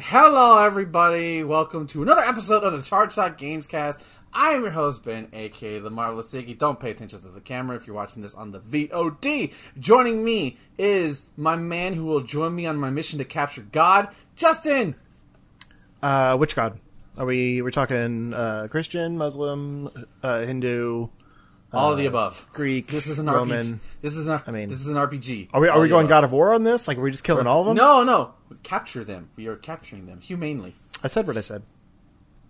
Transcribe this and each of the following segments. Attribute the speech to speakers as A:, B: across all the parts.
A: Hello, everybody. Welcome to another episode of the Charge Shot Games Cast. I am your host, Ben, aka The Marvelous Iggy. Don't pay attention to the camera if you're watching this on the VOD. Joining me is my man who will join me on my mission to capture God, Justin.
B: Uh, which god? Are we? We're talking uh, Christian, Muslim, uh, Hindu,
A: All of the above.
B: Greek,
A: This is an
B: Roman.
A: RPG. This is an. I
B: mean-
A: mean, this is an RPG.
B: Are we? Are
A: All
B: we going
A: above.
B: God of War on this? Like, are we just killing all of them?
A: No, no. Capture them. We are capturing them humanely.
B: I said what I said.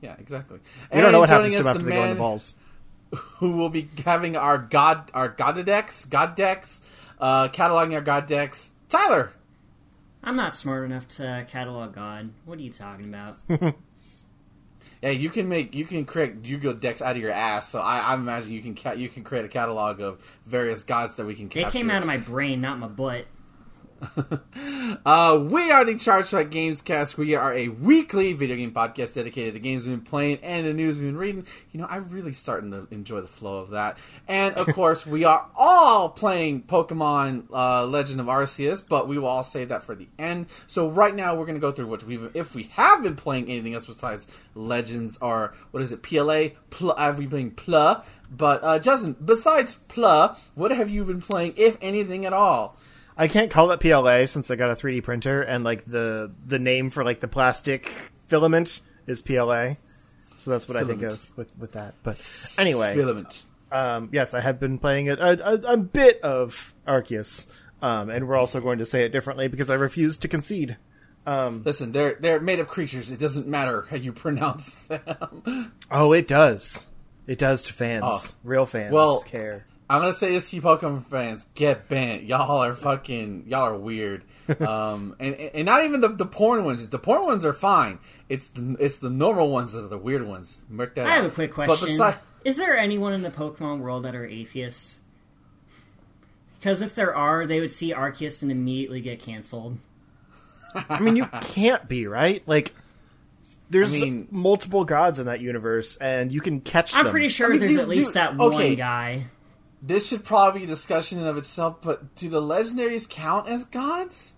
A: Yeah, exactly.
B: We don't know what happens to them after
A: the
B: they go in the balls.
A: who will be having our god our god decks god decks uh cataloging our god decks tyler
C: I'm not smart enough to catalog God. What are you talking about?
A: yeah you can make you can create yu-gi-oh decks out of your ass so i, I imagine you can ca- you can create a catalog of various gods that we can
C: They
A: capture
C: came out of my brain, not my butt.
A: Uh, we are the Charge Shot Games Cast. We are a weekly video game podcast dedicated to the games we've been playing and the news we've been reading. You know, I'm really starting to enjoy the flow of that. And of course, we are all playing Pokemon uh, Legend of Arceus, but we will all save that for the end. So right now, we're going to go through what we've if we have been playing anything else besides Legends or what is it PLA? Pl- have we been PLA? But uh, Justin, besides PLA, what have you been playing, if anything at all?
B: I can't call it PLA since I got a 3D printer, and like the the name for like the plastic filament is PLA. So that's what I think of with with that. But anyway,
A: Filament.
B: um, yes, I have been playing it a, a, a bit of Arceus, um, and we're also going to say it differently because I refuse to concede.
A: Listen, they're they're made up creatures. It doesn't matter how you pronounce them.
B: Oh, it does. It does to fans,
A: Oh.
B: real fans.
A: Well-
B: care.
A: I'm gonna say this to you, Pokemon fans: get bent. Y'all are fucking. Y'all are weird. um, and and not even the, the porn ones. The porn ones are fine. It's the it's the normal ones that are the weird ones. Mark that
C: I have
A: out.
C: a quick
A: But
C: question.
A: besi-
C: Is there anyone in the Pokemon world that are atheists? Because if there are, they would see Arceus and immediately get canceled.
B: I mean, you can't be right. Like, there's
A: I mean-
B: multiple gods in that universe, and you can catch
C: I'm
B: them.
C: pretty sure
A: I mean,
C: there's
A: dude,
C: at least
A: dude,
C: that
A: okay.
C: one guy.
A: This should probably be a discussion in of itself. But do the legendaries count as gods?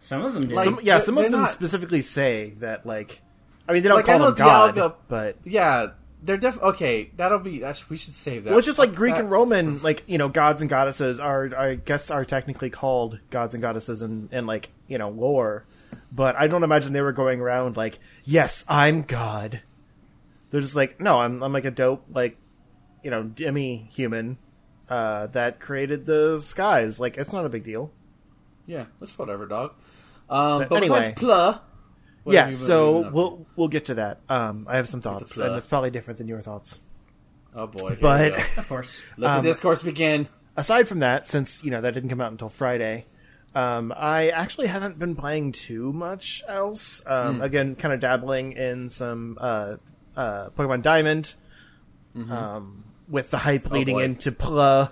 C: Some of them do.
A: Like-
B: Some, yeah, some of them
A: not-
B: specifically say that, like, I mean, they don't
A: Like, I
B: call
A: know
B: them God,
A: Dialga-
B: but
A: Yeah, they're def. Okay, that'll be. That's, we should save that.
B: well, it's just like Greek
A: That-
B: and Roman, like you know, gods and goddesses are, I guess, are technically called gods and goddesses in, in like you know lore, but I don't imagine they were going around like, yes, I'm God. They're just like, no, I'm, I'm like a dope, like, you know, demi human uh, that created the skies. Like, it's not a big deal.
A: Yeah, that's whatever, dog. Um,
B: But
A: but,
B: anyway.
A: besides Pla,
B: yeah, so
A: been up to?
B: we'll we'll get to that. Um, I have some thoughts, and it's probably different than your thoughts.
A: Oh boy,
B: But-
C: of course.
A: let
B: Um,
A: the discourse begin.
B: aside from that, since you know that didn't come out until Friday, um, I actually haven't been playing too much else. Um,
A: Hmm.
B: Again, kind of dabbling in some uh, uh, Pokemon Diamond.
A: Mm-hmm.
B: Um, with the hype leading
A: Oh, boy.
B: into Pla,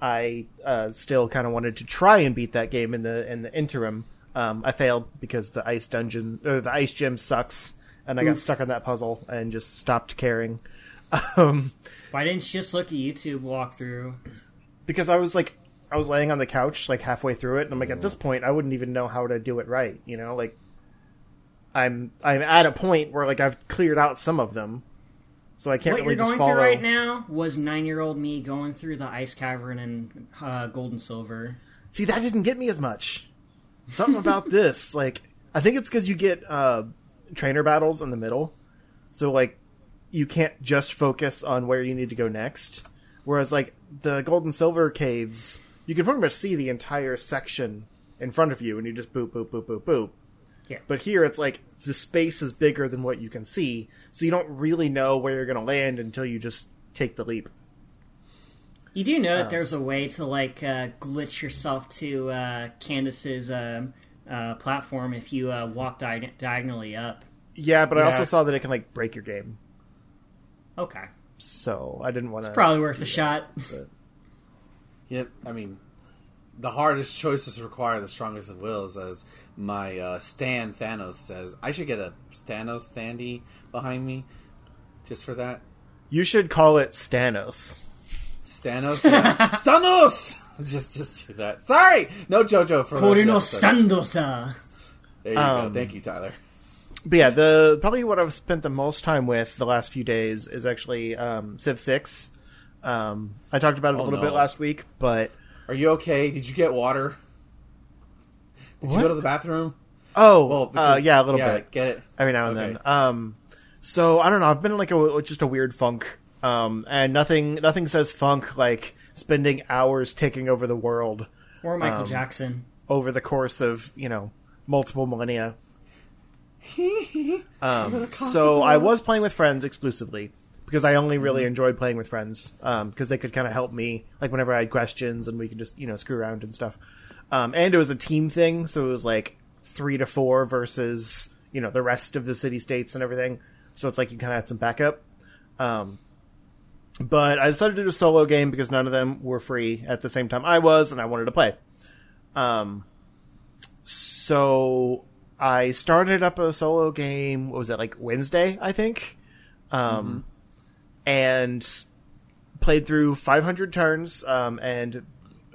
B: I uh, still kind of wanted to try and beat that game in the in the interim. Um, I failed because the ice dungeon or the ice gym sucks, and I got stuck on that puzzle and just stopped caring. Um,
C: Why didn't you just look at YouTube walkthrough?
B: because I was like, I was laying on the couch like halfway through it, and I'm like, at
A: Mm.
B: this point, I wouldn't even know how to do it right. You know, like I'm I'm at a point where like I've cleared out some of them, so I can't
C: what
B: really
C: you're going
B: follow.
C: through right now was nine-year-old me going through the ice cavern and uh, Gold and Silver.
B: See, that didn't get me as much. Something about this, like, I think it's because you get uh, trainer battles in the middle, so like you can't just focus on where you need to go next. Whereas like the gold and silver caves, you can pretty much see the entire section in front of you, and you just boop boop boop boop boop.
C: Yeah.
B: But here it's like the space is bigger than what you can see, so you don't really know where you're going to land until you just take the leap.
C: You do know
B: Oh.
C: that there's a way to like uh, glitch yourself to uh, Candice's um, uh, platform if you uh, walk di- diagonally up.
B: Yeah, but I also saw that it can like break your game,
C: Okay,
B: so I didn't want to.
C: probably worth a shot.
A: Yep. I mean, the hardest choices require the strongest of wills, as my uh, Stan Thanos says. I should get a Thanos standee behind me, just for that.
B: You should call it Stanos.
A: Stanos, yeah. Stanos. Just, just do that. Sorry, no JoJo for the rest of
C: Corino standosa.
A: There you
B: Um,
A: go. Thank you, Tyler.
B: but yeah, the probably what I've spent the most time with the last few days is actually um, Civ Six. Um, I talked about it a
A: Oh,
B: little
A: no.
B: bit last week, but
A: Are you okay? Did you get water? Did you go to the bathroom?
B: oh,
A: Well,
B: uh, yeah, a little
A: yeah,
B: bit
A: Get it?
B: every now and
A: Okay.
B: then. Um, so I don't know. I've been in like a just a weird funk, um, and nothing nothing says funk like spending hours taking over the world
C: Or Michael
B: Um,
C: Jackson.
B: over the course of you know multiple millennia. Um, so I was playing with friends exclusively because I only really enjoyed playing with friends because they could kind of help me like whenever I had questions and we could just you know screw around and stuff. Um, and it was a team thing, so it was like three to four versus you know the rest of the city states and everything. So it's like you kind of had some backup. Um, but I decided to do a solo game because none of them were free at the same time I was, and I wanted to play. Um, so I started up a solo game. What was it like Wednesday? I think, um, and played through 500 turns, um, and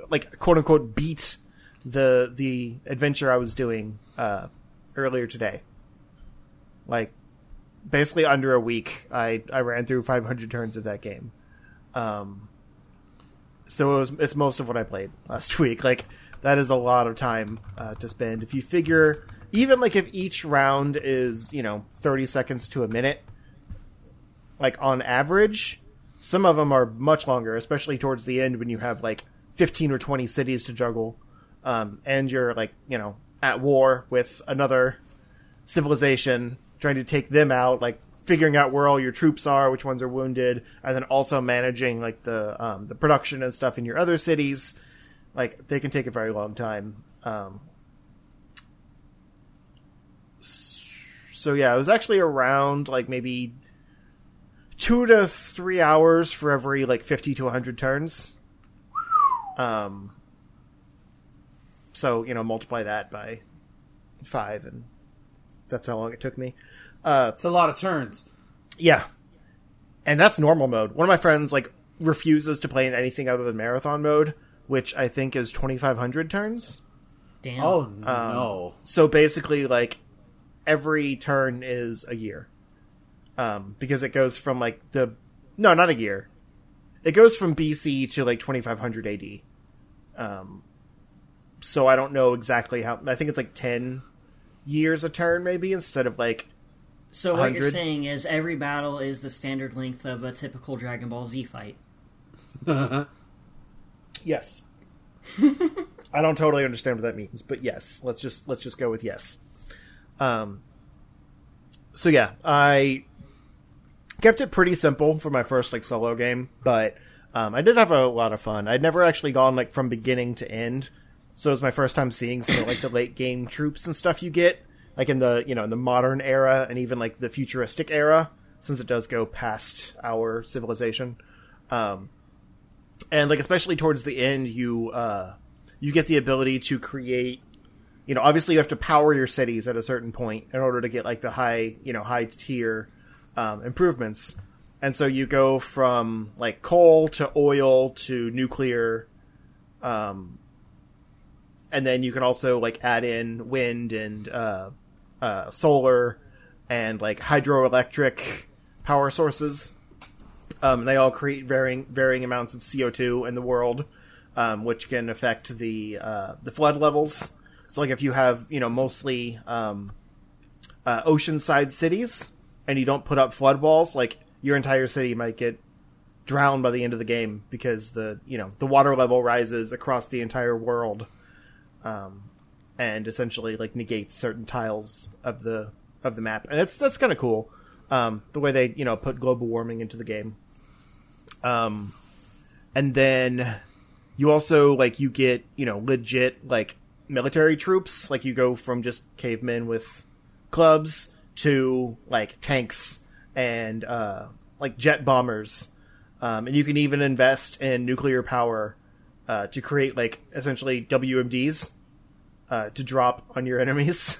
B: like quote unquote beat the the adventure I was doing uh, earlier today. Like basically under a week, I I ran through 500 turns of that game. Um, so it was it's most of what I played last week. Like that is a lot of time uh, to spend. If you figure, even like if each round is you know 30 seconds to a minute, like on average, some of them are much longer, especially towards the end when you have like 15 or 20 cities to juggle, um, and you're like you know at war with another civilization, trying to take them out, like figuring out where all your troops are, which ones are wounded, and then also managing like the um, the production and stuff in your other cities. Like they can take a very long time. Um, so yeah, it was actually around like maybe two to three hours for every like fifty to hundred turns. Um. So you know, multiply that by five, and that's how long it took me. Uh,
A: It's a lot of turns.
B: yeah, and that's normal mode. One of my friends like refuses to play in anything other than marathon mode, which I think is twenty five hundred turns.
C: Damn.
A: Oh
B: Um,
A: no!
B: So basically, like every turn is a year, um, because it goes from like the no, not a year. It goes from BC to like twenty five hundred AD. Um, so I don't know exactly how. I think it's like ten years a turn, maybe instead of like
C: so what you're saying is every battle is the standard length of a typical Dragon Ball Z fight.
B: Yes. I don't totally understand what that means, but yes, let's just let's just go with yes. Um so yeah, I kept it pretty simple for my first like solo game, but um, I did have a lot of fun. I'd never actually gone like from beginning to end, so it was my first time seeing some of like the late game troops and stuff you get, like in the you know in the modern era and even like the futuristic era, since it does go past our civilization. Um, and like especially towards the end you uh you get the ability to create you know obviously you have to power your cities at a certain point in order to get like the high you know high tier um, improvements and so you go from like coal to oil to nuclear um and then you can also like add in wind and uh uh solar and like hydroelectric power sources um, they all create varying varying amounts of CO two in the world, um, which can affect the uh, the flood levels. So, like if you have you know mostly um, uh, oceanside cities and you don't put up flood walls, like your entire city might get drowned by the end of the game because the you know the water level rises across the entire world, um, and essentially like negates certain tiles of the of the map, and it's that's kind of cool. Um, the way they you know put global warming into the game. Um, and then you also like you get you know legit like military troops. Like you go from just cavemen with clubs to like tanks and uh, like jet bombers, um, and you can even invest in nuclear power uh, to create like essentially WMDs uh, to drop on your enemies.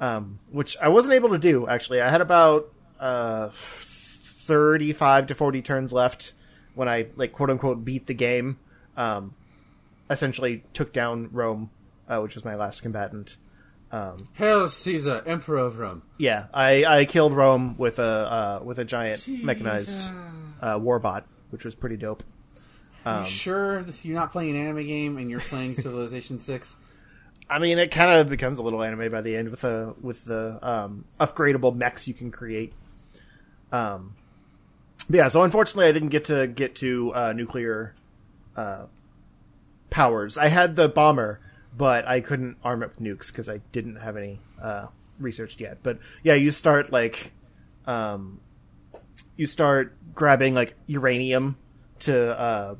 B: um, which I wasn't able to do actually. I had about uh, 35 to 40 turns left when I like quote unquote beat the game. Um, essentially took down Rome, uh, which was my last combatant. Um,
A: Hail Caesar, Emperor of Rome.
B: yeah, I, I killed Rome with a uh, with a giant mechanized uh, warbot, which was pretty dope.
A: Are you sure you're not playing an anime game and you're playing Civilization Six?
B: I mean, it kind of becomes a little anime by the end with the with the um, upgradable mechs you can create. Um, yeah, so unfortunately, I didn't get to get to uh, nuclear uh, powers. I had the bomber, but I couldn't arm it with nukes because I didn't have any uh, researched yet. But yeah, you start like um, you start grabbing like uranium to uh,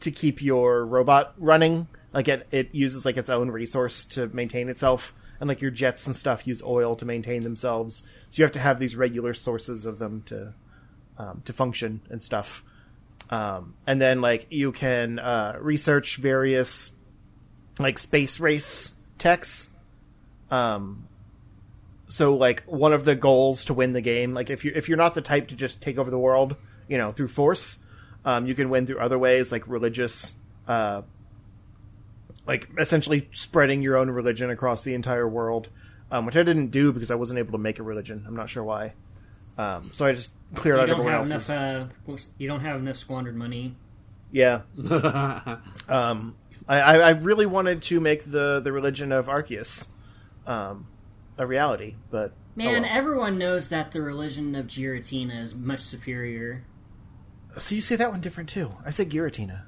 B: to keep your robot running. Like it, it uses like its own resource to maintain itself, and like your jets and stuff use oil to maintain themselves. So you have to have these regular sources of them to um, to function and stuff. Um, and then like you can uh, research various like space race techs. Um, so like one of the goals to win the game, like if you if you're not the type to just take over the world, you know, through force, um, you can win through other ways, like religious, uh, like essentially spreading your own religion across the entire world, um, which I didn't do because I wasn't able to make a religion. I'm not sure why. Um, so I just cleared
C: You
B: out
C: don't
B: everyone
C: have
B: else's.
C: enough. Uh, you don't have enough squandered money.
B: Yeah. um, I, I I really wanted to make the, the religion of Arceus um, a reality, but oh
C: Man,
B: well.
C: everyone knows that the religion of Giratina is much superior.
B: So you say that one different too. I say Giratina.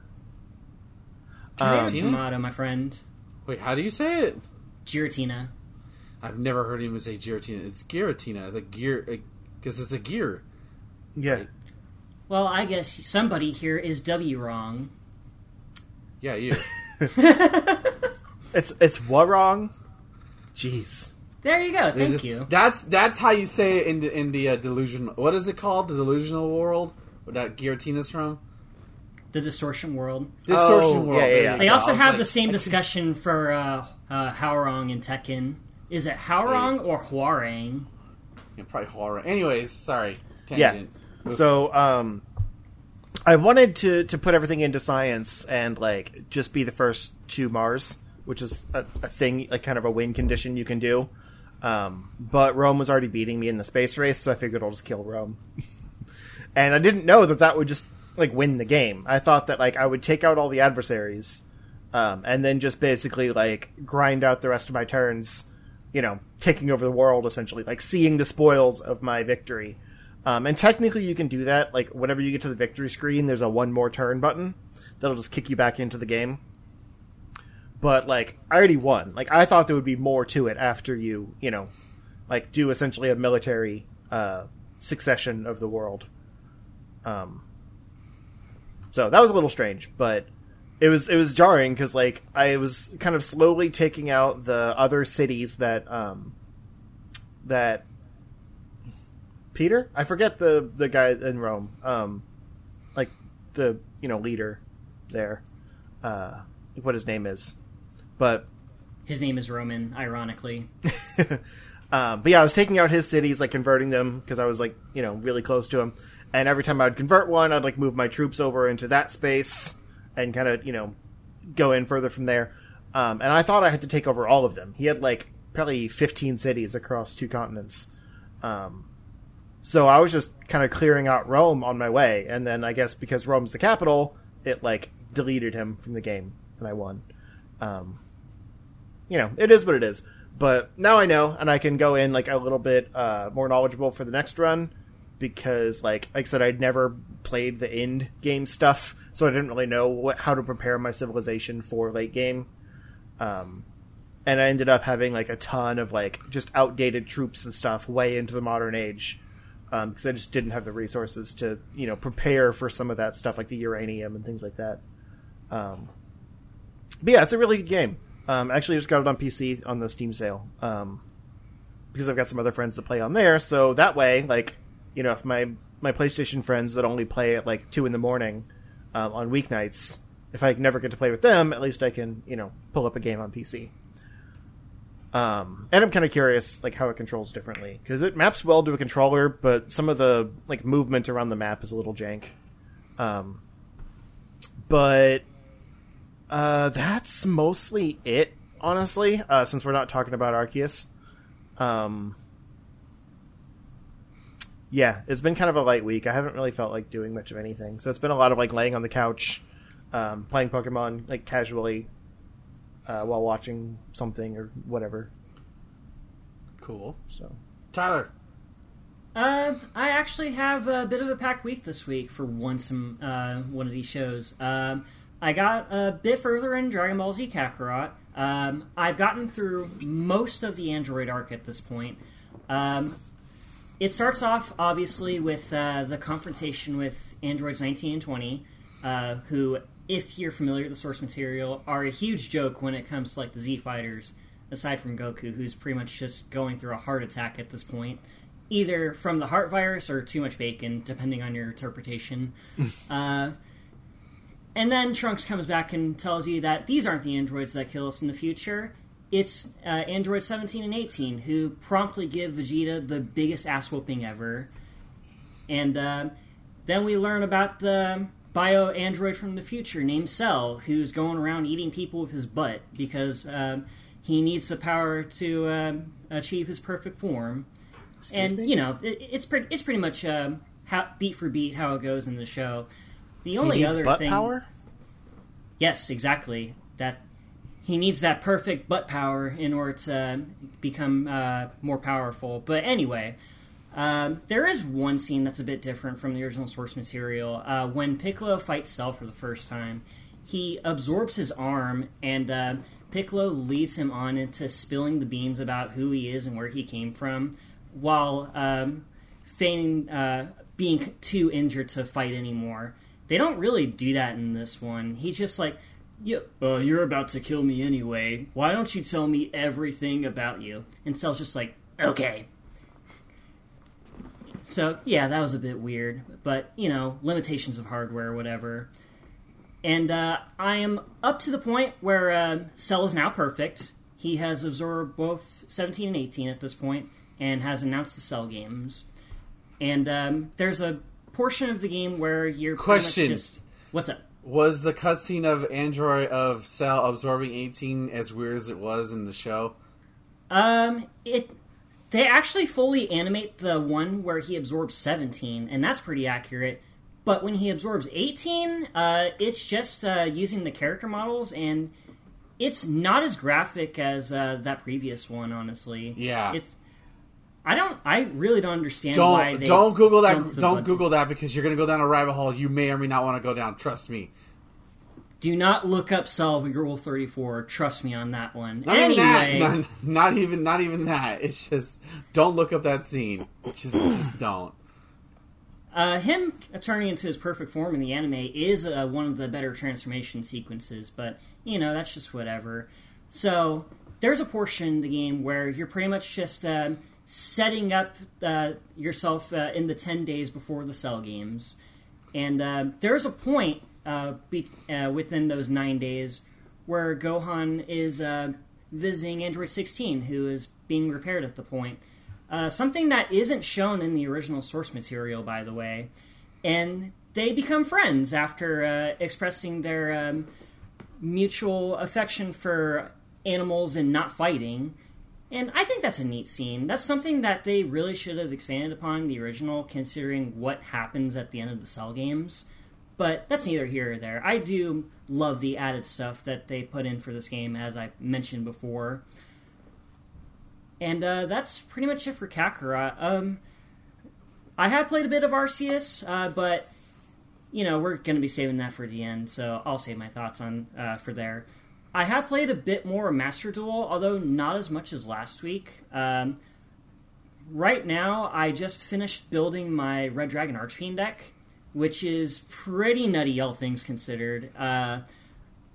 C: Tomato,
B: Um,
C: tomato, my friend.
A: Wait, how do you say it?
C: Giratina.
A: I've never heard anyone say Giratina. It's Giratina. The gear, because it's a gear.
B: Yeah,
A: Right.
C: Well, I guess somebody here is W wrong.
A: Yeah, you.
B: it's it's what wrong? Jeez.
C: There you go. Thank you.
A: That's that's how you say it in the in the uh, delusional. What is it called? The delusional world. Where that Giratina's from?
C: The distortion world.
A: Distortion
B: Oh,
A: world.
B: yeah, yeah, yeah.
A: you
C: They
A: go.
C: also
A: I
C: have
A: like-
C: the same discussion for uh, uh, Howrong and Tekken. Is it Howrong or Huarang?
A: Yeah, probably horror. Anyways, sorry.
B: Yeah.
A: Tangent.
B: So um, I wanted to to put everything into science and like just be the first to Mars, which is a, a thing like kind of a win condition you can do. Um, but Rome was already beating me in the space race, so I figured I'll just kill Rome. and I didn't know that that would just like win the game. I thought that like I would take out all the adversaries, um, and then just basically like grind out the rest of my turns, you know, taking over the world essentially, like seeing the spoils of my victory. Um, and technically, you can do that. Like whenever you get to the victory screen, there's a one more turn button that'll just kick you back into the game. But like, I already won. Like I thought there would be more to it after you, you know, like do essentially a military uh, succession of the world. Um, so that was a little strange, but it was it was jarring because like I was kind of slowly taking out the other cities that um, that Peter I forget the the guy in Rome um, like the you know leader there uh, what his name is but
C: His name is Roman, ironically.
B: um, but yeah, I was taking out his cities, like converting them because I was like, you know, really close to him. And every time I would convert one, I'd like move my troops over into that space and kind of, you know, go in further from there. Um, and I thought I had to take over all of them. He had like probably 15 cities across two continents. Um, so I was just kind of clearing out Rome on my way. And then I guess because Rome's the capital, it like deleted him from the game and I won. Um, you know, it is what it is. But now I know, and I can go in like a little bit uh, more knowledgeable for the next run because, like, like I said, I'd never played the end game stuff, so I didn't really know what, how to prepare my civilization for late game. Um, and I ended up having like a ton of like just outdated troops and stuff way into the modern age because I just didn't have the resources to you know prepare for some of that stuff like the uranium and things like that. Um, but yeah, it's a really good game. Um, actually, I just got it on PC on the Steam sale um, because I've got some other friends that play on there. So that way, like you know, if my my PlayStation friends that only play at like two in the morning um, on weeknights, if I never get to play with them, at least I can you know pull up a game on PC. Um, and I'm kind of curious, like how it controls differently because it maps well to a controller, but some of the like movement around the map is a little jank. Um, but uh, that's mostly it honestly, uh, since we're not talking about Arceus. Um, yeah, it's been kind of a light week. I haven't really felt like doing much of anything, so it's been a lot of like laying on the couch, um, playing Pokemon like casually uh, while watching something or whatever.
A: Cool.
B: So
A: Tyler.
C: Uh, I actually have a bit of a packed week this week for once in uh, one of these shows. Um, I got a bit further in Dragon Ball Z Kakarot. Um, I've gotten through most of the Android arc at this point. Um, it starts off, obviously, with uh, the confrontation with androids 19 and 20, uh, who, if you're familiar with the source material, are a huge joke when it comes to like the Z fighters. Aside from Goku, who's pretty much just going through a heart attack at this point, either from the heart virus or too much bacon, depending on your interpretation. uh, and then Trunks comes back and tells you that these aren't the androids that kill us in the future. It's uh, Android 17 and 18 who promptly give Vegeta the biggest ass whooping ever. And uh, then we learn about the bio android from the future named Cell, who's going around eating people with his butt because um, he needs the power to um achieve his perfect form. and
B: me?
C: you know, it, it's pretty it's pretty much um, how, beat for beat how it goes in the show. The only
B: he needs
C: other
B: butt
C: thing,
B: power.
C: Yes, exactly. That he needs that perfect butt power in order to become uh, more powerful. But anyway, um, there is one scene that's a bit different from the original source material. Uh, when Piccolo fights Cell for the first time, he absorbs his arm, and uh, Piccolo leads him on into spilling the beans about who he is and where he came from, while um, feigning uh, being too injured to fight anymore. They don't really do that in this one. He's just like, "Yeah, uh, you're about to kill me anyway. Why don't you tell me everything about you?" And Cell's just like, "Okay." So yeah, that was a bit weird, but you know, limitations of hardware, whatever. And uh, I am up to the point where uh, Cell is now perfect. He has absorbed both 17 and 18 at this point, and has announced the Cell games. And um, there's a portion of the game where you're pretty much
A: Question.
C: just what's up?
A: Was the cutscene of Android of Cell absorbing 18 as weird as it was in the show?
C: Um, it they actually fully animate the one where he absorbs 17, and that's pretty accurate. But when he absorbs 18, uh, it's just uh, using the character models, and it's not as graphic as uh, that previous one. Honestly,
A: Yeah.
C: It's I don't. I really don't understand why
A: Don't
C: they
A: don't Google that. Don't. Google that because you're gonna go down a rabbit hole you may or may not want to go down. Trust me.
C: Do not look up Cell Rule 34. Trust me on that one.
A: Not
C: anyway,
A: even that. Not, not even not even that. It's just don't look up that scene. Just just don't.
C: Uh, him turning into his perfect form in the anime is uh, one of the better transformation sequences, but you know that's just whatever. So there's a portion in the game where you're pretty much just um, setting up uh, yourself uh, in the ten days before the cell games, and uh, there's a point uh, be- uh, within those nine days where Gohan is uh, visiting Android 16, who is being repaired at the point. Something that isn't shown in the original source material, by the way. And they become friends after expressing their um, mutual affection for animals and not fighting. And I think that's a neat scene. That's something that they really should have expanded upon the original, considering what happens at the end of the Cell games. But that's neither here or there. I do love the added stuff that they put in for this game, as I mentioned before. And uh, that's pretty much it for Kakarot. Um, I have played a bit of Arceus, uh, but you know we're going to be saving that for the end, so I'll save my thoughts on uh, for there. I have played a bit more Master Duel, although not as much as last week. Um, right now, I just finished building my Red Dragon Archfiend deck, which is pretty nutty, all things considered. Uh,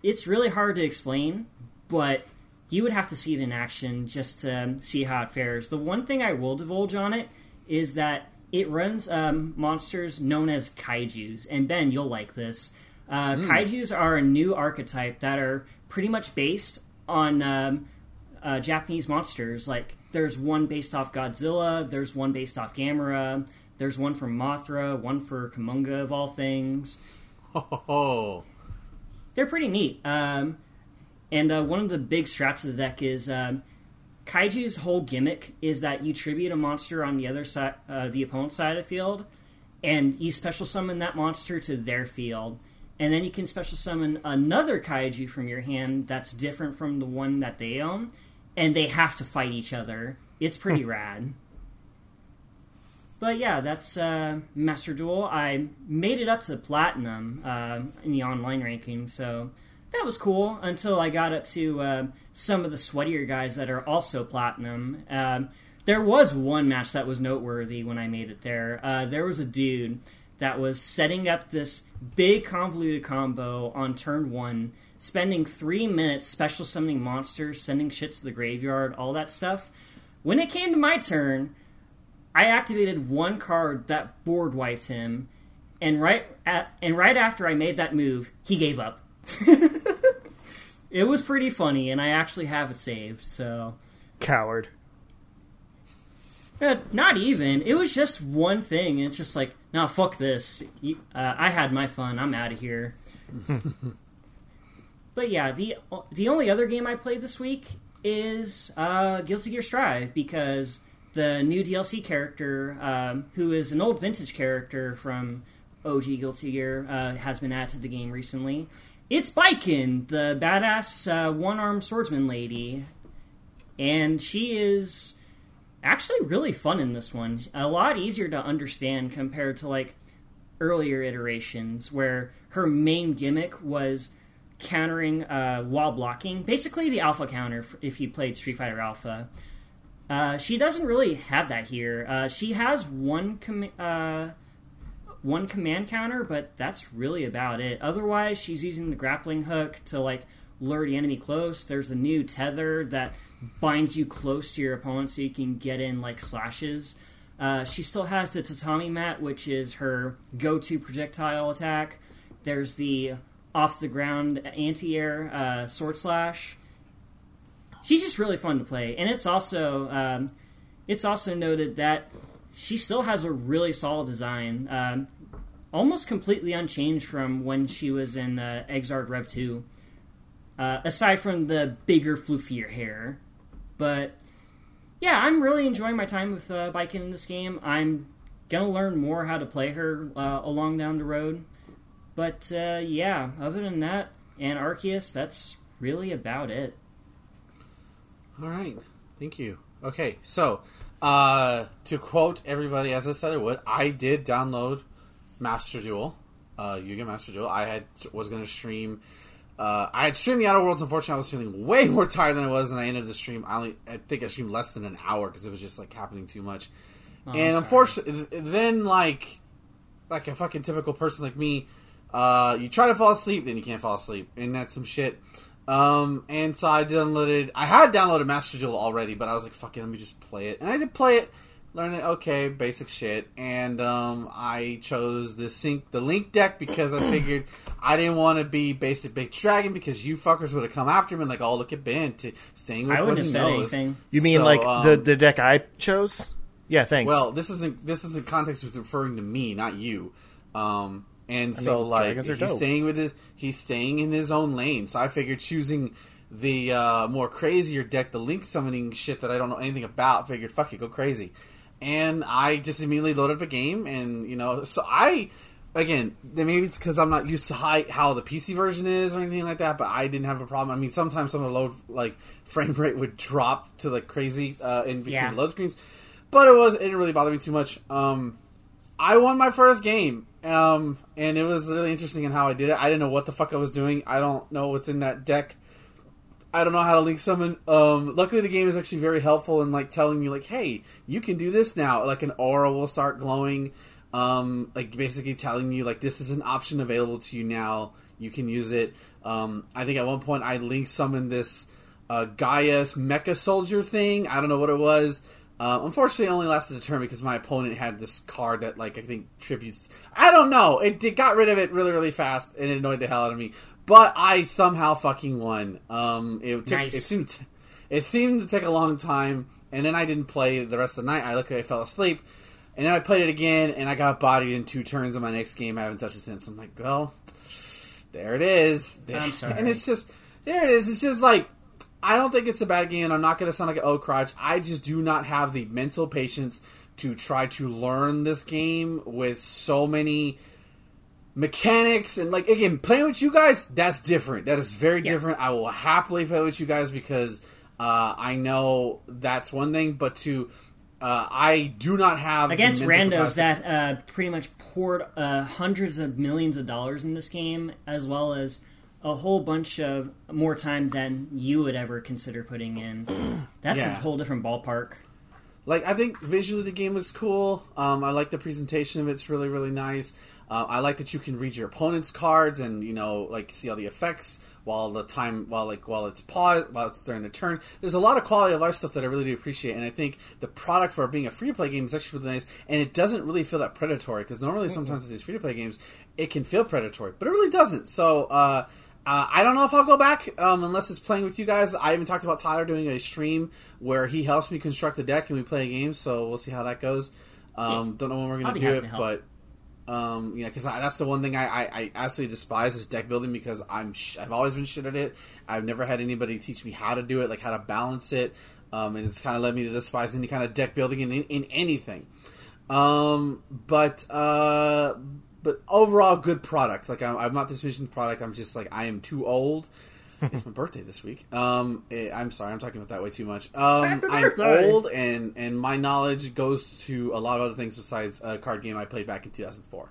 C: it's really hard to explain, but you would have to see it in action just to see how it fares. The one thing I will divulge on it is that it runs um, monsters known as kaijus, and Ben, you'll like this. Uh, Kaijus are a new archetype that are pretty much based on um, uh, Japanese monsters. Like, there's one based off Godzilla, there's one based off Gamera, there's one from Mothra, one for Kumonga of all things
A: Oh,
C: they're pretty neat. Um, And uh, one of the big strats of the deck is um, Kaiju's whole gimmick is that you tribute a monster on the other side, uh, the opponent's side of the field, and you special summon that monster to their field. And then you can special summon another kaiju from your hand that's different from the one that they own, and they have to fight each other. It's pretty rad. But yeah, that's uh, Master Duel. I made it up to platinum uh, in the online ranking, so that was cool until I got up to uh, some of the sweatier guys that are also platinum. Um, there was one match that was noteworthy when I made it there. Uh, there was a dude that was setting up this big convoluted combo on turn one, spending three minutes special summoning monsters, sending shit to the graveyard, all that stuff. When it came to my turn, I activated one card that board wiped him, and right at, and right after I made that move, he gave up. it was pretty funny, and I actually have it saved. So
B: Coward.
C: Uh, not even. It was just one thing, and it's just like, nah, fuck this. You, uh, I had my fun. I'm out of here. but yeah, the the only other game I played this week is uh, Guilty Gear Strive because the new DLC character, um, who is an old vintage character from OG Guilty Gear, uh, has been added to the game recently. It's Baiken, the badass uh, one armed swordsman lady, and she is actually really fun in this one. A lot easier to understand compared to like earlier iterations where her main gimmick was countering uh, while blocking, basically the alpha counter if you played Street Fighter Alpha. Uh, she doesn't really have that here. Uh, she has one com- uh, one command counter, but that's really about it. Otherwise, she's using the grappling hook to like lure the enemy close. There's a new tether that binds you close to your opponent so you can get in like slashes. Uh, she still has the tatami mat, which is her go-to projectile attack. There's the off the ground anti-air uh, sword slash. She's just really fun to play, and it's also um, it's also noted that she still has a really solid design, um, almost completely unchanged from when she was in uh, Xrd Rev Two. Uh, aside from the bigger, floofier hair, but yeah, I'm really enjoying my time with uh, Baiken in this game. I'm gonna learn more how to play her uh, along down the road. But uh, yeah, other than that, and Arceus, that's really about it.
A: All right, thank you. Okay, so uh, to quote everybody, as I said I would, I did download Master Duel, uh, Yu-Gi-Oh! Master Duel. I had was going to stream. Uh, I had streamed the Outer Worlds. Unfortunately, I was feeling way more tired than I was, and I ended the stream. I only, I think I streamed less than an hour because it was just like happening too much.
C: Oh,
A: and unfortunately, then like, like a fucking typical person like me, uh, you try to fall asleep, then you can't fall asleep, and that's some shit. Um, and so I downloaded. I had downloaded Master Duel already, but I was like, "Fuck it, let me just play it." And I did play it, learn it. Okay, basic shit. And um, I chose the sync the Link deck because I figured I didn't want to be basic big dragon because you fuckers would have come after me and like, "Oh, look at Ben to saying with
C: I
A: what
C: wouldn't
A: he
C: have said
A: knows."
C: anything.
B: You mean
A: So,
B: like
A: um,
B: the the deck I chose? Yeah, thanks.
A: Well, this isn't this is in context with referring to me, not you. Um, and so
B: mean,
A: like
B: are
A: he's
B: dope.
A: staying with it, he's staying in his own lane. So I figured choosing the uh, more crazier deck, the link summoning shit that I don't know anything about. Figured fuck it, go crazy. And I just immediately loaded up a game, and you know, so I again maybe it's because I'm not used to high, how the PC version is or anything like that. But I didn't have a problem. I mean, sometimes some of the load like frame rate would drop to like crazy uh, in between
C: Yeah.
A: the load screens, but it was it didn't really bother me too much. Um, I won my first game, um, and it was really interesting in how I did it. I didn't know what the fuck I was doing. I don't know what's in that deck. I don't know how to link summon. Um, luckily, the game is actually very helpful in like telling you like, "Hey, you can do this now." Like an aura will start glowing, um, like basically telling you like this is an option available to you now. You can use it. Um, I think at one point I link summoned this uh, Mecha Soldier thing. I don't know what it was. Uh, unfortunately, it only lasted a turn because my opponent had this card that, like, I think tributes. I don't know. It, it got rid of it really, really fast, and it annoyed the hell out of me. But I somehow fucking won. Um, it took.
C: Nice.
A: It seemed. It seemed to take a long time, and then I didn't play the rest of the night. I looked, I fell asleep, and then I played it again, and I got bodied in two turns in my next game. I haven't touched it since. I'm like, well, there it is.
C: I'm sorry.
A: And it's just There it is. It's just like I don't think it's a bad game. I'm not going to sound like an oh crotch. I just do not have the mental patience to try to learn this game with so many mechanics and like again playing with you guys. That's different. That is very
C: Yeah.
A: different. I will happily play with you guys because uh, I know that's one thing, but to uh, I do not have
C: against randos that uh, pretty much poured uh, hundreds of millions of dollars in this game, as well as a whole bunch of more time than you would ever consider putting in. That's
A: Yeah.
C: a whole different ballpark.
A: Like I think visually the game looks cool. Um, I like the presentation of it. It's really really nice. Uh, I like that you can read your opponent's cards and you know like see all the effects while the time while like while it's paused while it's during the turn. There's a lot of quality of life stuff that I really do appreciate, and I think the product for being a free to play game is actually really nice. And it doesn't really feel that predatory because normally sometimes with these free to play games it can feel predatory, but it really doesn't. So. Uh, uh, I don't know if I'll go back um, unless it's playing with you guys. I even talked about Tyler doing a stream where he helps me construct a deck and we play a game. So we'll see how that goes. Um, Don't know when we're going to do it, but um, yeah, because that's the one thing I, I, I absolutely despise is deck building because I'm sh- I've always been shit at it. I've never had anybody teach me how to do it, like how to balance it, um, and it's kind of led me to despise any kind of deck building in, in anything. Um, but uh, but overall, good product. Like I'm, I'm not dismissing the product. I'm just like I am too old. It's my birthday this week. Um, eh, I'm sorry, I'm talking about that way too much. Um, I'm old, and and my knowledge goes to a lot of other things besides a card game I played back in 2004.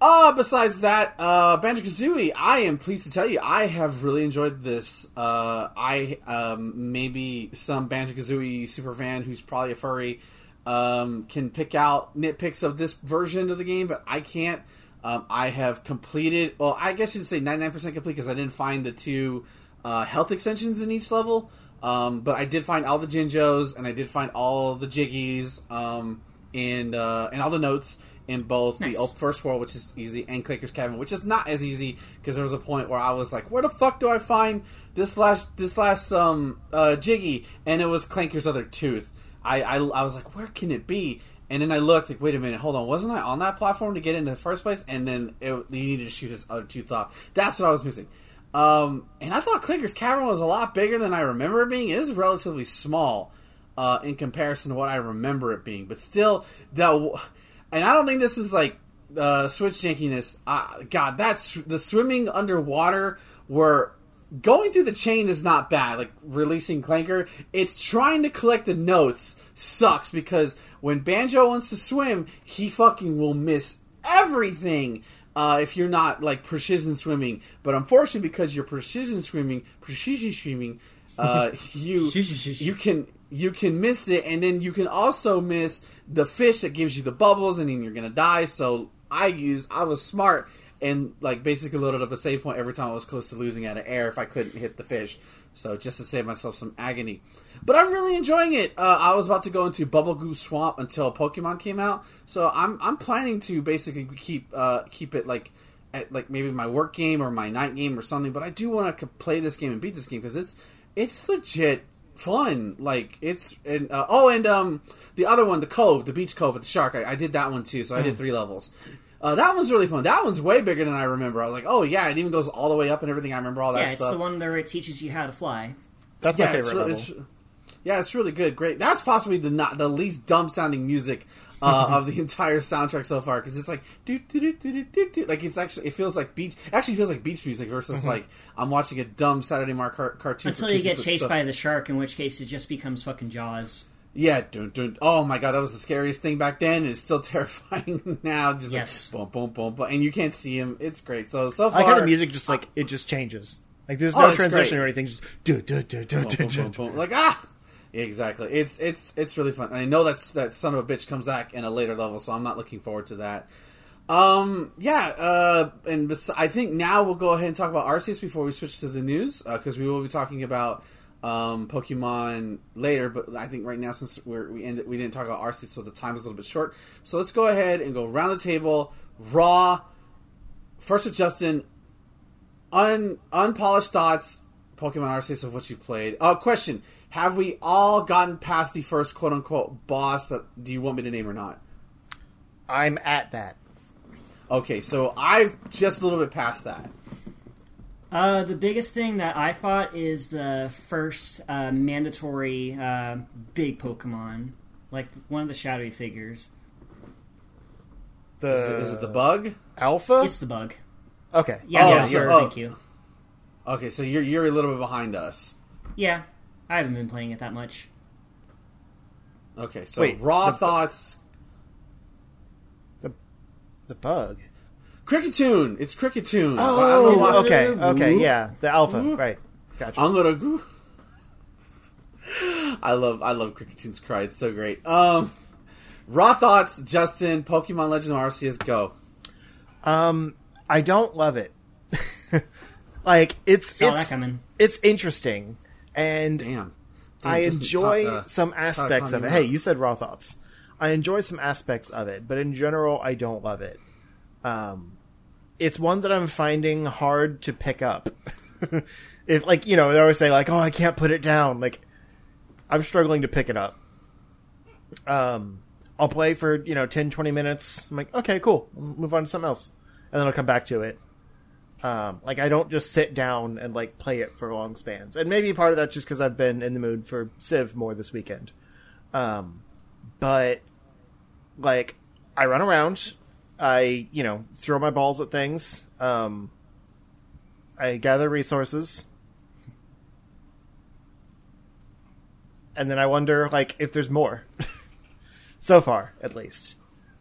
A: Uh, besides that, uh, Banjo Kazooie, I am pleased to tell you, I have really enjoyed this. Uh, I, um, maybe some Banjo Kazooie super fan who's probably a furry, um, can pick out nitpicks of this version of the game, but I can't. Um, I have completed, well, I guess you'd say 99% complete because I didn't find the two, uh, health extensions in each level. Um, but I did find all the Jinjos and I did find all the Jiggies, um, and, uh, and all the notes in both
C: Nice.
A: the first world, which is easy, and Clanker's Cavern, which is not as easy because there was a point where I was like, "Where the fuck do I find this last this last um uh, Jiggy?" And it was Clanker's other tooth. I, I I was like, "Where can it be?" And then I looked, like, wait a minute, hold on, wasn't I on that platform to get in the first place? And then it, you needed to shoot his other tooth off. That's what I was missing. Um, and I thought Clanker's Cavern was a lot bigger than I remember it being. It is relatively small uh, in comparison to what I remember it being, but still, the and I don't think this is like uh, switch jankiness. Uh, God, that's the swimming underwater where going through the chain is not bad. Like releasing Clanker, it's trying to collect the notes sucks because when Banjo wants to swim, he fucking will miss everything. Uh, if you're not like precision swimming, but unfortunately, because you're precision swimming, precision swimming, uh, you you can you can miss it, and then you can also miss the fish that gives you the bubbles, and then you're gonna die. So I use I was smart and like basically loaded up a save point every time I was close to losing out of air if I couldn't hit the fish. So just to save myself some agony. But I'm really enjoying it. Uh, I was about to go into Bubblegloop Swamp until Pokemon came out, so I'm I'm planning to basically keep uh, keep it like at like maybe my work game or my night game or something. But I do want to play this game and beat this game because it's it's legit fun. Like it's and uh, oh and um the other one, the Cove, the Beach Cove with the shark. I, I did that one too, so I did three levels. Uh, that one's really fun. That one's way bigger than I remember. I was like, oh yeah, it even goes all the way up and everything. I remember all that
C: yeah, it's
A: stuff.
C: the one where it teaches you how to fly.
B: That's my
A: yeah,
B: favorite
A: re-
B: level.
A: it's- yeah, it's really good. Great. That's possibly the not the least dumb sounding music uh, of the entire soundtrack so far because it's like do do do do do do do like it's actually it feels like beach actually feels like beach music versus like I'm watching a dumb Saturday Mark car- cartoon
C: Until you get chased
A: stuff-
C: by the shark, in which case it just becomes fucking Jaws.
A: Yeah dun, dun, oh my god that was the scariest thing back then it's still terrifying now just
C: Yes.
A: like boom boom boom boom and you can't see him it's great so so
B: I
A: far
B: like how the music just like it just changes. Like there's
A: Oh,
B: no
A: it's
B: transition
A: great.
B: or anything. Just do do do do
A: boom,
B: do
A: boom,
B: do.
A: boom, boom. like ah exactly it's it's it's really fun and i know that's that son of a bitch comes back in a later level so i'm not looking forward to that um yeah uh and bes- i think now we'll go ahead and talk about arceus before we switch to the news because we will be talking about um pokemon later but i think right now since we're we ended we didn't talk about arceus so the time is a little bit short so let's go ahead and go around the table raw first with justin un unpolished thoughts Pokemon Arceus of what you've played. Uh, question: Have we all gotten past the first quote unquote boss? That do you want me to name or not?
B: I'm at that.
A: Okay, so I've just a little bit past that.
C: Uh, the biggest thing that I fought is the first uh, mandatory uh, big Pokemon, like one of the shadowy figures.
B: The
A: Is it, is it the bug?
B: alpha?
C: It's the bug.
B: okay.
C: Yeah,
A: Oh,
C: yeah,
A: so-
C: sure.
A: oh.
C: Thank you.
A: Okay, so you're you're a little bit behind us.
C: Yeah, I haven't been playing it that much.
A: Okay, so
B: Wait,
A: raw
B: the-
A: thoughts.
B: The bug.
A: Kricketune. It's Kricketune. I don't
B: Oh,
A: know why-
B: okay, okay, yeah, the alpha, right? Gotcha.
A: I'm gonna go. I love I love Kricketune cry. It's so great. Um, raw thoughts, Justin. Pokemon Legend Arceus, go.
B: Um, I don't love it. like it's
C: Saw
B: it's it's interesting, and
A: Damn. Damn,
B: I enjoy
A: ta- uh,
B: some aspects of it. Hey, you said raw thoughts. I enjoy some aspects of it, but in general, I don't love it. Um, it's one that I'm finding hard to pick up. if like you know, they always say like, "Oh, I can't put it down." Like, I'm struggling to pick it up. Um, I'll play for you know 10, 20 minutes. I'm like, okay, cool. I'll move on to something else, and then I'll come back to it. Um, like I don't just sit down and like play it for long spans, and maybe part of that just because I've been in the mood for Civ more this weekend. Um, but like I run around, I you know throw my balls at things. Um, I gather resources, and then I wonder like if there's more. so far, at least.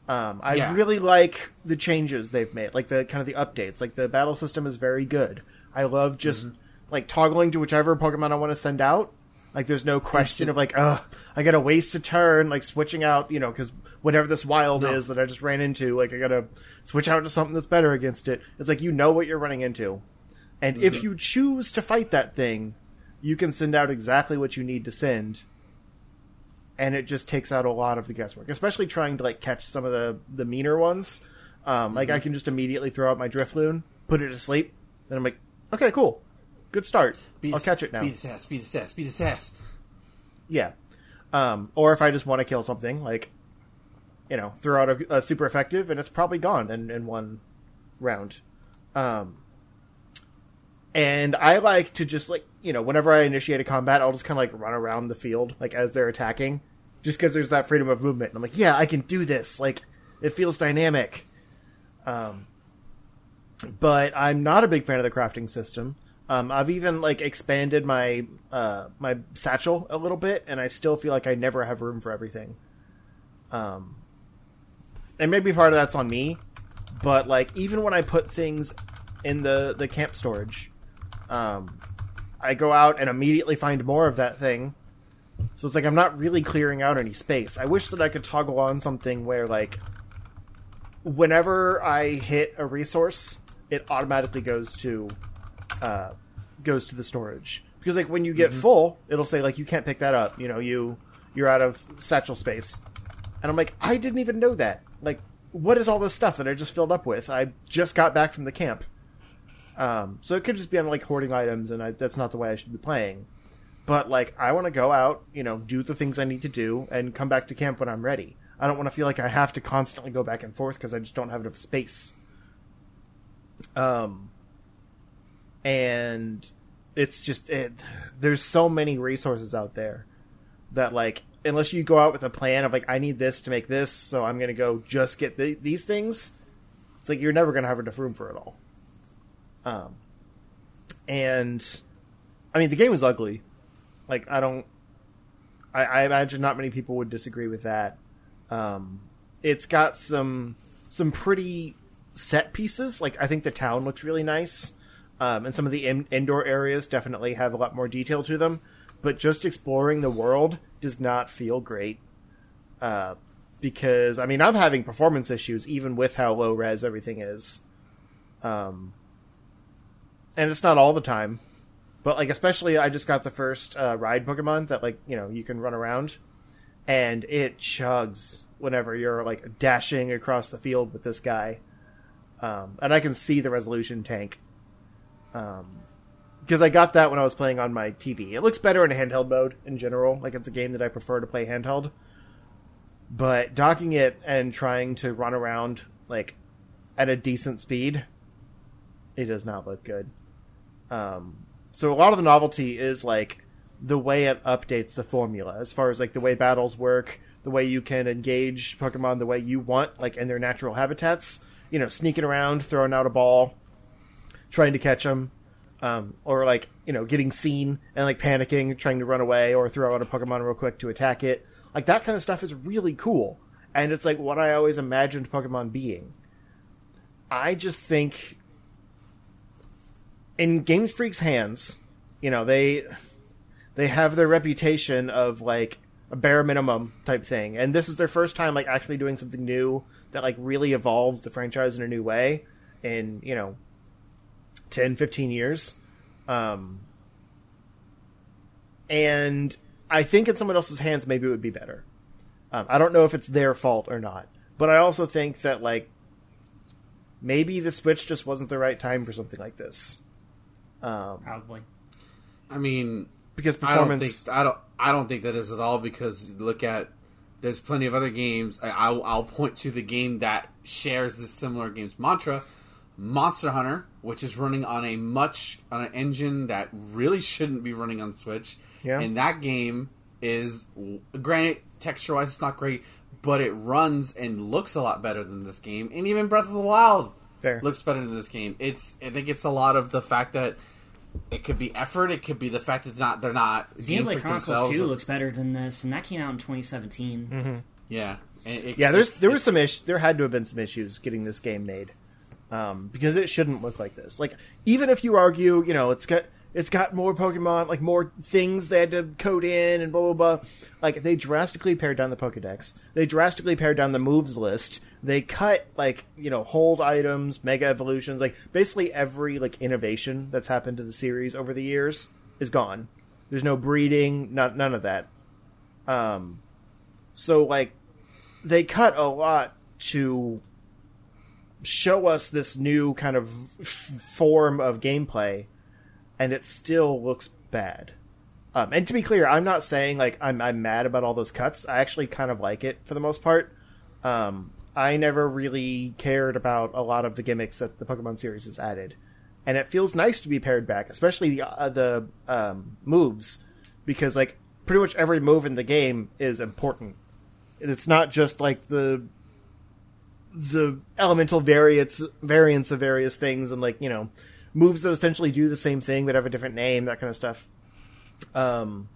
B: Um, I
A: Yeah.
B: really like the changes they've made, like the kind of the updates. Like the battle system is very good. I love just like toggling to whichever Pokemon I want to send out. Like there's no question of like, ugh, I gotta waste a turn, like switching out, you know, because whatever this wild
A: No.
B: is that I just ran into, like I gotta switch out to something that's better against it. It's like you know what you're running into, and if you choose to fight that thing, you can send out exactly what you need to send and it just takes out a lot of the guesswork, especially trying to like catch some of the the meaner ones. Um, Like I can just immediately throw out my Drifloon, put it to sleep, and I'm like, okay, cool, good start.
A: Beat
B: I'll
A: his-
B: catch it now.
A: Beat his ass. Beat his ass. Beat his ass.
B: Yeah. Um, or if I just want to kill something, like, you know, throw out a, a super effective, and it's probably gone in, in one round. Um, and I like to just like you know, whenever I initiate a combat, I'll just kind of like run around the field, like as they're attacking, just because there's that freedom of movement. And I'm like, yeah, I can do this. Like, it feels dynamic. Um, but I'm not a big fan of the crafting system. Um, I've even like expanded my uh, my satchel a little bit, and I still feel like I never have room for everything. Um, and maybe part of that's on me, but like even when I put things in the the camp storage, um, I go out and immediately find more of that thing. So it's like I'm not really clearing out any space. I wish that I could toggle on something where like whenever I hit a resource, it automatically goes to uh, goes to the storage. Because like when you get full, it'll say like you can't pick that up. You know, you you're out of satchel space. And I'm like, I didn't even know that. Like, what is all this stuff that I just filled up with? I just got back from the camp. Um, so it could just be I'm like hoarding items, and I, that's not the way I should be playing. But like, I want to go out, you know, do the things I need to do, and come back to camp when I'm ready. I don't want to feel like I have to constantly go back and forth because I just don't have enough space. Um, and it's just it, there's so many resources out there that like unless you go out with a plan of like I need this to make this, so I'm gonna go just get the, these things. It's like you're never gonna have enough room for it all. Um, and I mean the game is ugly. Like I don't, I, I imagine not many people would disagree with that. Um, it's got some some pretty set pieces. Like I think the town looks really nice, um, and some of the in- indoor areas definitely have a lot more detail to them. But just exploring the world does not feel great. Uh, because I mean I'm having performance issues even with how low res everything is. Um, and it's not all the time, but like especially I just got the first uh, ride Pokemon that like you know you can run around, and it chugs whenever you're like dashing across the field with this guy, um, and I can see the resolution tank. Um, because I got that when I was playing on my TV. It looks better in a handheld mode in general. Like it's a game that I prefer to play handheld. But docking it and trying to run around like at a decent speed, it does not look good. Um, so a lot of the novelty is like the way it updates the formula, as far as like the way battles work, the way you can engage Pokemon the way you want, like in their natural habitats. You know, sneaking around, throwing out a ball, trying to catch them, um, or like you know getting seen and like panicking, trying to run away, or throw out a Pokemon real quick to attack it. Like that kind of stuff is really cool, and it's like what I always imagined Pokemon being. I just think in Game Freak's hands, you know they they have their reputation of like a bare minimum type thing, and this is their first time like actually doing something new that like really evolves the franchise in a new way in you know 10 15 years um and i think in someone else's hands maybe it would be better um, i don't know if it's their fault or not but i also think that like maybe the switch just wasn't the right time for something like this um
C: Probably.
A: I mean,
B: because
A: I don't
B: performance
A: think I don't I don't think that is at all because look at there's plenty of other games. I, I'll, I'll point to the game that shares this similar game's mantra, Monster Hunter, which is running on a much on an engine that really shouldn't be running on Switch.
B: Yeah.
A: And that game is granted texture wise it's not great, but it runs and looks a lot better than this game. And even Breath of the Wild
B: Fair.
A: looks better than this game. It's I think it's a lot of the fact that it could be effort. It could be the fact that not they're not Game
C: Xenoblade
A: Freak
C: Chronicles 2 looks better than this, and that came out in 2017. Mm-hmm.
A: Yeah, And it-
B: yeah there's there was some ish there had to have been some issues getting this game made um, because it shouldn't look like this. Like even if you argue you know it's got it's got more pokemon like more things they had to code in and blah blah blah. Like they drastically pared down the pokedex. They drastically pared down the moves list. They cut like you know hold items mega evolutions. Like basically every like innovation that's happened to the series over the years is gone. There's no breeding none, none of that. Um so like they cut a lot to show us this new kind of f- form of gameplay and it still looks bad. Um, and to be clear i'm not saying like I'm, I'm mad about all those cuts. I actually kind of like it for the most part. Um, i never really cared about a lot of the gimmicks that the pokemon series has added. And it feels nice to be pared back especially the, uh, the um, moves because like pretty much every move in the game is important. It's not just like the the elemental variants variants of various things and like you know moves that essentially do the same thing but have a different name that kind of stuff um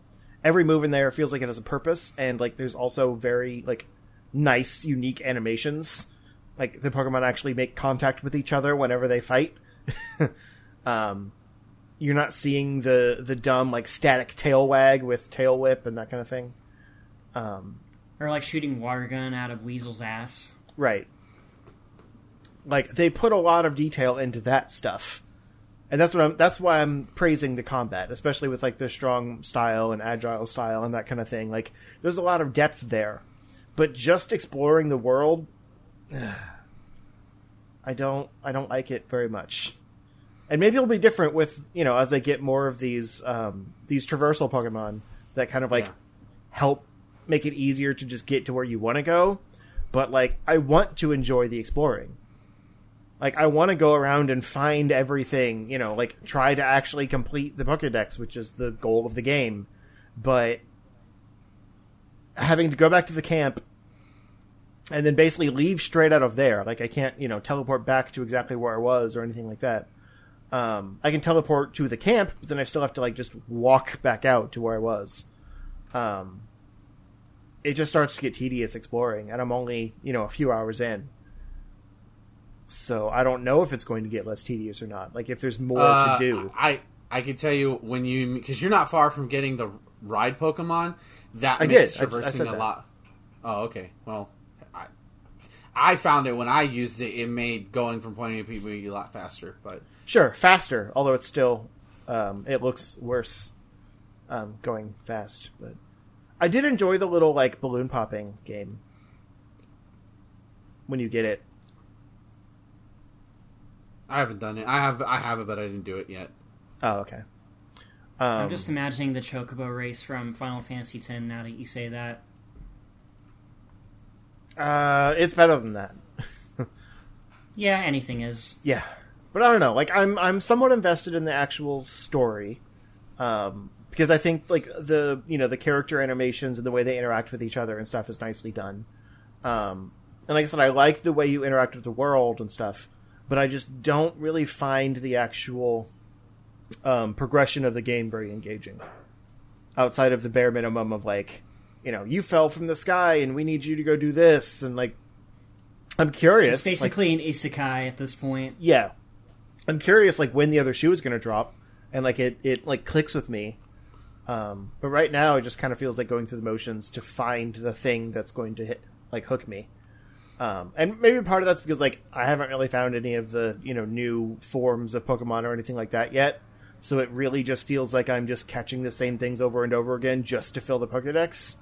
B: every move in there feels like it has a purpose and like there's also very like nice unique animations like the pokemon actually make contact with each other whenever they fight um you're not seeing the the dumb like static tail wag with tail whip and that kind of thing um
C: Or like shooting water gun out of Weasel's ass.
B: Right. Like they put a lot of detail into that stuff. And that's what I'm that's why I'm praising the combat, especially with like their strong style and agile style and that kind of thing. Like there's a lot of depth there. But just exploring the world I don't I don't like it very much. And maybe it'll be different with, you know, as I get more of these um these traversal Pokemon that kind of like
A: Yeah.
B: help make it easier to just get to where you want to go. But like I want to enjoy the exploring. Like I want to go around and find everything, you know, like try to actually complete the Pokédex, which is the goal of the game. But having to go back to the camp and then basically leave straight out of there, like I can't, you know, teleport back to exactly where I was or anything like that. Um, I can teleport to the camp, but then I still have to like just walk back out to where I was. Um, it just starts to get tedious exploring, and I'm only you know a few hours in. So I don't know if it's going to get less tedious or not. Like if there's more
A: Uh,
B: to do.
A: I I can tell you when you because you're not far from getting the ride Pokemon. That
B: I
A: makes
B: did. I- I
A: traversing a
B: that.
A: lot. Oh, okay. Well, I I found it when I used it. It made going from point A to point B a lot faster. But
B: Sure, faster, although it's still um, it looks worse um, going fast. But I did enjoy the little like balloon popping game when you get it.
A: I haven't done it. I have I have it, but I didn't do it yet.
B: Oh, okay. Um,
C: I'm just imagining the Chocobo race from Final Fantasy X now that you say that.
B: uh, it's better than that.
C: Yeah, anything is.
B: Yeah, but I don't know. Like I'm I'm somewhat invested in the actual story, um, because I think like the you know the character animations and the way they interact with each other and stuff is nicely done. Um, and like I said, I like the way you interact with the world and stuff, but I just don't really find the actual um, progression of the game very engaging. Outside of the bare minimum of like, you know, you fell from the sky and we need you to go do this, and like, I'm curious.
C: It's
B: like-
C: basically an isekai at this point.
B: yeah i'm curious like when the other shoe is going to drop and like it it like clicks with me um but right now it just kind of feels like going through the motions to find the thing that's going to hit like hook me um and maybe part of that's because like i haven't really found any of the you know new forms of pokemon or anything like that yet so it really just feels like i'm just catching the same things over and over again just to fill the pokédex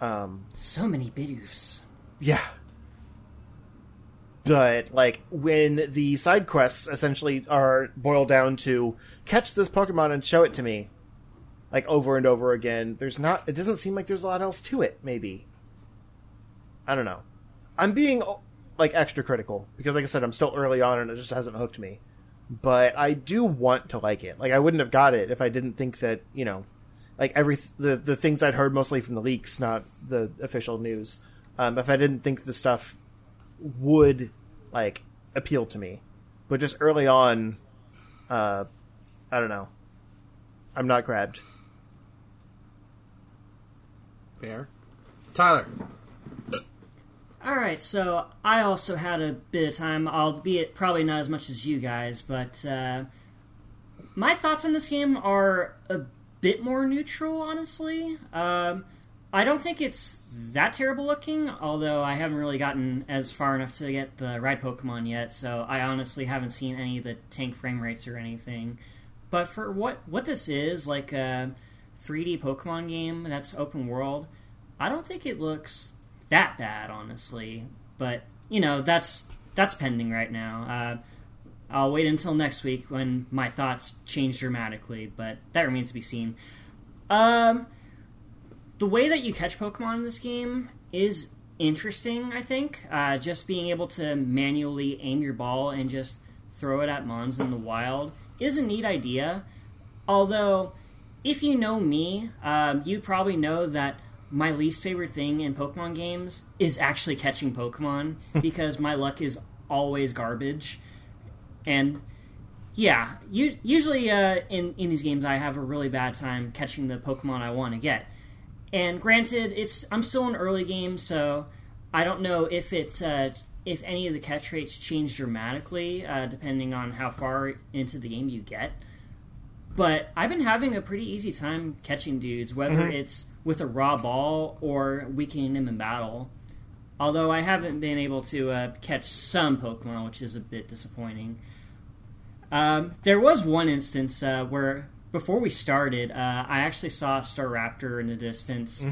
B: um
C: So many Bidoofs.
B: yeah. But like when the side quests essentially are boiled down to catch this Pokemon and show it to me, like over and over again, there's not. It doesn't seem like there's a lot else to it. Maybe. I don't know. I'm being like extra critical because, like I said, I'm still early on and it just hasn't hooked me. But I do want to like it. Like I wouldn't have got it if I didn't think that you know, like every the the things I'd heard mostly from the leaks, not the official news. Um, if I didn't think the stuff would like appeal to me, but just early on, uh, I don't know. I'm not grabbed.
A: Fair. Tyler.
C: All right, so I also had a bit of time, albeit probably not as much as you guys, but uh, my thoughts on this game are a bit more neutral, honestly. Um, I don't think it's that terrible looking, although I haven't really gotten as far enough to get the ride Pokemon yet, so I honestly haven't seen any of the tank frame rates or anything. But for what what this is, like a 3D Pokemon game that's open world, I don't think it looks that bad, honestly. But you know, that's that's pending right now. Uh, I'll wait until next week when my thoughts change dramatically, but that remains to be seen. Um, the way that you catch Pokemon in this game is interesting. I think uh, just being able to manually aim your ball and just throw it at mons in the wild is a neat idea. Although, if you know me, um, you probably know that my least favorite thing in Pokemon games is actually catching Pokemon because my luck is always garbage. And yeah, u- usually uh, in in these games I have a really bad time catching the Pokemon I want to get. And granted, it's I'm still in early game, so I don't know if it uh, if any of the catch rates change dramatically uh, depending on how far into the game you get. But I've been having a pretty easy time catching dudes, whether it's with a raw ball or weakening them in battle. Although I haven't been able to uh, catch some Pokemon, which is a bit disappointing. Um, there was one instance uh, where before we started, uh, I actually saw a Staraptor in the distance,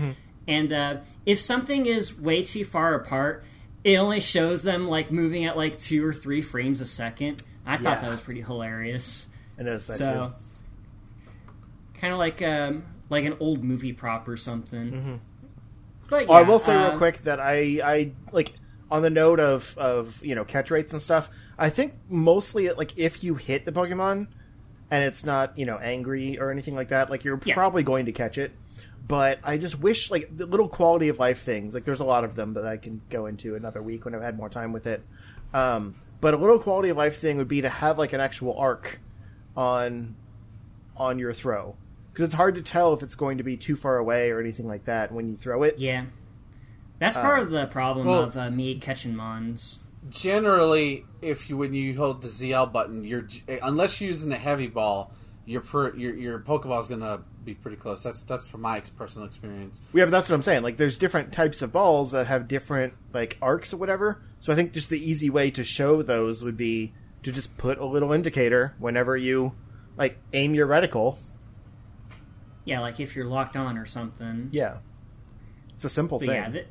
C: and uh, if something is way too far apart, it only shows them like moving at like two or three frames a second. I thought that was pretty hilarious.
B: I noticed that
C: so, kind of like um, like an old movie prop or something. But
B: too. Oh, I will say
C: uh,
B: real quick that I I like on the note of of you know catch rates and stuff. I think mostly like if you hit the Pokemon and it's not you know angry or anything like that, like you're
C: Yeah.
B: probably going to catch it. But I just wish like the little quality of life things. Like there's a lot of them that I can go into another week when I've had more time with it. Um, but a little quality of life thing would be to have like an actual arc on on your throw because it's hard to tell if it's going to be too far away or anything like that when you throw it.
C: Yeah, that's part of the problem
A: well-
C: of uh, me catching mons.
A: Generally, if you when you hold the ZL button, you're unless you're using the heavy ball, your per, your your Pokeball is gonna be pretty close. That's that's from my ex- personal experience.
B: Yeah, but that's what I'm saying. Like, there's different types of balls that have different like arcs or whatever. So I think just the easy way to show those would be to just put a little indicator whenever you like aim your reticle.
C: Yeah, like if you're locked on or something.
B: Yeah, it's a simple
C: But
B: thing.
C: yeah, th-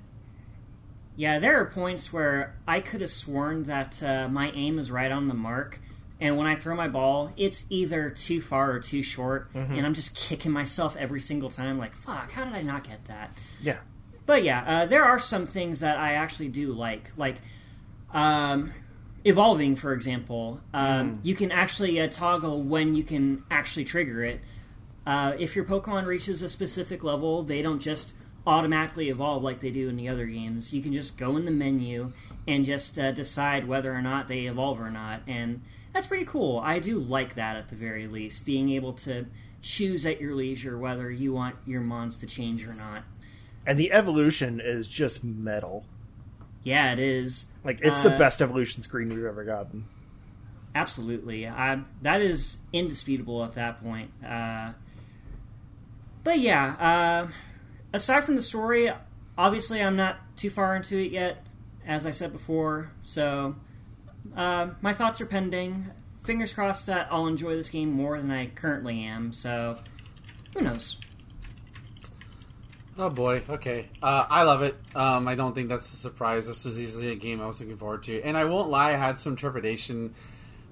C: yeah, there are points where I could have sworn that uh, my aim is right on the mark, and when I throw my ball, it's either too far or too short,
B: Mm-hmm.
C: and I'm just kicking myself every single time. Like, fuck, how did I not get that?
B: yeah,
C: But yeah, uh, there are some things that I actually do like. Like, um, evolving, for example, um, you can actually uh, toggle when you can actually trigger it. Uh, if your Pokemon reaches a specific level, they don't just automatically evolve like they do in the other games. You can just go in the menu and just uh, decide whether or not they evolve or not, and that's pretty cool. I do like that at the very least, being able to choose at your leisure whether you want your mons to change or not.
B: And the evolution is just metal.
C: Yeah, it is.
B: Like it's the
C: Uh,
B: best evolution screen we've ever gotten.
C: Absolutely, I, that is indisputable at that point. Uh, but yeah, uh, aside from the story, obviously I'm not too far into it yet, as I said before. So uh, my thoughts are pending. Fingers crossed that I'll enjoy this game more than I currently am. So who knows?
A: Oh boy, okay. Uh, I love it. Um, I don't think that's a surprise. This was easily a game I was looking forward to. And I won't lie, I had some trepidation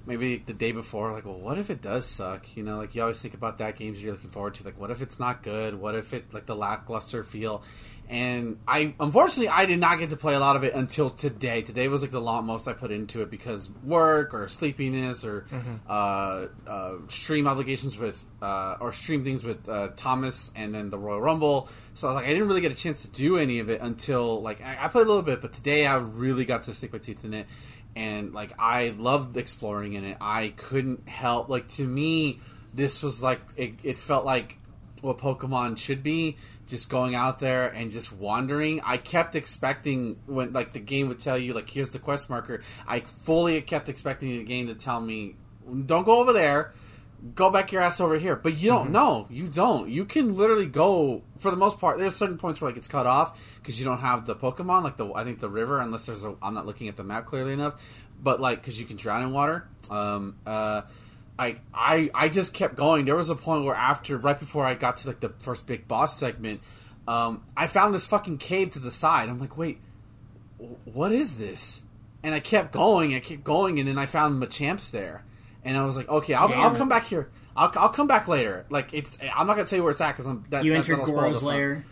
A: maybe the day before, like, well, what if it does suck? You know, like you always think about that games you're looking forward to. Like, what if it's not good? What if it, like, the lackluster feel? And I, unfortunately, I did not get to play a lot of it until today. Today was like the long most I put into it because work or sleepiness or uh, uh, stream obligations with uh, or stream things with uh, Thomas and then the Royal Rumble. So like I didn't really get a chance to do any of it until like I, I played a little bit, but today I really got to stick my teeth in it, and like I loved exploring in it. I couldn't help like to me this was like it, it felt like what Pokemon should be. Just going out there and just wandering. I kept expecting when like the game would tell you like here's the quest marker. I fully kept expecting the game to tell me don't go over there go back your ass over here. But you don't know. You don't. You can literally go for the most part. There's certain points where like it's cut off because you don't have the Pokemon, like the I think the river, unless there's a. I'm not looking at the map clearly enough, but like because you can drown in water. Um. Uh. I, I I just kept going. There was a point where after right before I got to like the first big boss segment, um, I found this fucking cave to the side. I'm like, wait, wh- what is this? And I kept going. I kept going, and then I found Machamps there, and I was like, okay, I'll, I'll come back here. I'll, I'll come back later. Like it's, I'm not gonna tell you where it's at because I'm. That,
C: You
A: that-
C: entered
A: that'll the
C: Goro's
A: fun.
C: lair.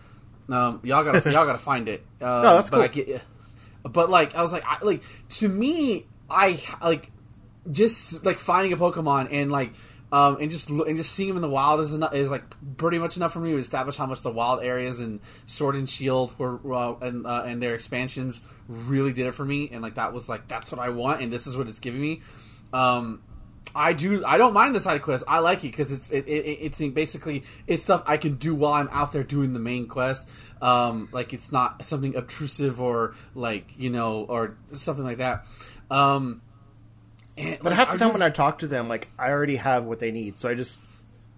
A: Um, y'all gotta y'all gotta find it. Uh,
B: No, that's
A: but
B: cool.
A: I get, but like I was like, I, like to me, I like just like finding a Pokemon and like. Um, and just lo- and just seeing them in the wild is enough, is like pretty much enough for me to establish how much the wild areas and Sword and Shield were uh, and uh, and their expansions really did it for me and like that was like that's what I want and this is what it's giving me. Um, I do. I don't mind the side quest. I like it because it's it, it, it's basically it's stuff I can do while I'm out there doing the main quest. Um, like it's not something obtrusive or like you know or something like that. Um, and,
B: But
A: like,
B: half the time
A: just-
B: when I talk to them, like I already have what they need, so I just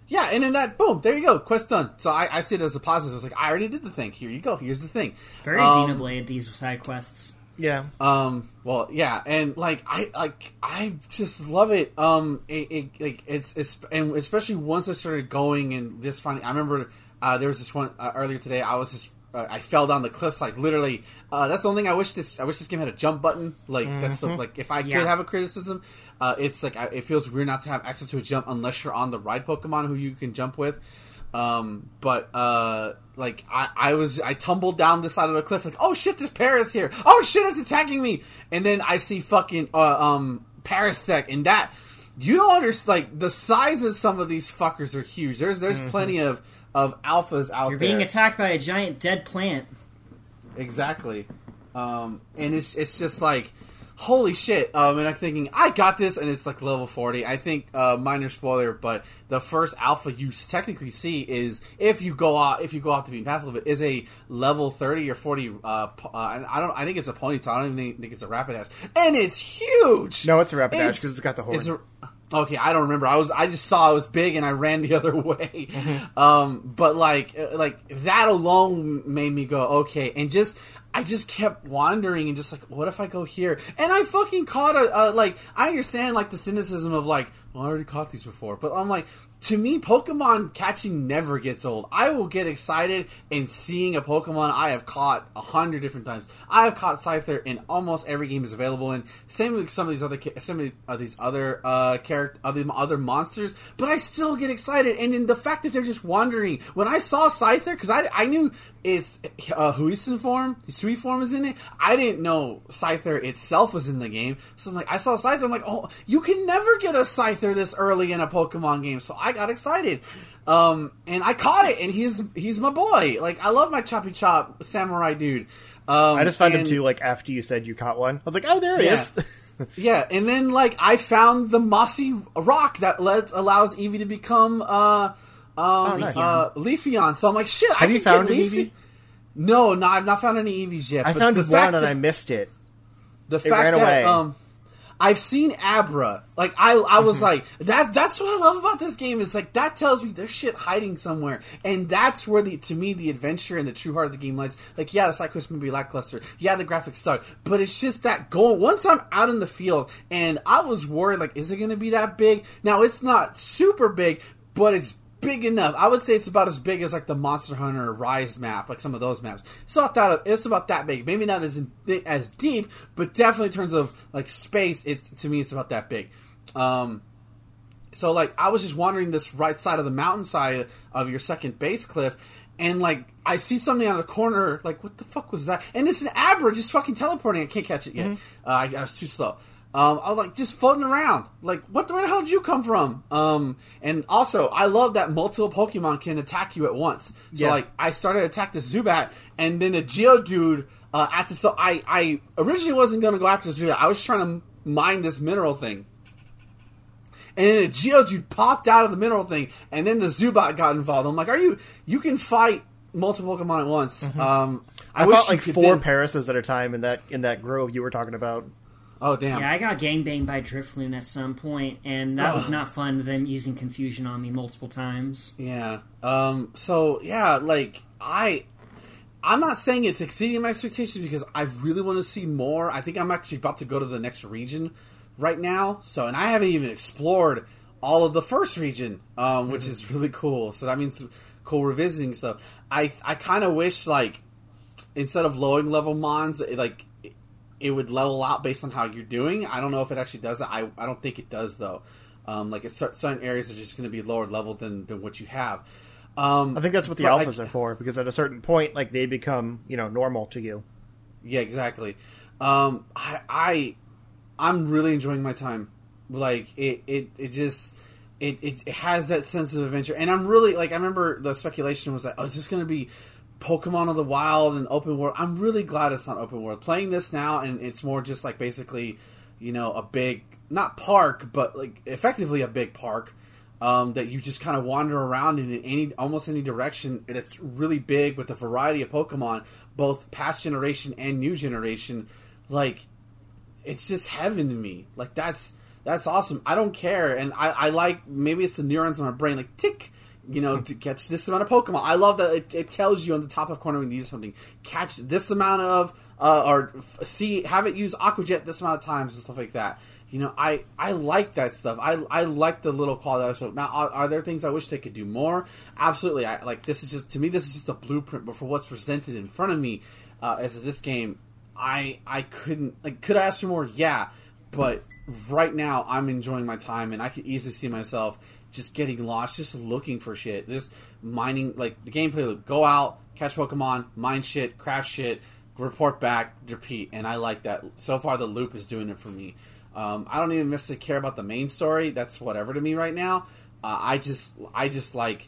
A: yeah, and then that boom, there you go, quest done. So I, I see it as a positive. It's like I already did the thing. Here you go. Here's the thing.
C: Very
A: Um,
C: Xenoblade, these side quests.
B: Yeah.
A: Um. Well, yeah, and like I like I just love it. Um. It, it like it's it's and especially once I started going and just finding. I remember uh, there was this one uh, earlier today. I was just. Uh, I fell down the cliffs like literally. Uh, that's the only thing I wish this. I wish this game had a jump button. Like that's the, like if I
C: Yeah.
A: could have a criticism, uh, it's like I, it feels weird not to have access to a jump unless you're on the ride Pokemon who you can jump with. Um, but uh, like I, I was, I tumbled down the side of the cliff, like, oh shit, there's Paras here. Oh shit, it's attacking me. And then I see fucking uh, um Parasect, and that you don't understand. Like the sizes, some of these fuckers are huge. There's there's plenty of of alphas out
C: You're
A: there.
C: being attacked by a giant dead plant.
A: Exactly. Um, and it's it's just like holy shit. Um, and I'm thinking I got this, and it's like level forty. I think uh, minor spoiler, but the first alpha you technically see is if you go off if you go off the beaten path of bit is a level thirty or forty. Uh, po- uh, and I don't. I think it's a Ponyta. I don't even think, it's a Rapidash, and it's huge.
B: No, it's a Rapidash 'cause it's got the horn.
A: it's Okay, I don't remember. I was I just saw it was big and I ran the other way. Um, but like uh, like that alone made me go okay, and just I just kept wandering and just like what if I go here? And I fucking caught a uh, like I understand like the cynicism of like well, I already caught these before, but I'm like to me Pokemon catching never gets old. I will get excited in seeing a Pokemon I have caught a hundred different times. I have caught Scyther in almost every game is available, and same with some of these other some of these other uh, character other other monsters. But I still get excited, and in the fact that they're just wandering. When I saw Scyther, because I I knew it's uh, Hisuian form, Sui form is in it. I didn't know Scyther itself was in the game, so I'm like, I saw Scyther. I'm like, oh, you can never get a Scyther this early in a Pokemon game, so I got excited, um, and I caught it, and he's he's my boy. Like, I love my Choppy Chop Samurai dude. Um,
B: I just found him too. Like after you said you caught one, I was like, oh, there he
A: Yeah.
B: is.
A: Yeah, and then like I found the mossy rock that let, allows Eevee to become uh um
B: nice.
A: uh Leafeon. So I'm like, shit. I
B: Have you found an Eevee?
A: No, no, I've not found any Eevees yet.
B: I found one
A: fact
B: and
A: that-
B: I missed it.
A: the fact
B: ran
A: that
B: away.
A: um I've seen Abra. Like I I was
B: Mm-hmm.
A: like that that's what I love about this game is like that tells me there's shit hiding somewhere. And that's where the to me the adventure and the true heart of the game lies. Like yeah, the side quest be lackluster. Yeah, the graphics suck. But it's just that goal once I'm out in the field and I was worried like is it gonna be that big? Now it's not super big, but it's big enough. I would say it's about as big as like the Monster Hunter Rise map, like some of those maps. It's not that. It's about that big. Maybe not as in, as deep, but definitely in terms of like space, it's to me it's about that big. Um, so like I was just wandering this right side of the mountainside of your second base cliff. And like I see something out of the corner, like what the fuck was that? And it's an Abra just fucking teleporting. I can't catch it yet. Uh, I, I was too slow. Um, I was like just floating around. Like what the, where the hell did you come from? Um, and also I love that multiple Pokemon can attack you at once. So
B: Yeah.
A: like I started to attack the Zubat, and then the Geodude uh, at the so I I originally wasn't gonna go after the Zubat. I was trying to mine this mineral thing and then a Geodude popped out of the mineral thing, and then the Zubat got involved. I'm like, are you? You can fight multiple Pokemon at once. Um, I,
B: Mm-hmm. I, fought like four
A: then-
B: Parases at a time in that in that grove you were talking about.
A: Oh damn!
C: Yeah, I got gangbanged by Drifloon at some point, and that was not fun. Them using confusion on me multiple times.
A: Yeah. Um. So yeah, like I, I'm not saying it's exceeding my expectations because I really want to see more. I think I'm actually about to go to the next region right now. So and I haven't even explored all of the first region, um, which is really cool. So that means cool revisiting stuff. I I kind of wish like instead of lowering level mons, it, like it- would level out based on how you're doing. I don't know if it actually does that. I, I don't think it does though. Um, like it's certain areas are just going to be lower level than, than what you have. Um,
B: I think that's what the
A: but I-
B: alphas are for because at a certain point, like they become you know normal to you.
A: Yeah, exactly. Um, I, I I'm really enjoying my time. Like it, it, it just it, it, it has that sense of adventure, and I'm really like I remember the speculation was like, oh, is this going to be Pokemon of the Wild and open world? I'm really glad it's not open world. Playing this now, and it's more just like basically, you know, a big not park, but like effectively a big park. Um, that you just kind of wander around in any almost any direction. and It's really big with a variety of Pokemon, both past generation and new generation. Like it's just heaven to me. Like that's that's awesome. I don't care, and I, I like maybe it's the neurons in my brain like tick. You know, to catch this amount of Pokemon. I love that it, it tells you on the top of corner when you need something. Catch this amount of, uh, or see, have it use Aqua Jet this amount of times and stuff like that. You know, I, I like that stuff. I, I like the little quality. So now, are, are there things I wish they could do more? Absolutely. I like this is just to me. This is just a blueprint, but for what's presented in front of me uh, as this game, I I couldn't like could I ask for more? Yeah, but right now I'm enjoying my time, and I could easily see myself just getting lost, just looking for shit, just mining like the gameplay. Loop, go out, catch Pokemon, mine shit, craft shit, report back, repeat, and I like that. So far, the loop is doing it for me. Um, I don't even necessarily care about the main story. That's whatever to me right now. Uh, I just I just like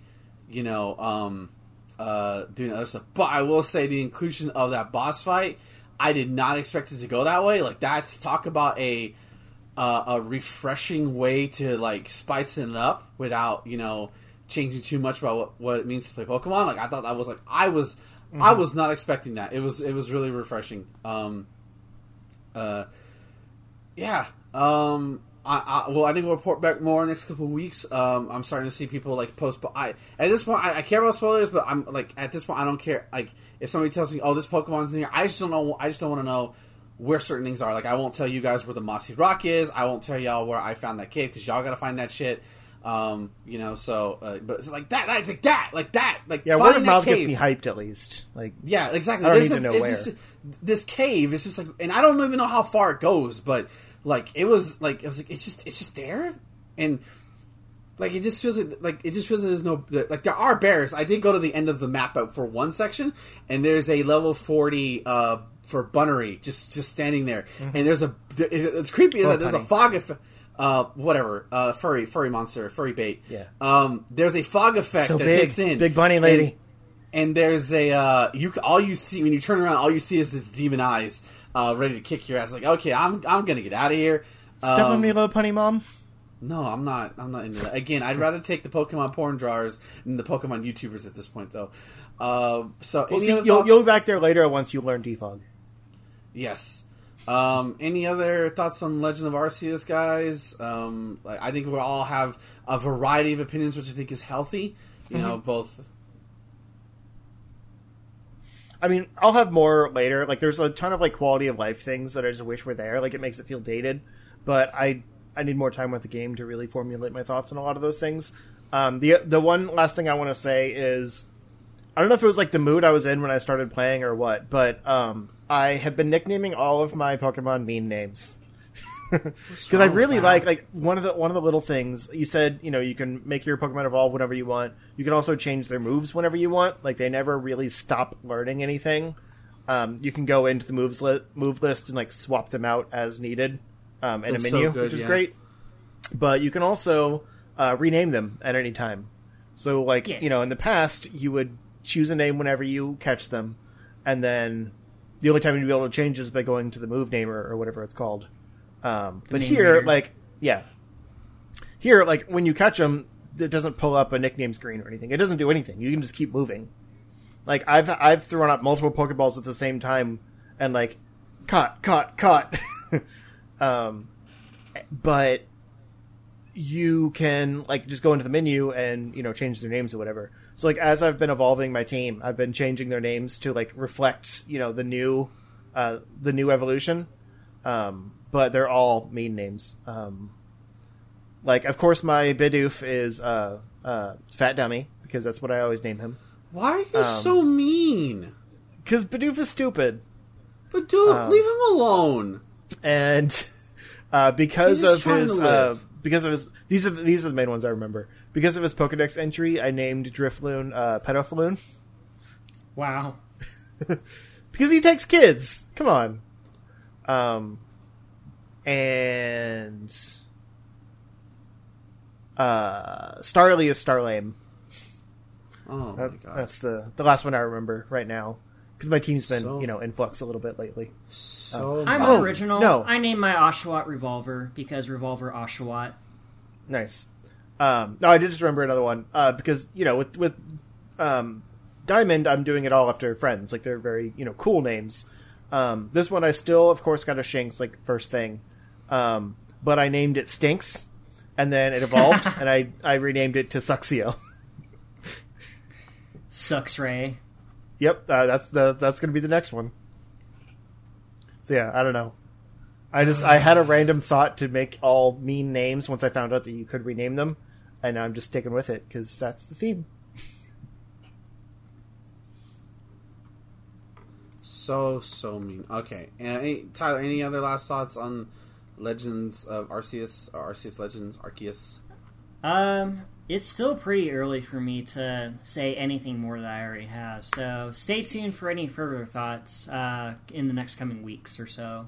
A: you know um, uh, doing other stuff. But I will say the inclusion of that boss fight, I did not expect it to go that way. Like that's talk about a uh, a refreshing way to like spice it up without you know changing too much about what, what it means to play Pokemon. Like I thought that was like I was I was not expecting that. It was it was really refreshing. Um, uh, yeah. Um, I, I, well, I think we'll report back more next couple weeks. Um, I'm starting to see people like post. But I at this point, I, I care about spoilers, but I'm like at this point, I don't care. Like if somebody tells me, "Oh, this Pokemon's in here," I just don't know. I just don't want to know where certain things are. Like I won't tell you guys where the Mossy Rock is. I won't tell y'all where I found that cave because y'all got to find that shit. Um, you know, so uh, but it's like that, like that, like that, like
B: Yeah, word of
A: that
B: mouth gets me hyped at least. Like
A: Yeah, exactly.
B: I don't
A: There's
B: need
A: a-
B: to know where.
A: just- this cave is just like, and I don't even know how far it goes, but like it was like it was like it's just it's just there, and like it just feels like like it just feels like there's no like there are bears. I did go to the end of the map out for one section, and there's a level forty uh, for Bunnery just just standing there, and there's a it's creepy is
B: Oh,
A: that there's a fog effect. Uh, whatever, uh, furry, furry monster, furry bait.
B: Yeah.
A: Um, there's a fog effect
B: So
A: that
B: big,
A: hits in,
B: big bunny lady.
A: and, and there's a uh, you all you see when you turn around, all you see is this demon eyes, uh, ready to kick your ass. Like, okay, I'm I'm gonna get out of here.
B: Step on
A: Um,
B: me, little punny mom.
A: no, I'm not. I'm not into that. Again, I'd rather take the Pokemon porn drawers than the Pokemon YouTubers at this point, though. Uh, so,
B: Well, see, you'll, you'll be back there later once you learn defog.
A: Yes. Um, any other thoughts on Legend of Arceus, guys? Um, I think we all have a variety of opinions, which I think is healthy. You know, both.
B: I mean, I'll have more later. Like, there's a ton of like quality of life things that I just wish were there. Like, it makes it feel dated, but I I need more time with the game to really formulate my thoughts on a lot of those things. Um, the the one last thing I want to say is, I don't know if it was like the mood I was in when I started playing or what, but um, I have been nicknaming all of my Pokemon mean names. because I really like like one of the one of the little things you said. You know, you can make your Pokemon evolve whenever you want. You can also change their moves whenever you want. Like they never really stop learning anything. Um, you can go into the moves li- move list and like swap them out as needed um, in
A: That's
B: a
A: so
B: menu,
A: good,
B: which is
A: yeah.
B: great. But you can also uh, rename them at any time. So, like
C: Yeah.
B: you know, in the past, you would choose a name whenever you catch them, and then the only time you'd be able to change is by going to the move namer or whatever it's called. Um, but here, like, yeah, here, like when you catch them, it doesn't pull up a nickname screen or anything. It doesn't do anything. You can just keep moving. Like I've I've thrown up multiple Pokeballs at the same time, and like, caught, caught, caught. um, but you can like just go into the menu and you know change their names or whatever. So like as I've been evolving my team, I've been changing their names to like reflect you know the new uh, the new evolution. Um, but they're all mean names. Um, like of course my Bidoof is uh, uh, Fat Dummy because that's what I always name him.
A: Why are you
B: Um,
A: so mean?
B: Because Bidoof is stupid.
A: But dude,
B: um,
A: leave him alone.
B: and uh, because of his uh, because of his these are the, these are the main ones I remember. Because of his Pokedex entry, I named Drifloon uh, Pedofaloon
C: Wow.
B: because he takes kids. Come on, um, and uh, Starly is Starlame.
A: Oh my
B: That-
A: god,
B: that's the the last one I remember right now because my team's been
A: So-
B: you know in flux a little bit lately.
A: so.
C: I'm
B: Oh,
C: original.
B: no.
C: I named my Oshawott Revolver because Revolver Oshawott.
B: Nice. Um, no, I did just remember another one uh, because you know with with um, Diamond, I'm doing it all after friends. Like they're very you know cool names. Um, this one I still, of course, got a Shinx like first thing, um, but I named it Stinks, and then it evolved, and I I renamed it to Suxio.
C: Sucks Ray.
B: Yep, uh, that's the that's gonna be the next one. So yeah, I don't know. I just I had a random thought to make all mean names once I found out that you could rename them, and I'm just sticking with it because that's the theme.
A: So so mean. Okay, and any, Tyler, any other last thoughts on Legends of Arceus, or Arceus Legends, Arceus?
C: Um, it's still pretty early for me to say anything more that I already have. So stay tuned for any further thoughts uh, in the next coming weeks or so.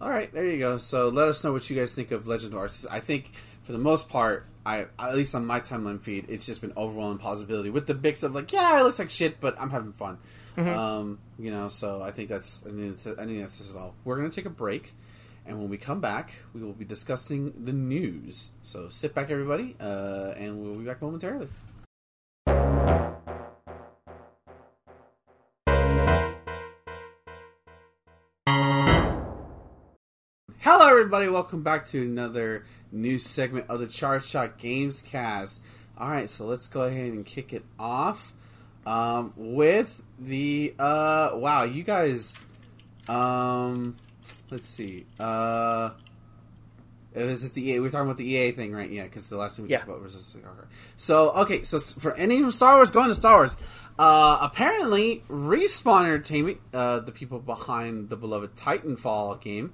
A: All right, there you go. So let us know what you guys think of Legend of Arceus. I think for the most part, I at least on my timeline feed, it's just been overwhelming positivity with the mix of like, yeah, it looks like shit, but I'm having fun. Um, you know, so I think that's I think that's, I think that says it all. We're gonna take a break, and when we come back, we will be discussing the news. So sit back, everybody, uh, and we'll be back momentarily. Hello, everybody. Welcome back to another new segment of the Charge Shot Games Cast. All right, so let's go ahead and kick it off um, with the uh, wow. You guys, um, let's see. Uh, is it the EA? We're talking about the EA thing, right? Yeah, because the last thing we
B: Yeah.
A: talked about was. Okay. So, okay, so for any from Star Wars, going to Star Wars. Uh, apparently, Respawn Entertainment, uh, the people behind the beloved Titanfall game,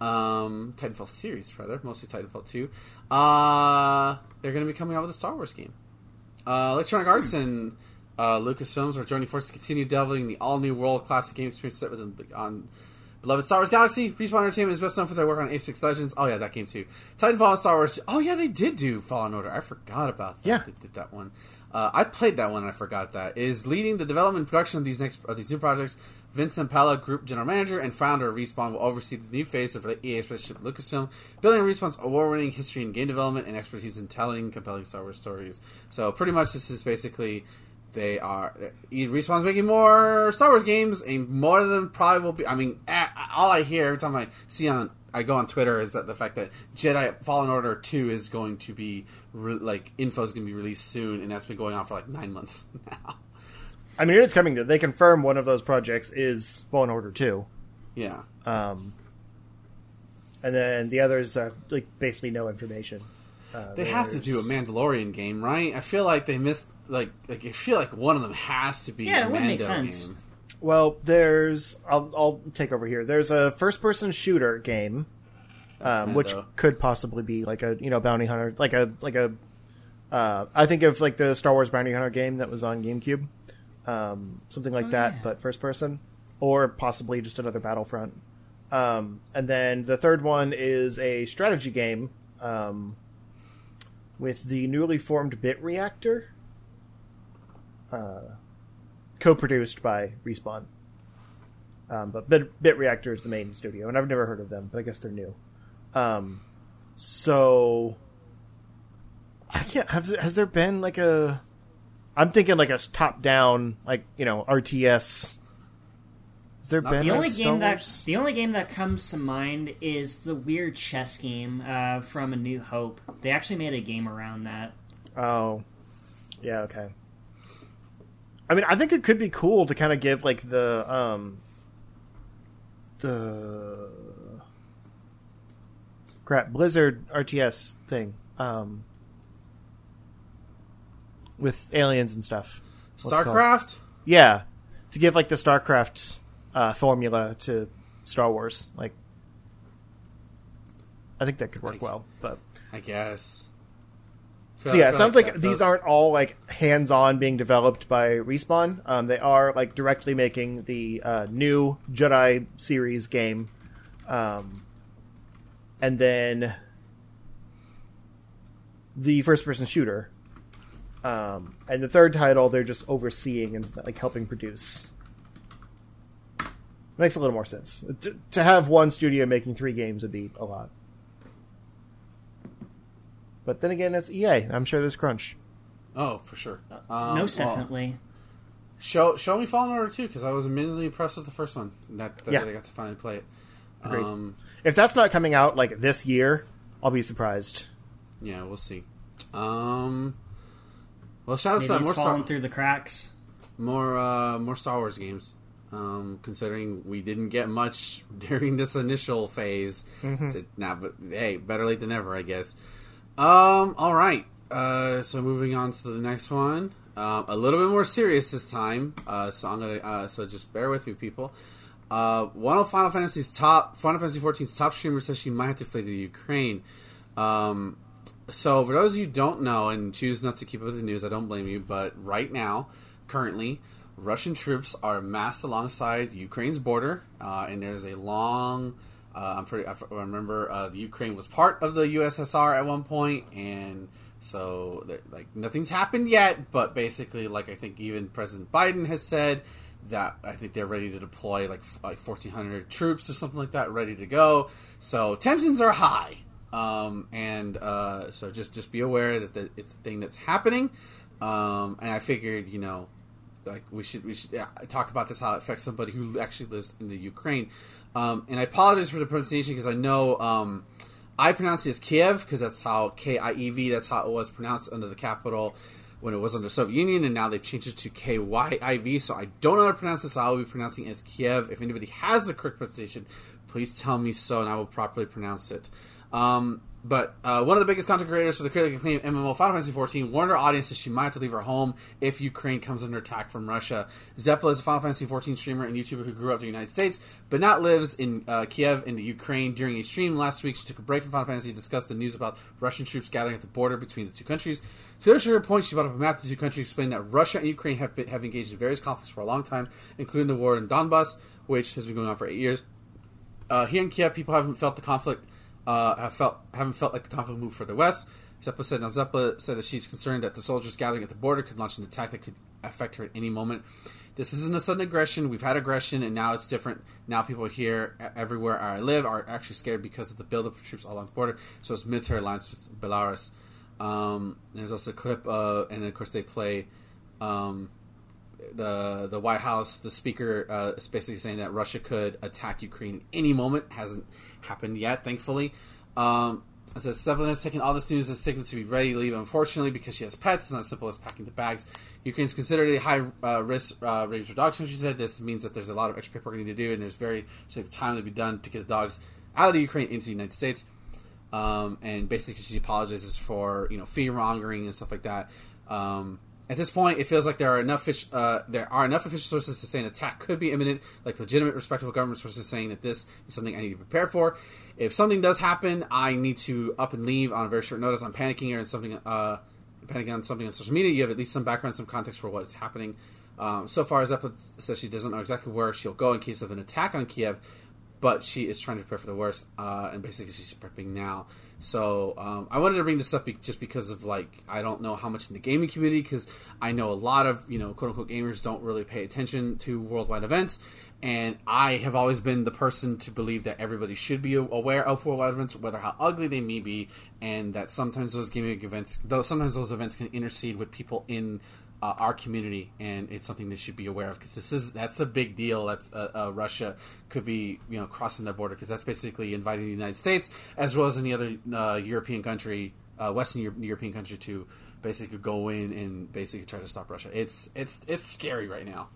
A: um, Titanfall series rather, mostly Titanfall two. Uh, they're going to be coming out with a Star Wars game. Uh, Electronic Arts and uh, Lucasfilms are joining forces to continue delving the all new world classic game experience set within on beloved Star Wars Galaxy. Respawn Entertainment is best known for their work on Apex Legends. Oh yeah, that game too. Titanfall and Star Wars. Oh yeah, they did do Fallen Order. I forgot about that.
B: Yeah.
A: they did that one. Uh, I played that one. and I forgot that is leading the development and production of these next of these new projects. Vince Zampella, Group General Manager and founder of Respawn, will oversee the new phase of EA's relationship with Lucasfilm, building Respawn's award-winning history in game development and expertise in telling compelling Star Wars stories. So pretty much, this is basically they are Respawn's making more Star Wars games, and more of them probably will be. I mean, all I hear every time I see on I go on Twitter is that the fact that Jedi Fallen Order Two is going to be re- like info is going to be released soon, and that's been going on for like nine months now.
B: I mean, it is coming. To, they confirm one of those projects is Fallen Order Two,
A: Yeah,
B: um, and then the others are like basically no information. Uh,
A: they have to do a Mandalorian game, right? I feel like they missed like like I feel like one of them has to be
C: Yeah,
A: a
C: it would make sense.
A: game.
B: Well, there's I'll, I'll take over here. There's a first-person shooter game, um, which could possibly be like a you know bounty hunter, like a like a. Uh, I think of like the Star Wars bounty hunter game that was on GameCube, um, something like
C: Oh,
B: that,
C: yeah.
B: but first person, or possibly just another Battlefront. Um, and then the third one is a strategy game um, with the newly formed Bit Reactor, uh, co-produced by Respawn. Um, but Bit, Bit Reactor is the main studio, and I've never heard of them, but I guess they're new. Um, so I can't. Has, has there been like a? I'm thinking like a top-down, like you know, RTS. Has there been
C: The only game that the only game that comes to mind is the weird chess game uh, from A New Hope. They actually made a game around that.
B: Oh, yeah. Okay. I mean, I think it could be cool to kind of give like the um the crap Blizzard RTS thing um with aliens and stuff. What's?
A: StarCraft.
B: Yeah, to give like the StarCraft uh, formula to Star Wars. Like, I think that could work
A: Like-
B: well. But
A: I guess.
B: so yeah, it sounds like,
A: that
B: these aren't all like hands-on being developed by Respawn. Um, they are like directly making the uh, new Jedi series game, um, and then the first-person shooter. Um, and the third title, they're just overseeing and like helping produce. Makes a little more sense. To, to have one studio making three games would be a lot. But then again, it's EA. I'm sure there's crunch.
A: Oh, for sure. Um,
C: Most
A: well,
C: definitely.
A: Show show me Fallen Order too, because I was immediately impressed with the first one. That, that
B: Yeah.
A: I got to finally play it. Um,
B: If that's not coming out like this year, I'll be surprised.
A: yeah, we'll see. Um, well, shout out to
C: Maybe
A: that
C: it's
A: more
C: falling
A: Star,
C: through the cracks.
A: more uh, more Star Wars games. Um, considering we didn't get much during this initial phase, So, now, but hey, better late than never, I guess. Um, all right. Uh, so moving on to the next one, um, a little bit more serious this time. Uh, so I'm gonna uh, so just bear with me, people. Uh, one of Final Fantasy's top Final Fantasy 14's top streamer says she might have to flee to the Ukraine. Um, so for those of you who don't know and choose not to keep up with the news, I don't blame you. But right now, currently, Russian troops are massed alongside Ukraine's border, uh, and there's a long. Uh, I'm pretty. I remember uh, the Ukraine was part of the USSR at one point, and so like nothing's happened yet. But basically, like I think even President Biden has said that I think they're ready to deploy like like 1,400 troops or something like that, ready to go. So tensions are high, um, and uh, so just just be aware that the, it's the thing that's happening. Um, and I figured, you know, like we should we should talk about this how it affects somebody who actually lives in the Ukraine. Um, and I apologize for the pronunciation because I know um, I pronounce it as Kiev because that's how K I E V that's how it was pronounced under the capital when it was under Soviet Union, and now they've changed it to K Y I V. So I don't know how to pronounce this. I will be pronouncing it as Kiev. If anybody has the correct pronunciation, please tell me so, and I will properly pronounce it. Um, but uh, one of the biggest content creators for the critically acclaimed MMO Final Fantasy XIV warned her audience that she might have to leave her home if Ukraine comes under attack from Russia. Zepla is a Final Fantasy XIV streamer and YouTuber who grew up in the United States, but now lives in uh, Kiev in the Ukraine. During a stream last week, she took a break from Final Fantasy to discuss the news about Russian troops gathering at the border between the two countries. To illustrate her point, she brought up a map of the two countries, explaining that Russia and Ukraine have, been, have engaged in various conflicts for a long time, including the war in Donbass, which has been going on for eight years. Uh, here in Kiev, people haven't felt the conflict uh, have felt haven't felt like the conflict moved further west. Zepla said now Zepla said that she's concerned that the soldiers gathering at the border could launch an attack that could affect her at any moment. This isn't a sudden aggression. We've had aggression, and now it's different. Now people here everywhere I live are actually scared because of the buildup of troops along the border. So it's military alliance with Belarus. Um, there's also a clip, uh, and of course they play um, the the White House. The speaker uh, is basically saying that Russia could attack Ukraine any moment. Hasn't happened yet, thankfully. Um, it says Zeppelin has taken all this news as a signal to be ready to leave. Unfortunately, because she has pets, it's not as simple as packing the bags. Ukraine's considered a high uh, risk uh, raised for dogs. She said this means that there's a lot of extra paperwork need to do, and there's very sort time to be done to get the dogs out of the Ukraine into the United States. Um, and basically, she apologizes for you know fear mongering and stuff like that. Um, at this point, it feels like there are enough fish, uh, there are enough official sources to say an attack could be imminent, like legitimate, respectable government sources saying that this is something I need to prepare for. If something does happen, I need to up and leave on a very short notice. I'm panicking here and something, uh, panicking on something on social media. You have at least some background, some context for what is happening. Um, so far, Zeppelin says she doesn't know exactly where she'll go in case of an attack on Kiev, but she is trying to prepare for the worst, uh, and basically she's prepping now. So um, I wanted to bring this up just because of like I don't know how much in the gaming community because I know a lot of you know quote unquote gamers don't really pay attention to worldwide events, and I have always been the person to believe that everybody should be aware of worldwide events, whether how ugly they may be, and that sometimes those gaming events, though sometimes those events can intercede with people in uh, our community, and it's something they should be aware of because this is that's a big deal. That's uh, uh, Russia could be you know crossing the border because that's basically inviting the United States as well as any other uh, European country, uh, Western Euro- European country to basically go in and basically try to stop Russia. It's it's it's scary right now.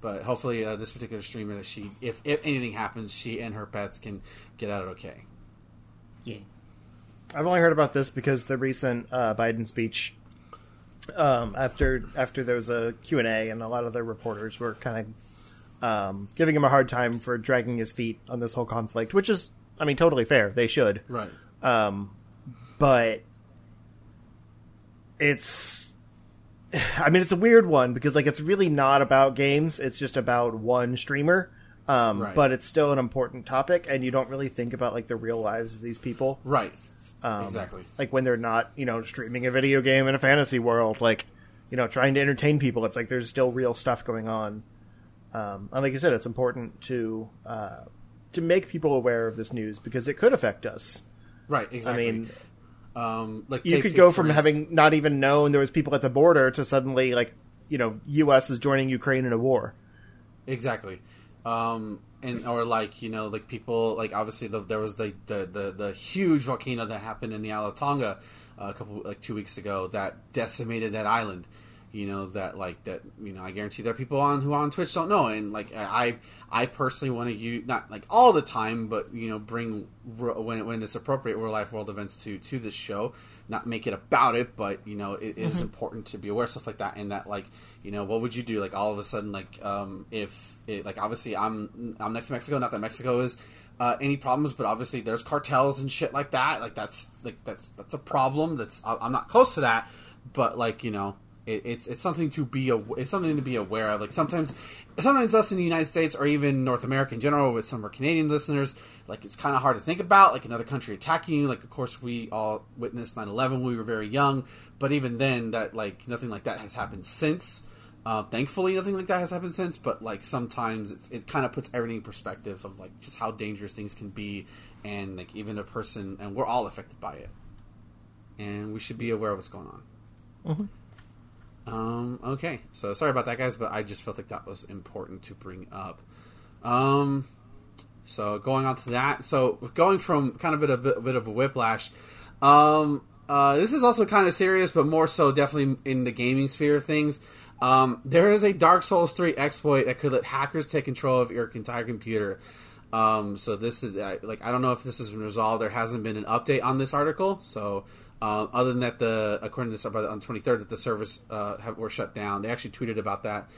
A: But hopefully, uh, this particular streamer, that she, if if anything happens, she and her pets can get out okay.
C: Yeah.
B: I've only heard about this because the recent uh, Biden speech um, after after there was a Q&A and a lot of the reporters were kind of um, giving him a hard time for dragging his feet on this whole conflict, which is, I mean, totally fair. They should.
A: Right.
B: Um, but it's, I mean, it's a weird one because like it's really not about games. It's just about one streamer. Um,
A: Right.
B: but it's still an important topic, and you don't really think about like the real lives of these people.
A: Right.
B: Um,
A: exactly.
B: Like when they're not, you know, streaming a video game in a fantasy world, like, you know, trying to entertain people. It's like there's still real stuff going on. Um, and like you said, it's important to uh, to make people aware of this news because it could affect us.
A: Right. Exactly.
B: I mean,
A: um, like
B: you
A: take-
B: could
A: take
B: go from
A: instance-
B: having not even known there was people at the border to suddenly like, you know, U.S. is joining Ukraine in a war.
A: Exactly. Um, and or like you know like people like obviously the, there was the, the the the huge volcano that happened in the Isle of Tonga uh, a couple like two weeks ago that decimated that island. You know that like that you know I guarantee there are people on who on Twitch don't know and like I I personally want to use not like all the time but you know bring when when it's appropriate real life world events to to this show not make it about it but you know it is important to be aware of stuff like that and that like you know what would you do like all of a sudden like um if it, like obviously I'm I'm next to Mexico not that Mexico is uh, any problems but obviously there's cartels and shit like that like that's like that's that's a problem that's I- I'm not close to that but like you know it, it's it's something to be a, it's something to be aware of. Like sometimes, sometimes us in the United States or even North America in general, with some of our Canadian listeners, like it's kind of hard to think about, like another country attacking you. Like of course we all witnessed 9-11 when we were very young, but even then, that like nothing like that has happened since. Uh, thankfully, nothing like that has happened since. But like sometimes it's, it kind of puts everything in perspective of like just how dangerous things can be, and like even a person, and we're all affected by it, and we should be aware of what's going on. Um, okay, so sorry about that, guys, but I just felt like that was important to bring up. Um, so going on to that, so going from kind of a bit, a bit of a whiplash, um, uh, this is also kind of serious, but more so definitely in the gaming sphere of things. Um, there is a Dark Souls 3 exploit that could let hackers take control of your entire computer. Um, so this is like I don't know if this has been resolved. There hasn't been an update on this article. So uh, other than that, the according to this the- on twenty third that the servers uh, have, were shut down. They actually tweeted about that.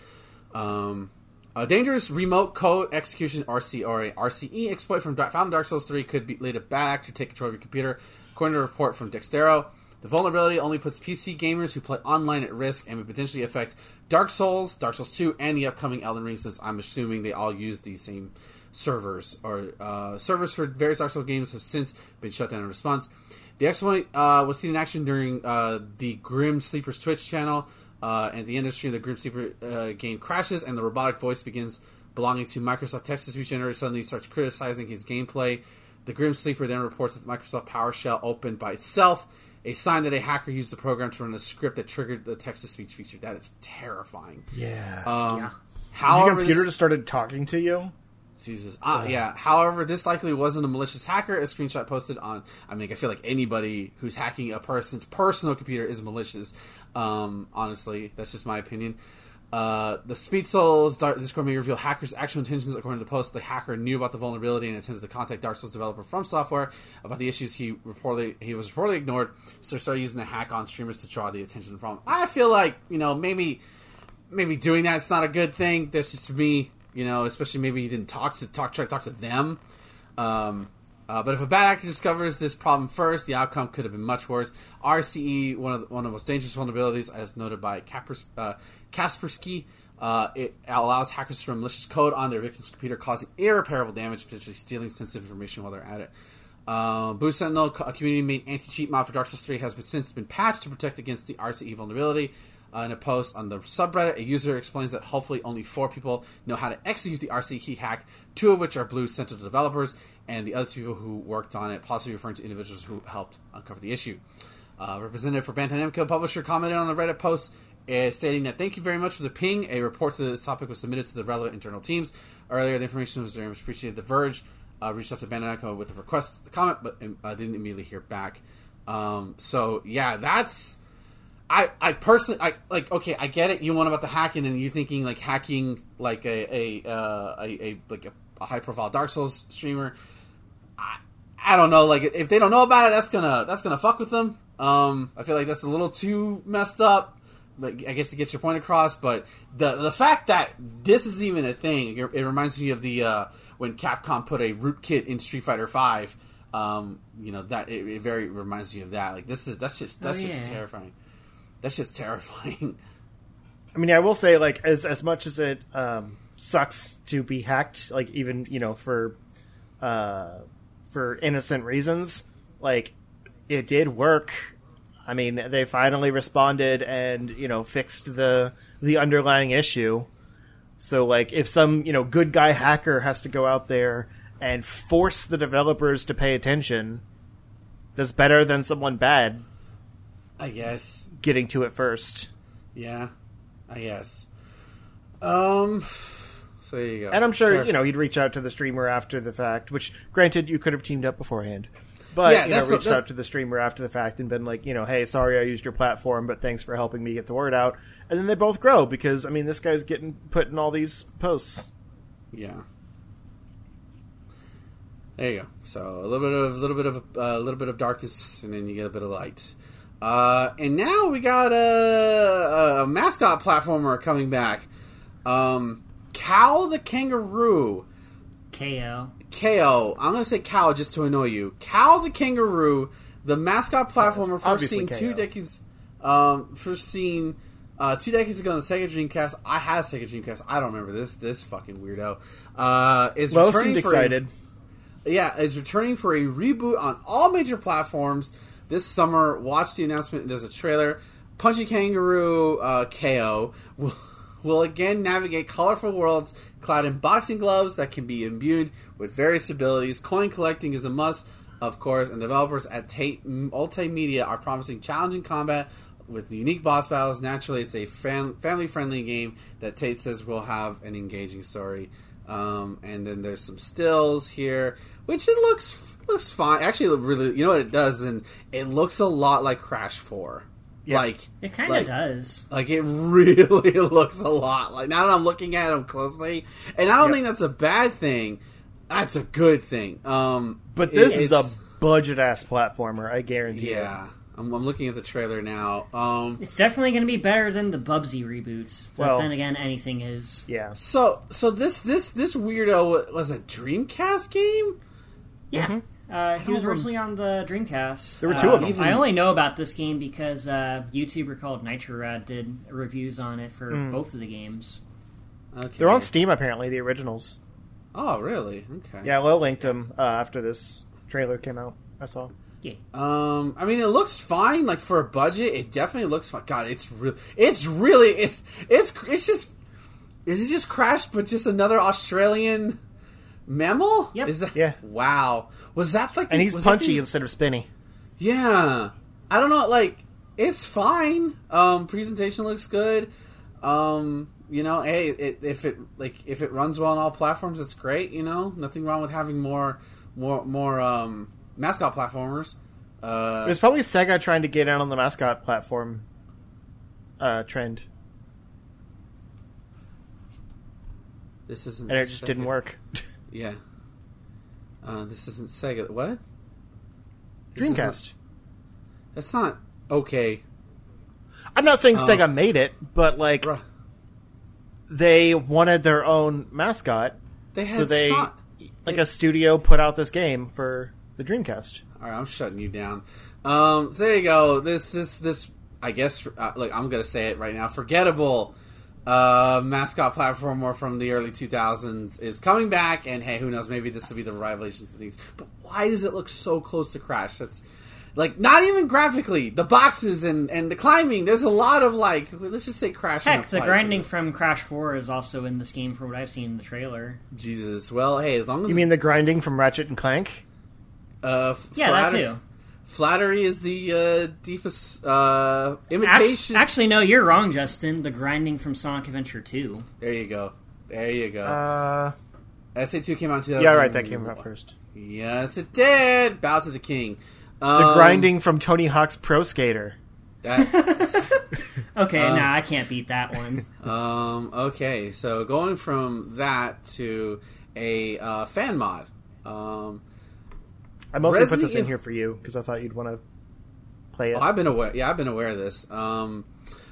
A: Um, a dangerous remote code execution RC or a RCE exploit from Dark, found in Dark Souls 3 could be, lead a bad actor to take control of your computer. According to a report from Dexerto, the vulnerability only puts PC gamers who play online at risk and would potentially affect Dark Souls, Dark Souls 2, and the upcoming Elden Ring, since I'm assuming they all use the same servers. Or uh, servers for various Dark Souls games have since been shut down in response. The exploit uh, was seen in action during uh, the Grim Sleepers Twitch channel. Uh, and the industry the Grim Sleeper uh, game crashes, and the robotic voice begins belonging to Microsoft text to speech generator suddenly starts criticizing his gameplay. The Grim Sleeper then reports that Microsoft PowerShell opened by itself, a sign that a hacker used the program to run a script that triggered the text to speech feature. That is terrifying.
B: Yeah.
A: Um,
C: Yeah.
B: Your computer
A: this-
B: just started talking to you.
A: Jesus. Uh, yeah. However, this likely wasn't a malicious hacker. A screenshot posted on. I mean, I feel like anybody who's hacking a person's personal computer is malicious. Um, honestly, that's just my opinion. Uh, the Speedsoul's Dark Discord may reveal hackers' actual intentions. According to the post, the hacker knew about the vulnerability and attempted to contact Dark Souls developer From Software about the issues. He reportedly he was reportedly ignored, so started using the hack on streamers to draw the attention from. I feel like you know maybe maybe doing that's not a good thing. That's just me, you know. Especially maybe he didn't talk to talk try to talk to them. Um, uh, but if a bad actor discovers this problem first, the outcome could have been much worse. RCE, one of the, one of the most dangerous vulnerabilities, as noted by Kapers, uh, Kaspersky, uh, it allows hackers to run malicious code on their victim's computer, causing irreparable damage, potentially stealing sensitive information while they're at it. Uh, Blue Sentinel, a community-made anti-cheat mod for Dark Souls 3, has been, since been patched to protect against the RCE vulnerability. Uh, in a post on the subreddit, a user explains that hopefully only four people know how to execute the RCE hack, two of which are Blue Sentinel developers, and the other two people who worked on it, possibly referring to individuals who helped uncover the issue. Uh, representative for Bandai Namco publisher commented on the Reddit post stating that thank you very much for the ping. A report to this topic was submitted to the relevant internal teams. Earlier, the information was very much appreciated. The Verge uh, reached out to Bandai with a request to comment, but uh, didn't immediately hear back. Um, so yeah, that's I I personally I like okay I get it. You want about the hacking and you're thinking like hacking like a a uh, a, a like a, a high profile Dark Souls streamer. I, I don't know. Like if they don't know about it, that's gonna that's gonna fuck with them. Um, I feel like that's a little too messed up. But I guess it gets your point across. But the the fact that this is even a thing, it, it reminds me of the uh, when Capcom put a rootkit in Street Fighter Five. Um, you know that it, it very reminds me of that. Like this is that's just that's
C: Oh,
A: just
C: yeah.
A: terrifying. That's just terrifying.
B: I mean, I will say, like, as as much as it um, sucks to be hacked, like even you know for uh, for innocent reasons, like it did work. I mean, they finally responded and you know fixed the the underlying issue. So, like, if some you know good guy hacker has to go out there and force the developers to pay attention, that's better than someone bad
A: I guess.
B: getting to it first.
A: Yeah. I guess. Um. So there you go.
B: And I'm sure
A: Terrif-
B: you know he'd reach out to the streamer after the fact. Which, granted, you could have teamed up beforehand, but
A: Yeah,
B: you know, reached
A: that's-
B: out to the streamer after the fact and been like, you know, hey, sorry I used your platform, but thanks for helping me get the word out. And then they both grow because I mean, this guy's getting put in all these posts.
A: Yeah. There you go. So a little bit of a little bit of a little bit of darkness, and then you get a bit of light. Uh, and now we got a, a mascot platformer coming back. Um, Cal the Kangaroo.
C: KO.
A: KO. I'm gonna say Cal just to annoy you. Cal the Kangaroo, the mascot platformer first
B: obviously
A: seen two decades. Um, first seen uh, two decades ago on the Sega Dreamcast. I had a Sega Dreamcast. I don't remember this. This fucking weirdo. Uh, is
B: Lo
A: returning
B: seemed
A: for a-
B: excited.
A: yeah, is returning for a reboot on all major platforms this summer. Watch the announcement. There's a trailer. Punchy Kangaroo uh, KO will, will again navigate colorful worlds clad in boxing gloves that can be imbued with various abilities. Coin collecting is a must, of course, and developers at Tate Multimedia are promising challenging combat with unique boss battles. Naturally, it's a fam- family-friendly game that Tate says will have an engaging story. Um, and then there's some stills here, which it looks looks fine. Actually, really, you know what it does, and it looks a lot like Crash Four.
B: Yeah.
A: Like
C: It kind of
A: like,
C: does.
A: Like it really looks a lot like. Now that I'm looking at them closely, and I don't
B: Yep.
A: think that's a bad thing. That's a good thing. Um,
B: But this
A: it-
B: is a budget ass platformer. I guarantee. you.
A: yeah. I'm, I'm looking at the trailer now. Um,
C: It's definitely going to be better than the Bubsy reboots. But
B: Well-
C: then again, anything is.
B: Yeah.
A: so so this this this weirdo was a Dreamcast game.
C: Yeah. Uh, he was originally on the Dreamcast.
B: There were two
C: Uh,
B: of them.
C: I only know about this game because uh, YouTuber called Nitro Rad did reviews on it for
B: Hmm.
C: both of the games.
A: Okay.
B: They're on Steam apparently. The originals.
A: Oh, really? Okay.
B: Yeah, Lil linked them uh, after this trailer came out. I saw. Yeah.
A: Um, I mean, it looks fine. Like for a budget, it definitely looks fine. God, it's real. It's really it's it's it's just is it just Crash, but just another Australian mammal?
C: Yep.
A: Is that
B: Yeah.
A: Wow. Was that like?
B: And he's punchy
A: the-
B: instead of spinny.
A: yeah. I don't know. Like it's fine. Um, presentation looks good. Um, you know, hey, it, if it like if it runs well on all platforms, it's great. You know, nothing wrong with having more more more um mascot platformers. Uh,
B: It was probably Sega trying to get in on the mascot platform uh, trend,
A: This isn't.
B: and it just
A: Sega.
B: didn't work.
A: Yeah. Uh, this isn't Sega. What?
B: Dreamcast.
A: That's not okay.
B: I'm not saying
A: Oh.
B: Sega made it, but like
A: Bruh.
B: They wanted their own mascot.
A: They had
B: So they-
A: so-
B: Like a studio put out this game for the Dreamcast.
A: All right, I'm shutting you down. Um, so there you go. This, this, this. I guess. Uh, look, I'm gonna say it right now. Forgettable. Uh, mascot platformer from the early 2000s is coming back, and hey, who knows? Maybe this will be the revelations of things. But why does it look so close to Crash? That's like not even graphically. The boxes and and the climbing. There's a lot of like. Let's just say Crash.
C: Heck, the grinding from Crash 4 is also in this game from what I've seen in the trailer.
A: Jesus. Well, hey, as long as
B: You mean the grinding from Ratchet and Clank?
A: uh, f-
C: Yeah, that too.
A: Flattery is the uh, deepest uh,
C: Act-
A: imitation.
C: actually, no, you're wrong, Justin. The grinding from Sonic Adventure 2.
A: There you go. There you go.
B: Uh,
A: SA2 came out in 2000.
B: yeah, right. That came out first.
A: Yes, it did. Bow to the king.
B: The
A: Um,
B: grinding from Tony Hawk's Pro Skater.
A: that-
C: Okay,
A: Uh,
C: nah, I can't beat that one.
A: um, okay, so going from that to a uh, fan mod. Um,
B: I mostly put this in here for you because I thought you'd want to play it.
A: oh, I've been aware. Yeah, I've been aware of this. Um,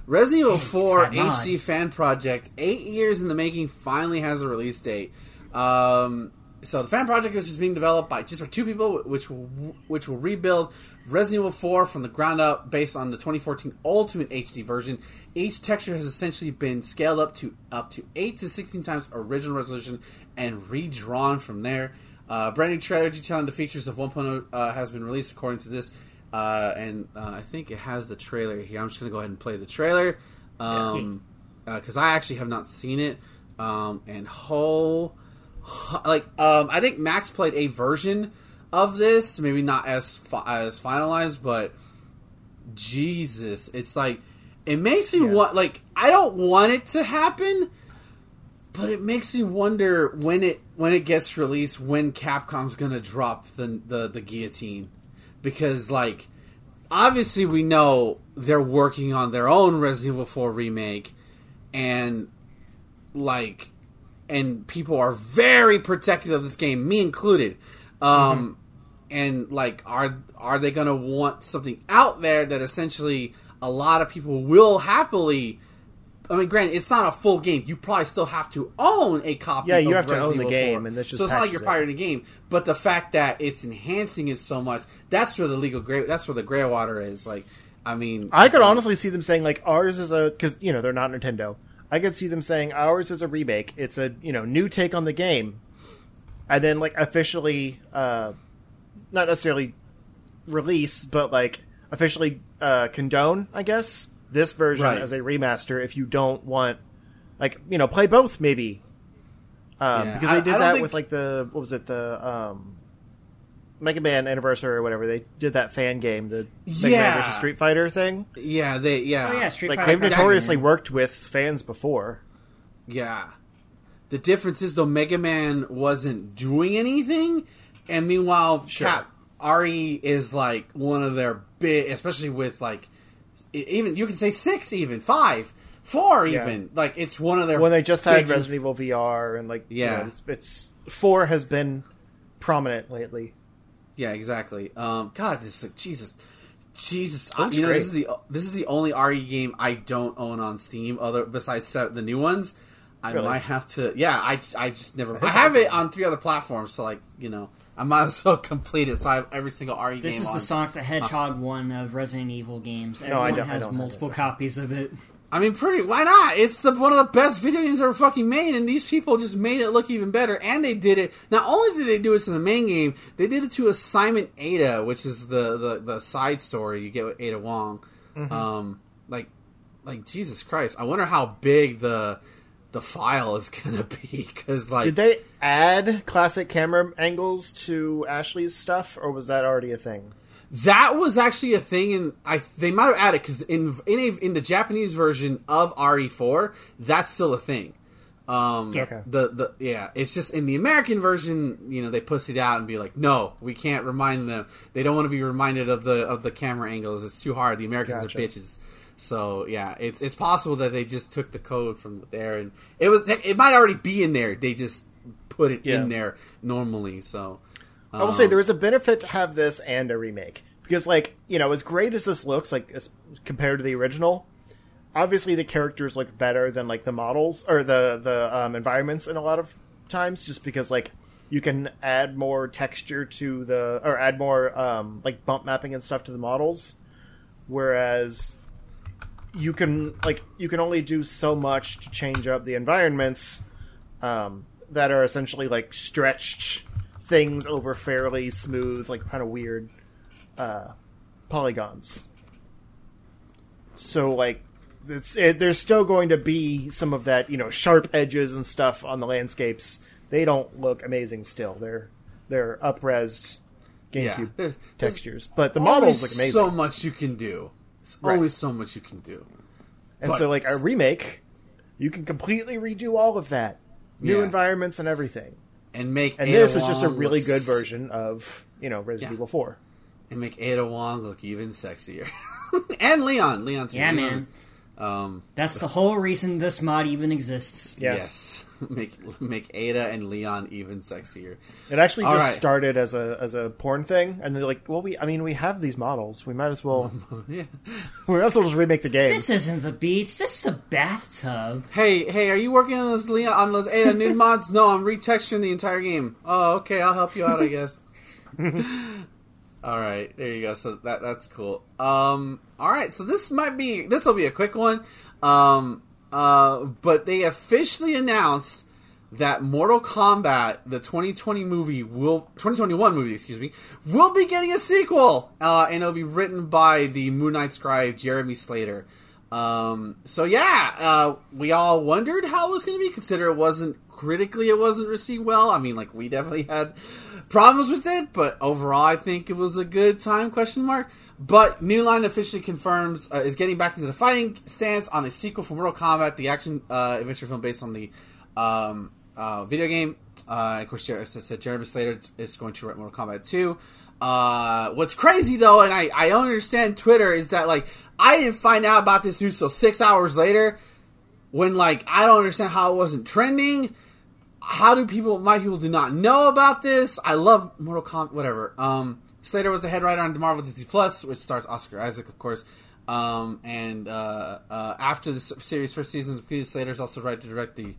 A: Resident Evil 4
C: that mod.
A: HD fan project, eight years in the making, finally has a release date. Um, so the fan project is just being developed by just for two people, which will which will rebuild Resident Evil 4 from the ground up, based on the 2014 Ultimate HD version. Each texture has essentially been scaled up to up to eight to 16 times original resolution and redrawn from there. Uh, brand new trailer detailing the features of 1.0 uh, has been released according to this, uh, and uh, I think it has the trailer here. I'm just going to go ahead and play the trailer because I actually have not seen it. Um, and whole like um, I think Max played a version of this, maybe not as fi- as finalized, but Jesus, it's like it makes me
B: Yeah.
A: want like I don't want it to happen, but it makes me wonder when it when it gets released when Capcom's gonna drop the the, the guillotine because like obviously we know they're working on their own Resident Evil 4 remake and like and people are very protective of this game me included um and like are are they going to want something out there that essentially a lot of people will happily I mean, granted, it's not a full game. You probably still have to own a copy.
B: Yeah, you
A: of
B: have to
A: Resident
B: own the
A: Evil 4.
B: game, and this just
A: so it's not like you're pirating the game. But the fact that it's enhancing it so much, that's where the legal gray. That's where the gray water is. Like, I mean,
B: I could honestly see them saying like ours is a because you know they're not Nintendo. I could see them saying ours is a remake. It's a you know new take on the game, and then like officially, uh, not necessarily release, but like officially uh, condone, I guess, this version
A: Right.
B: as a remaster. If you don't want, like you know, play both maybe, um,
A: Yeah,
B: because they did that
A: think-
B: with like the what was it the um, Mega Man anniversary or whatever. They did that fan game, the Mega Man
A: Yeah.
B: versus Street Fighter thing
A: yeah, they, yeah,
C: Oh, yeah, Street
B: like
C: Fighter
B: they've
C: Cross
B: notoriously
C: Dragon.
B: worked with fans before.
A: Yeah. The difference is though Mega Man wasn't doing anything, and meanwhile
B: Sure.
A: Cap Ari is like one of their big, especially with like even you can say six, even five. Four
B: Yeah.
A: even like it's one of their
B: when they just had Resident Evil VR and like you
A: Yeah.
B: know, it's, it's four has been prominent lately.
A: Yeah, exactly. Um, God, this is like, Jesus, Jesus. I,
B: Looks
A: you know,
B: great.
A: this is the this is the only RE game I don't own on Steam. Other besides the new ones, I
B: Really?
A: might have to. Yeah, I, just- I just never. I,
B: think
A: have it on three other platforms, so like you know, I might as well complete it. So I have every single RE game.
C: This
A: game
C: is
A: on.
C: the Sonic the Hedgehog one of Resident Evil games. Everyone
B: I don't- I
C: has
B: don't
C: multiple copies of it.
A: I mean, pretty. Why not? It's the one of the best video games ever fucking made, and these people just made it look even better. And they did it. Not only did they do it to the main game, they did it to Assignment Ada, which is the the, the side story you get with Ada Wong.
B: Mm-hmm.
A: Um, like, like Jesus Christ! I wonder how big the the file is gonna be because like
B: Did they add classic camera angles to Ashley's stuff, or was that already a thing?
A: That was actually a thing, and I they might have added because in in a, in the Japanese version of RE4, that's still a thing. Um,
C: Yeah.
B: Okay.
A: The the yeah, it's just in the American version, you know, they pussied out and be like, no, we can't remind them. They don't want to be reminded of the of the camera angles. It's too hard. The Americans
B: Gotcha.
A: are bitches. So yeah, it's it's possible that they just took the code from there, and it was it might already be in there. They just put it
B: Yeah.
A: in there normally. So
B: I will say
A: um,
B: there is a benefit to have this and a remake. Because, like, you know, as great as this looks, like as compared to the original, obviously the characters look better than like the models or the the um, environments in a lot of times, just because like you can add more texture to the or add more um, like bump mapping and stuff to the models, whereas you can like you can only do so much to change up the environments um, that are essentially like stretched things over fairly smooth, like kind of weird uh, polygons. So like, it's it, there's still going to be some of that, you know, sharp edges and stuff on the landscapes. They don't look amazing still. They're they're upresed GameCube
A: There's-
B: textures, but the models look amazing.
A: So much you can do. There's
B: Right.
A: Only so much you can do.
B: and
A: but-
B: so, like a remake, you can completely redo all of that, new
A: Yeah.
B: environments and everything.
A: And make
B: And
A: Ada
B: this is just a really
A: look
B: good
A: s-
B: version of you know Resident
A: Yeah.
B: Evil Four.
A: And make Ada Wong look even sexier. and Leon, Leon too.
C: Yeah,
A: Leon.
C: man.
A: Um,
C: That's the whole reason this mod even exists.
B: Yeah.
A: Yes, make make Ada and Leon even sexier.
B: It actually
A: All
B: just
A: right.
B: started as a as a porn thing, and they're like, "Well, we, I mean, we have these models. We might as well,
A: yeah.
B: we might as well just remake the game."
C: This isn't the beach. This is a bathtub.
A: Hey, hey, are you working on those Leon on those Ada nude mods? No, I'm retexturing the entire game. Oh, okay, I'll help you out, I guess. All right, there you go. So that that's cool. Um, all right, so this might be this will be a quick one. Um, uh, but they officially announced that Mortal Kombat, the 2020 movie, will 2021 movie, excuse me, will be getting a sequel, uh, and it'll be written by the Moon Knight scribe Jeremy Slater. Um, so yeah, uh, we all wondered how it was going to be. Consider it wasn't critically, it wasn't received well. I mean, like we definitely had problems with it, but overall, I think it was a good time. Question mark. But New Line officially confirms uh, is getting back into the fighting stance on a sequel for Mortal Kombat, the action uh, adventure film based on the um, uh, video game. Uh, of course, as I said, Jeremy Slater is going to write Mortal Kombat 2. Uh, what's crazy though, and I, I don't understand Twitter, is that like I didn't find out about this news till six hours later. When like I don't understand how it wasn't trending. How do people? My people do not know about this. I love Mortal Kombat. Whatever. Um, Slater was the head writer on Marvel Disney Plus, which stars Oscar Isaac, of course. Um, and uh, uh, after the series' first season, Peter Slater is also right to direct the.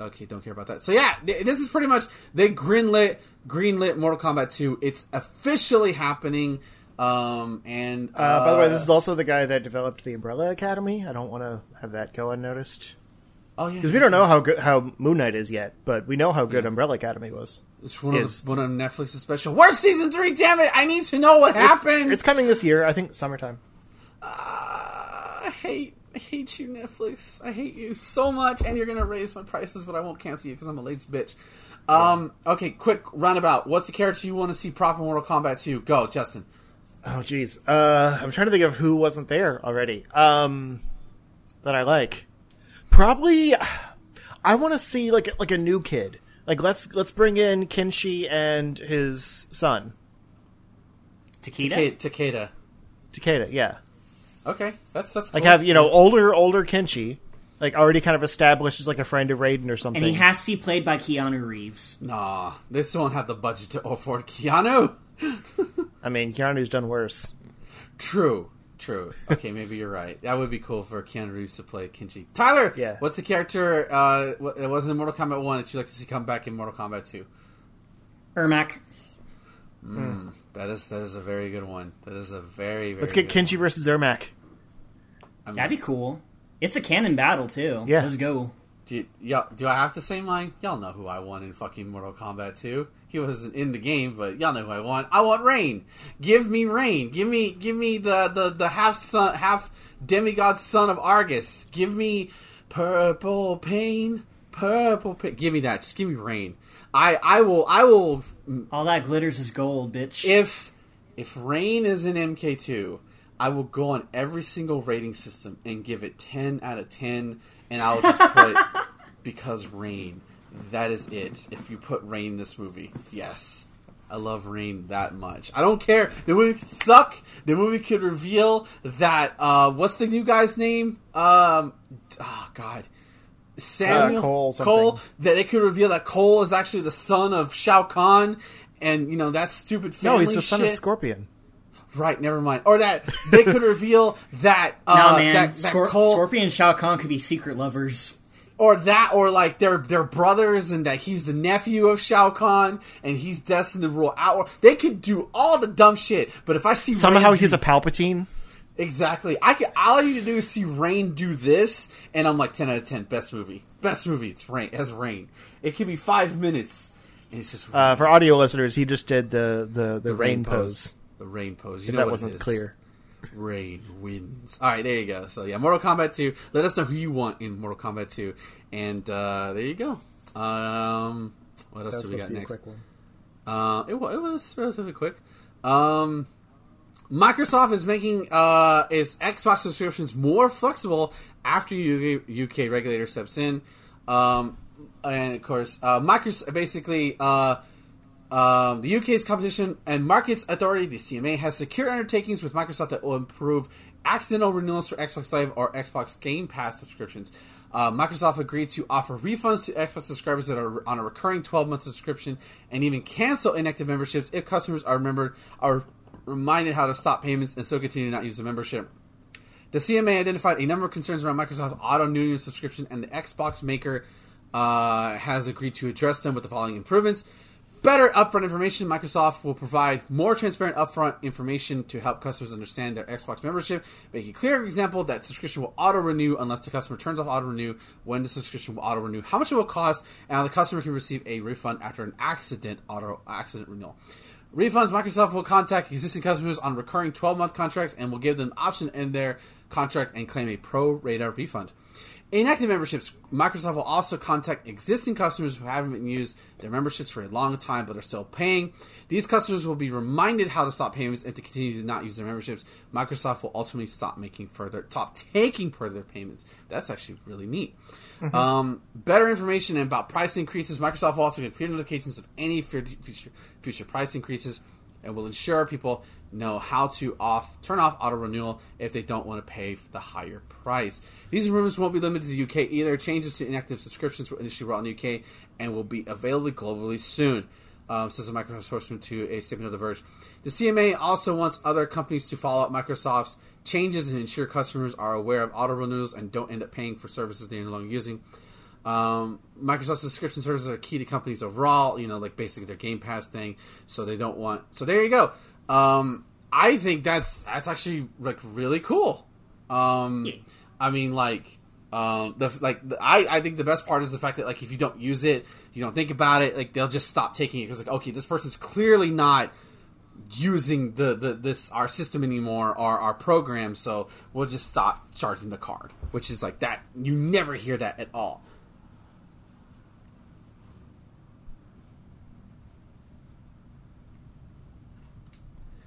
A: Okay, don't care about that. So yeah, th- this is pretty much they greenlit greenlit Mortal Kombat 2. It's officially happening. Um, and uh,
B: uh, by the way, this is also the guy that developed the Umbrella Academy. I don't want to have that go unnoticed
A: oh yeah,
B: because we don't know how good how Moon Knight is yet, but we know how good Umbrella Academy was.
A: It's one of, the, one of Netflix's special. Where's season three? Damn it! I need to know what happened.
B: It's coming this year, I think, summertime.
A: Uh, I hate, I hate you, Netflix. I hate you so much, and you're gonna raise my prices, but I won't cancel you because I'm a lazy bitch. Um, okay, quick roundabout. What's the character you want to see proper Mortal Kombat 2? Go, Justin.
B: Oh, jeez. Uh, I'm trying to think of who wasn't there already. Um, that I like. Probably, I want to see like like a new kid. Like let's let's bring in Kenshi and his son
C: Takeda?
A: Takeda. Takeda.
B: Takeda. Yeah,
A: Okay, that's that's
B: like have you know older older Kenshi, like already kind of established as like a friend of Raiden or something.
C: And he has to be played by Keanu Reeves.
A: Nah, this still don't have the budget to afford Keanu.
B: I mean, Keanu's done worse.
A: True, true. Okay, maybe you're right. That would be cool for Keanu Reeves to play Kenshi. Tyler,
B: Yeah.
A: what's the character? Uh, what- it wasn't in Mortal Kombat One that you'd like to see come back in Mortal Kombat Two?
C: Ermac.
A: That is that is a very good one. That is a very very.
B: Let's get
A: good
B: Kenshi versus Ermac.
A: one.
C: That'd be cool. It's a canon battle too.
B: Yeah.
C: Let's go.
A: Do, you, y'all, do I have to say mine? Y'all know who I won in fucking Mortal Kombat 2. He wasn't in the game, but y'all know who I want. I want Rain. Give me Rain. Give me give me the the, the half son half demigod son of Argus. Give me purple pain. Purple pain. Give me that. Just give me Rain. I I will I will
C: All that glitters is gold, bitch.
A: if if Rain is in MK2, I will go on every single rating system and give it 10 out of 10 and I'll just put because Rain. That is it. If you put Rain in this movie, yes. I love Rain that much. I don't care. The movie could suck. The movie could reveal that uh what's the new guy's name? Um oh god. Samuel
B: Uh, Cole something.
A: Cole that it could reveal that Cole is actually the son of Shao Kahn and you know that stupid
B: No, he's the son of Scorpion.
A: Right, never mind. Or that they could reveal that uh,
C: no man,
A: that, that
C: Scor-
A: Cole,
C: Scorpion and Shao Kahn could be secret lovers.
A: Or that, or like they're they're brothers, and that he's the nephew of Shao Kahn, and he's destined to rule out. They could do all the dumb shit, but if I see
B: Somehow
A: Rain
B: he's a Palpatine.
A: exactly, I can all I need to do is see Rain do this, and I'm like ten out of ten, best movie, best movie. It's Rain, it has Rain. It can be five minutes, and it's just
B: Uh, for audio listeners, he just did the the, the, rain, pose.
A: The rain pose. You
B: If
A: know
B: that
A: what
B: wasn't
A: is.
B: clear.
A: Rain wins. All right, there you go. So yeah, Mortal Kombat 2. Let us know who you want in Mortal Kombat 2, and uh, there you go. Um, what else do we got
B: to be a
A: next? Uh, it, wa- it was relatively quick. Um, Microsoft is making uh, its Xbox subscriptions more flexible after UK, UK regulator steps in. Um, and of course, uh, Microsoft basically uh, um, the UK's Competition and Markets Authority, the CMA, has secured undertakings with Microsoft that will improve accidental renewals for Xbox Live or Xbox Game Pass subscriptions. Uh, Microsoft agreed to offer refunds to Xbox subscribers that are on a recurring 12-month subscription, and even cancel inactive memberships if customers are remembered are reminded how to stop payments and still continue to not use the membership. The CMA identified a number of concerns around Microsoft's auto renewing subscription, and the Xbox maker uh, has agreed to address them with the following improvements. Better upfront information. Microsoft will provide more transparent upfront information to help customers understand their Xbox membership. Make it clear, example, that subscription will auto renew unless the customer turns off auto renew, when the subscription will auto renew, how much it will cost, and how the customer can receive a refund after an accident auto accident renewal. Refunds Microsoft will contact existing customers on recurring 12 month contracts and will give them option in their contract and claim a pro rata refund. Inactive memberships, Microsoft will also contact existing customers who haven't been used their memberships for a long time but are still paying. These customers will be reminded how to stop payments and to continue to not use their memberships. Microsoft will ultimately stop making further, stop taking further payments. That's actually really neat. Um, better information about price increases. Microsoft will also get clear notifications of any future, future price increases and will ensure people know how to off turn off auto renewal if they don't want to pay the higher price. These rumors won't be limited to the UK either. Changes to inactive subscriptions were initially rolled in the UK and will be available globally soon. Um, says a Microsoft spokesman to a statement of The Verge. The CMA also wants other companies to follow up Microsoft's changes and ensure customers are aware of auto renewals and don't end up paying for services they're no longer using. Um, Microsoft subscription services are key to companies overall. You know, like basically their Game Pass thing. So they don't want. So there you go. Um, I think that's that's actually like really cool. Um,
C: Yeah.
A: I mean, like, um, the like the, I I think the best part is the fact that like if you don't use it, you don't think about it, like they'll just stop taking it because like okay, this person's clearly not using the, the this our system anymore or our program, so we'll just stop charging the card. Which is like that you never hear that at all.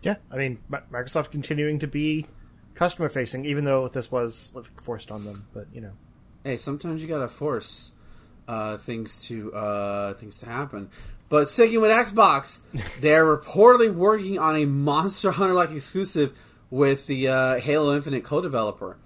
B: Yeah, I mean, Microsoft continuing to be customer facing, even though this was forced on them. But you know,
A: Hey, sometimes you gotta force uh, things to uh, things to happen. But sticking with Xbox, they're reportedly working on a Monster Hunter like exclusive with the uh, Halo Infinite co-developer.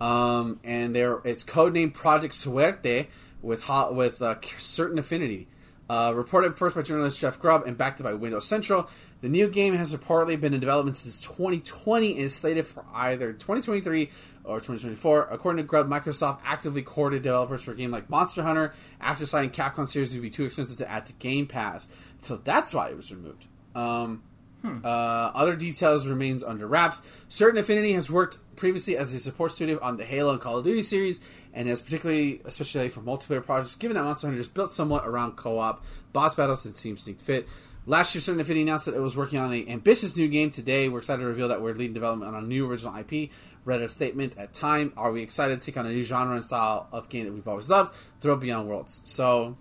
A: um, and there it's codenamed Project Suerte with hot, with uh, certain affinity. Uh, reported first by journalist Jeff Grubb and backed by Windows Central, the new game has reportedly been in development since 2020 and is slated for either 2023 or 2024. According to Grubb, Microsoft actively courted developers for a game like Monster Hunter after deciding Capcom series would be too expensive to add to Game Pass. So that's why it was removed. Um, hmm. uh, other details remains under wraps. Certain Affinity has worked previously as a support studio on the Halo and Call of Duty series, and is particularly, especially for multiplayer projects, given that Monster Hunter is built somewhat around co-op boss battles and seems to fit. Last year, Certain Affinity announced that it was working on an ambitious new game. Today, we're excited to reveal that we're leading development on a new original IP. Read a statement at time. Are we excited to take on a new genre and style of game that we've always loved? Throw Beyond Worlds. So,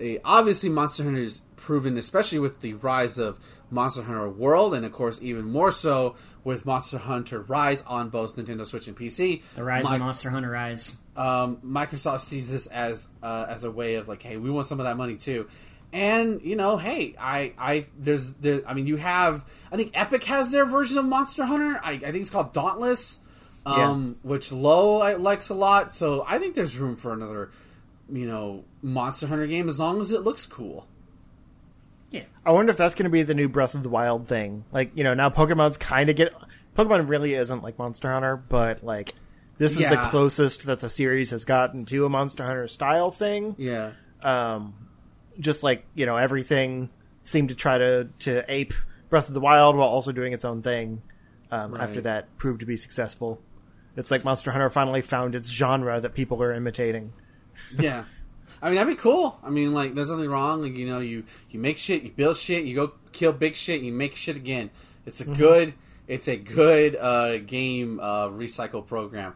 A: uh, obviously, Monster Hunter is proven, especially with the rise of Monster Hunter World, and of course, even more so with Monster Hunter Rise on both Nintendo Switch and PC.
C: The rise My- of Monster Hunter Rise.
A: Um, Microsoft sees this as uh, as a way of like, hey, we want some of that money too. And you know, hey, I, I, there's, there. I mean, you have. I think Epic has their version of Monster Hunter. I, I think it's called Dauntless, um, yeah. which Low likes a lot. So I think there's room for another, you know, Monster Hunter game as long as it looks cool.
B: Yeah, I wonder if that's going to be the new Breath of the Wild thing. Like, you know, now Pokemon's kind of get. Pokemon really isn't like Monster Hunter, but like this is yeah. the closest that the series has gotten to a Monster Hunter style thing.
A: Yeah.
B: Um, just like you know everything seemed to try to to ape Breath of the Wild while also doing its own thing. Um, right. After that proved to be successful, it's like Monster Hunter finally found its genre that people are imitating.
A: yeah, I mean that'd be cool. I mean, like there's nothing wrong. Like you know, you you make shit, you build shit, you go kill big shit, you make shit again. It's a mm-hmm. good, it's a good uh, game uh, recycle program.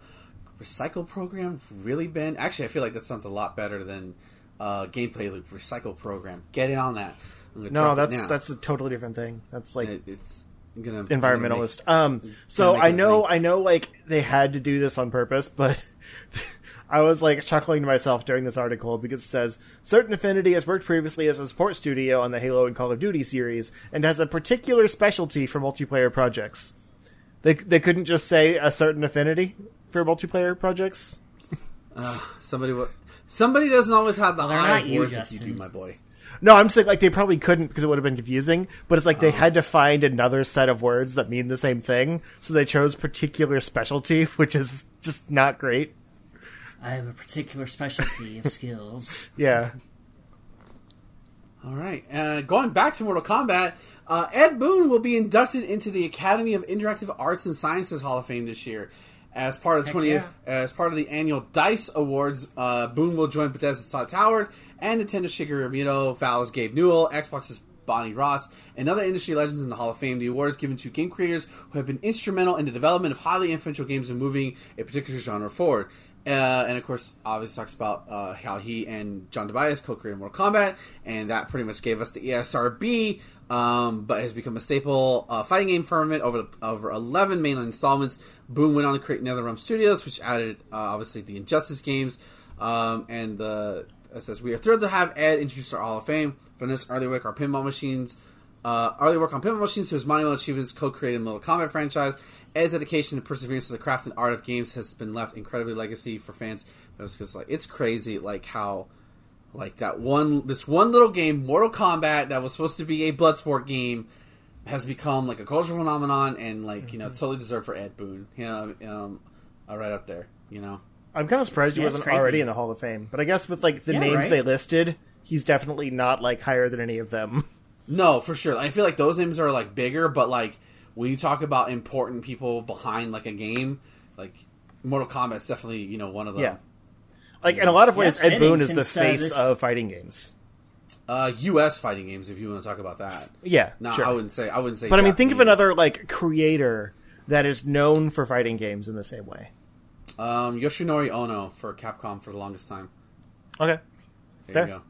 A: Recycle program really been actually I feel like that sounds a lot better than uh, gameplay loop recycle program. Get in on that.
B: No, that's that's a totally different thing. That's like it,
A: it's gonna
B: environmentalist. Gonna make, um, so I know I know like they had to do this on purpose, but. I was like chuckling to myself during this article because it says Certain Affinity has worked previously as a support studio on the Halo and Call of Duty series and has a particular specialty for multiplayer projects. They they couldn't just say a certain affinity for multiplayer projects.
A: Uh, somebody Somebody doesn't always have the well, eye of words that you do, my boy.
B: No, I'm saying like they probably couldn't because it would have been confusing. But it's like they oh. had to find another set of words that mean the same thing, so they chose particular specialty, which is just not great.
C: I have a particular specialty of skills.
B: Yeah.
A: All right. Uh, going back to Mortal Kombat, uh, Ed Boon will be inducted into the Academy of Interactive Arts and Sciences Hall of Fame this year. As part of the 20th, yeah. as part of the annual Dice Awards, uh, Boon will join Bethesda's Todd Howard and Nintendo Shigeru Miyamoto, Valve's Gabe Newell, Xbox's Bonnie Ross, and other industry legends in the Hall of Fame. The award is given to game creators who have been instrumental in the development of highly influential games and moving a particular genre forward. Uh, and of course, obviously talks about uh, how he and John Tobias co-created Mortal Kombat, and that pretty much gave us the ESRB, um, but has become a staple uh, fighting game firmament over over 11 mainline installments. Boon went on to create NetherRealm Studios, which added uh, obviously the Injustice games, um, and the it says we are thrilled to have Ed introduce our Hall of Fame from this early work our pinball machines. Uh, early work on pinball machines to his monumental achievements, co-created the Mortal Kombat franchise. Ed's dedication and perseverance to the craft and art of games has been left incredibly legacy for fans. Because like it's crazy, like how like that one this one little game, Mortal Kombat, that was supposed to be a Bloodsport game, has become like a cultural phenomenon and like mm-hmm. you know mm-hmm. totally deserved for Ed Boon. You know, um, uh, right up there. You know,
B: I'm kind of surprised he yeah, wasn't already in the Hall of Fame. But I guess with like the yeah, names right? they listed, he's definitely not like higher than any of them.
A: No, for sure. I feel like those names are like bigger, but like when you talk about important people behind like a game, like Mortal Kombat's definitely you know one of them.
B: Yeah. Like in a lot of ways, Ed Boon is the uh, face uh, this... of fighting games.
A: Uh, U.S. fighting games, if you want to talk about that.
B: Yeah,
A: no,
B: sure.
A: I wouldn't say. I wouldn't say.
B: But Japanese. I mean, think of another like creator that is known for fighting games in the same way.
A: Um, Yoshinori Ono for Capcom for the longest time.
B: Okay,
A: there
B: Fair.
A: you go.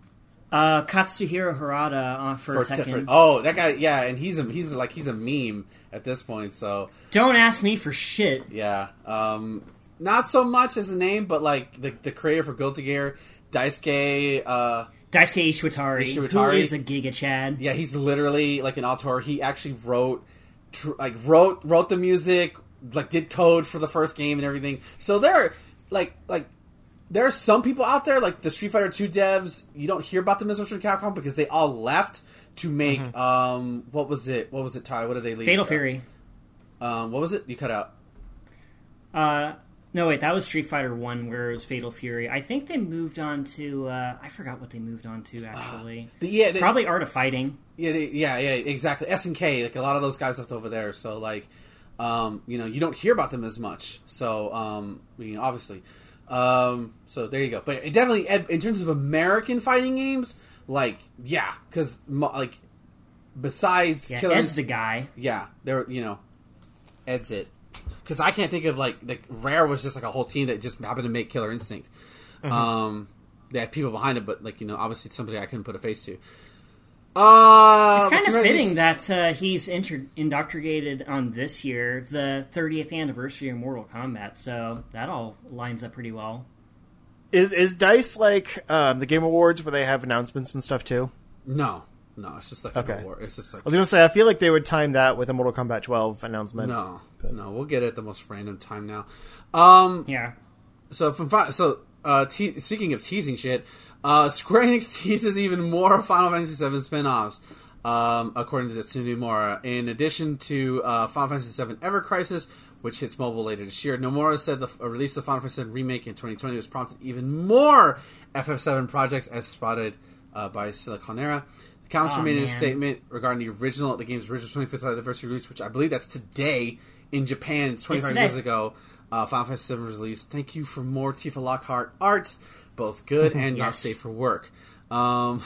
C: Uh, Katsuhiro Harada uh, for, for Tekken.
A: oh, that guy, yeah, and he's a he's like he's a meme at this point. So
C: don't ask me for shit.
A: Yeah, um, not so much as a name, but like the the creator for Guilty Gear, Daisuke. Uh,
C: Daisuke Ishiwatari, Ishiwatari, who is a Giga Chad.
A: Yeah, he's literally like an auteur. He actually wrote, tr- like wrote wrote the music, like did code for the first game and everything. So there, like like there are some people out there like the Street Fighter Two devs. You don't hear about them as much from Capcom because they all left to make
B: Mm-hmm.
A: um what was it? What was it? Ty? What did they leave?
C: Fatal Fury.
A: Um, what was it? You cut out.
C: Uh, no, wait, that was Street Fighter One, where it was Fatal Fury. I think they moved on to. Uh, I forgot what they moved on to actually.
A: The, yeah, they,
C: Probably Art of Fighting.
A: Yeah, they, yeah, yeah, exactly. S and K, like a lot of those guys left over there. So like, um, you know, you don't hear about them as much. So um, you know, obviously, um, so there you go. But it definitely, in terms of American fighting games, like yeah, because like besides
C: Yeah,
A: Killer
C: Ed's the guy.
A: yeah, they're you know, Ed's it. Because I can't think of like like Rare was just like a whole team that just happened to make Killer Instinct. Um, they had people behind it, but like you know, obviously it's somebody I couldn't put a face to. Uh,
C: It's kind of
A: congratulations-
C: fitting that uh, he's inter- indoctrinated on this year, the 30th anniversary of Mortal Kombat. So that all lines up pretty well.
B: Is is Dice like um, the Game Awards where they have announcements and stuff too?
A: No, no, it's just like
B: Okay.
A: an award. It's just like
B: I was gonna say I feel like they would time that with a Mortal Kombat 12 announcement.
A: no, no. We'll get it at the most random time now. Um,
C: Yeah.
A: so from fi- so uh, te- speaking of teasing shit, uh, Square Enix teases even more Final Fantasy VII spin-offs. Um, according to Tsunobu Nomura, in addition to uh, Final Fantasy VII Ever Crisis, which hits mobile later this year, Nomura said the f- a release of Final Fantasy VII Remake in 2020 was prompted even more FF7 projects, as spotted uh, by Siliconera. The Council
C: Aw,
A: made a statement regarding the original, the game's original 25th anniversary release, which I believe that's today in Japan, 25 years ago. Uh, Final Fantasy VII was released. Thank you for more Tifa Lockhart art, both good and not safe for work. Um,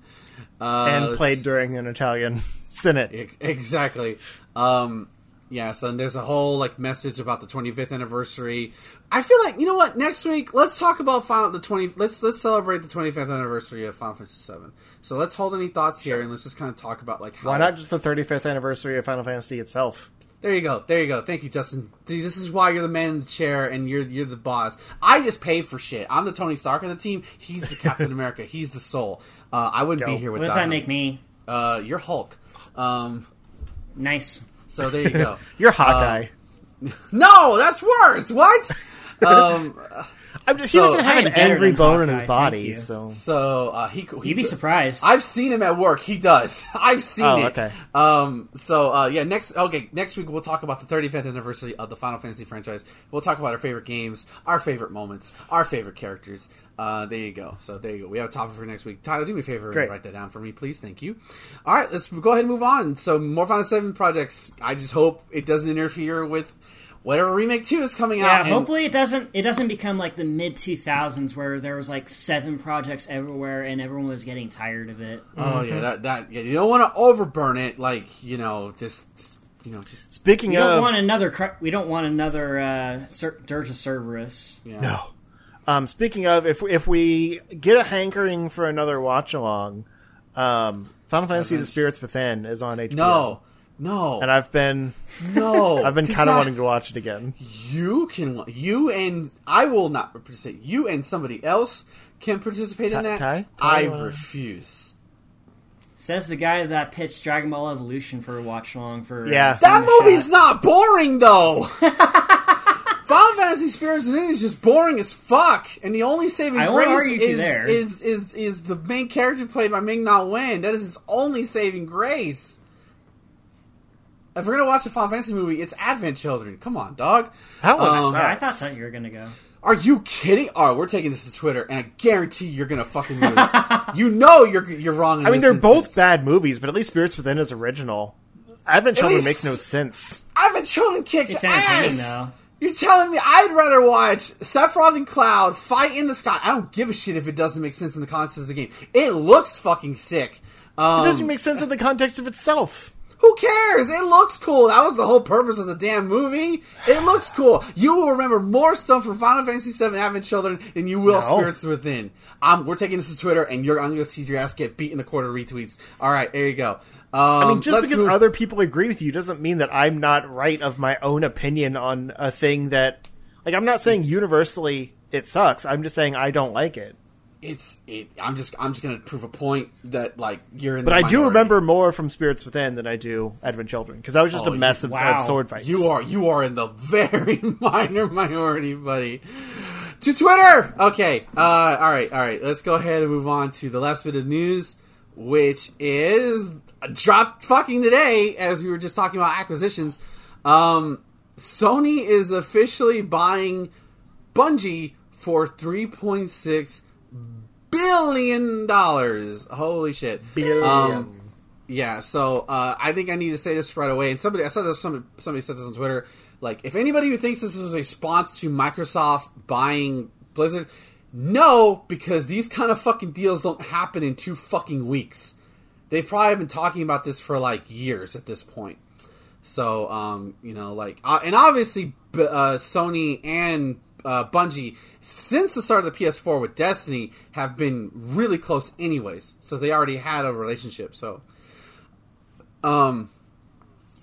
A: uh,
B: and played during an Italian Senate.
A: Exactly. Um, yeah, so there's a whole like message about the 25th anniversary. I feel like you know what? Next week, let's talk about Final the 20. Let's let's celebrate the 25th anniversary of Final Fantasy 7. So let's hold any thoughts here and let's just kind of talk about like how.
B: Why not just the 35th anniversary of Final Fantasy itself?
A: There you go. There you go. Thank you, Justin. This is why you're the man in the chair and you're you're the boss. I just pay for shit. I'm the Tony Stark of the team. He's the Captain America. He's the soul. Uh, I wouldn't be
B: Dope.
A: here
C: What
A: without
C: does that
A: him.
C: make me?
A: Uh, you're Hulk. Um,
C: Nice.
A: So there you go.
B: You're Hawkeye.
A: no, that's worse. What? um,
B: I'm just,
A: so-
B: he doesn't have an angry
C: than
B: bone in his body,
C: you.
B: so
A: so uh, he, he
C: You'd be surprised.
A: I've seen him at work. He does. I've seen
B: Oh,
A: it.
B: okay.
A: Um. So uh, yeah. Next. Okay. Next week we'll talk about the 35th anniversary of the Final Fantasy franchise. We'll talk about our favorite games, our favorite moments, our favorite characters. Uh, there you go. So there you go. We have a topic for next week. Tyler, do me a favor and
B: Great.
A: write that down for me, please. Thank you. All right. Let's go ahead and move on. So more Final Seven projects. I just hope it doesn't interfere with whatever remake two is coming
C: yeah,
A: out. and-
C: hopefully it doesn't. It doesn't become like the mid 2000s where there was like seven projects everywhere and everyone was getting tired of it.
A: Oh yeah, that that yeah, you don't want to overburn it. Like you know, just just you know, just
B: speaking
C: We don't
B: of
C: want another. We don't want another uh, Cer- Dirge of Cerberus.
A: you know.
B: no. Um, speaking of, if if we get a hankering for another watch along, um, Final Fantasy: The Spirits Within is on HBO.
A: No, no,
B: and I've been
A: no.
B: I've been kind of wanting to watch it again.
A: You can you and I will not participate. You and somebody else can participate in that.
B: Ty?
A: I
B: Ty, uh,
A: refuse.
C: Says the guy that pitched Dragon Ball Evolution for a watch along for.
B: Yeah.
C: uh,
A: That movie's
C: Shot.
A: not boring though. Final Fantasy Spirits Within is just boring as fuck, and the only saving
C: I
A: grace
C: argue with
A: is, is is is the main character played by Ming Na Wen. That is his only saving grace. If we're gonna watch a Final Fantasy movie, it's Advent Children. Come on, dog.
B: That one
A: Um,
C: Yeah, I thought that you were gonna go.
A: Are you kidding? All right, we're taking this to Twitter, and I guarantee you're gonna fucking lose. you know you're you're wrong. In
B: I mean,
A: this
B: they're both bad movies, but at least Spirits Within is original. Advent Children
A: least-
B: makes no sense.
A: Advent Children kicks
C: It's entertaining
A: ass.
C: though.
A: You're telling me I'd rather watch Sephiroth and Cloud fight in the sky? I don't give a shit if it doesn't make sense in the context of the game. It looks fucking sick. Um,
B: It doesn't make sense in the context of itself.
A: Who cares? It looks cool. That was the whole purpose of the damn movie. It looks cool. You will remember more stuff from Final Fantasy VII Advent Children than you will
B: No.
A: Spirits Within. Um, we're taking this to Twitter, and you're I'm going to see your ass get beat in the quarter retweets. All right, there you go. Um,
B: I mean, just because
A: move-
B: other people agree with you doesn't mean that I'm not right of my own opinion on a thing that, like, I'm not saying universally it sucks. I'm just saying I don't like it.
A: It's it. I'm just I'm just gonna prove a point that like you're in.
B: But I do remember more from Spirits Within than I do Advent Children because that was just
A: Oh,
B: a mess of,
C: wow.
B: of sword fights.
A: You are you are in the very minor minority, buddy. To Twitter. Okay. Uh, all right. All right. Let's go ahead and move on to the last bit of news, which is dropped fucking today. As we were just talking about acquisitions, um, Sony is officially buying Bungie for three point six billion dollars. Holy shit!
B: Billion.
A: Um, yeah, so uh, I think I need to say this right away. And somebody, I saw this. Somebody, somebody said this on Twitter. Like, if anybody who thinks this is a response to Microsoft buying Blizzard, no, because these kind of fucking deals don't happen in two fucking weeks. They've probably been talking about this for like years at this point. So, um, you know, like, uh, and obviously, uh, Sony and uh, Bungie, since the start of the PS4 with Destiny, have been really close, anyways. So they already had a relationship. So, um,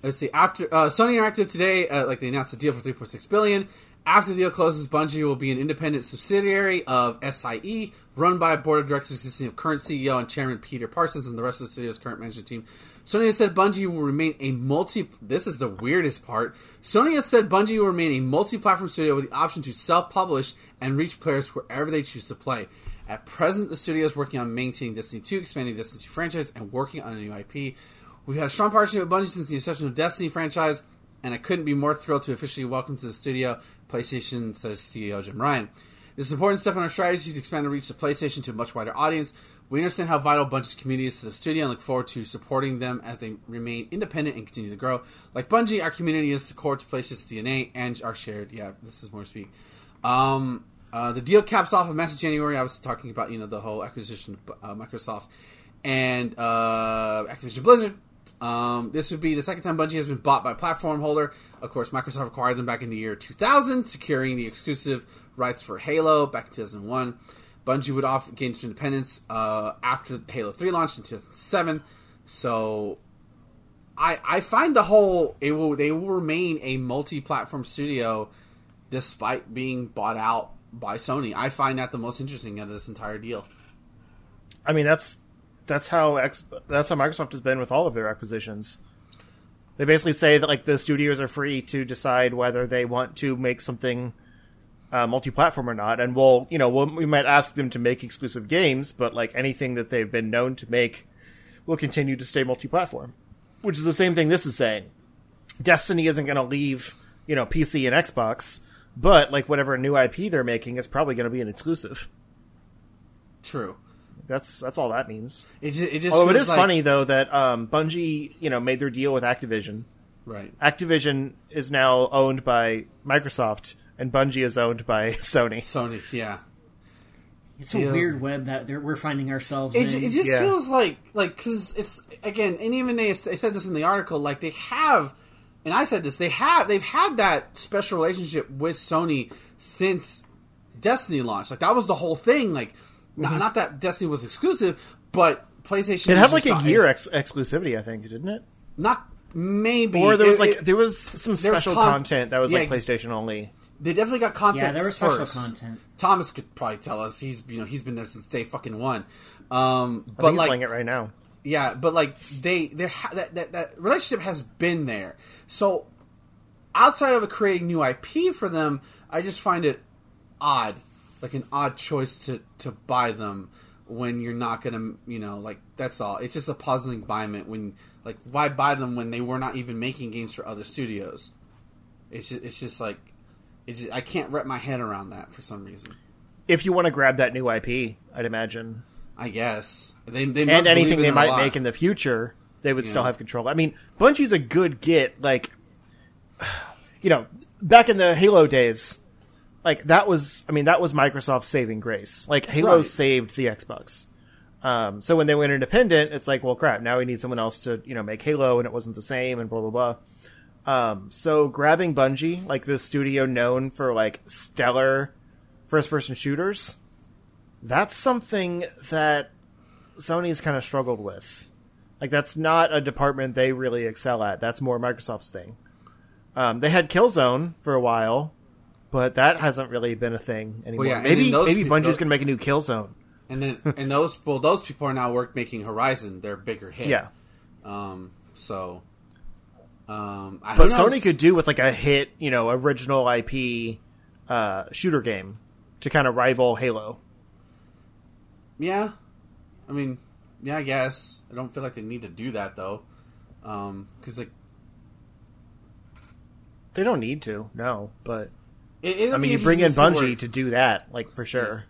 A: let's see. After uh, Sony Interactive today, uh, like they announced a deal for 3.6 billion. After the deal closes, Bungie will be an independent subsidiary of SIE, run by a board of directors consisting of current CEO and chairman Peter Parsons and the rest of the studio's current management team. Sony has said Bungie will remain a multi. This is the weirdest part. Sony has said Bungie will remain a multi-platform studio with the option to self-publish and reach players wherever they choose to play. At present, the studio is working on maintaining Destiny 2, expanding the Destiny 2 franchise, and working on a new IP. We've had a strong partnership with Bungie since the inception of Destiny franchise, and I couldn't be more thrilled to officially welcome to the studio PlayStation, says CEO Jim Ryan. This is an important step in our strategy to expand the reach of PlayStation to a much wider audience. We understand how vital Bungie's community is to the studio and look forward to supporting them as they remain independent and continue to grow. Like Bungie, our community is core to PlayStation's DNA and our shared. Yeah, this is more speak. Um, uh, the deal caps off of massive January. I was talking about you know the whole acquisition of uh, Microsoft and uh, Activision Blizzard. Um, this would be the second time Bungie has been bought by platform holder. Of course, Microsoft acquired them back in the year 2000, securing the exclusive rights for Halo back in 2001. Bungie would off gain independence uh, after Halo 3 launched in 2007. So, I I find the whole it will they will remain a multi-platform studio despite being bought out by Sony. I find that the most interesting out of this entire deal.
B: I mean, that's that's how X, that's how Microsoft has been with all of their acquisitions. They basically say that like the studios are free to decide whether they want to make something uh, multi-platform or not, and we'll you know we'll, we might ask them to make exclusive games, but like anything that they've been known to make will continue to stay multi-platform, which is the same thing this is saying. Destiny isn't going to leave you know PC and Xbox, but like whatever new IP they're making is probably going to be an exclusive.
A: True.
B: That's that's all that means.
A: It just, it just
B: Although it is
A: like-
B: funny though that um, Bungie, you know, made their deal with Activision.
A: right?
B: Activision is now owned by Microsoft, and Bungie is owned by Sony.
A: Sony, yeah.
C: It's a weird web that we're finding ourselves
A: It,
C: in.
A: it just
B: Yeah.
A: feels like like because it's again, and even they, they said this in the article. Like they have, and I said this. They have they've had that special relationship with Sony since Destiny launched. Like that was the whole thing. Like not, mm-hmm. not that Destiny was exclusive, but PlayStation.
B: It had like a
A: not-
B: year ex- exclusivity, I think, didn't it?
A: Not maybe,
B: Or there was
A: It-
B: like
A: it-
B: there was some
A: there was
B: special
A: con-
B: content that was
A: Yeah,
B: like PlayStation only.
A: They definitely got content.
C: yeah, there was special
A: first.
C: content.
A: Thomas could probably tell us. He's you know he's been there since day fucking one. Um,
B: I
A: but
B: think he's
A: like
B: playing it right now.
A: Yeah, but like they, they ha- that, that that relationship has been there. So outside of creating new IP for them, I just find it odd, like an odd choice to to buy them when you're not gonna, you know, like that's all. It's just a puzzling buyment when like why buy them when they were not even making games for other studios. It's just, it's just like it's just, I can't wrap my head around that for some reason.
B: If you want to grab that new IP, I'd imagine,
A: I guess they, they
B: and anything they might make in the future, they would still have control. I mean, Bungie's a good get. Like, you know, back in the Halo days, like that was, I mean, that was Microsoft's saving grace. Like Halo
A: Right.
B: saved the Xbox. Um, so when they went independent, it's like, well, crap. Now we need someone else to, you know, make Halo, and it wasn't the same, and blah blah blah. Um, so grabbing Bungie, like this studio known for like stellar first-person shooters, that's something that Sony's kind of struggled with. Like that's not a department they really excel at. That's more Microsoft's thing. Um, they had Killzone for a while, but that hasn't really been a thing anymore.
A: yeah,
B: maybe maybe
A: pe-
B: Bungie's
A: those-
B: gonna make a new Killzone.
A: and then and those well those people are now work making Horizon their bigger hit.
B: Yeah.
A: Um. So. Um. I-
B: But? Sony could do with like a hit, you know, original IP uh, shooter game to kind of rival Halo.
A: Yeah. I mean, yeah, I guess. I don't feel like they need to do that though. Um. Because like,
B: They don't need to, no. But
A: it,
B: I mean, you bring in Bungie to do that, like for sure.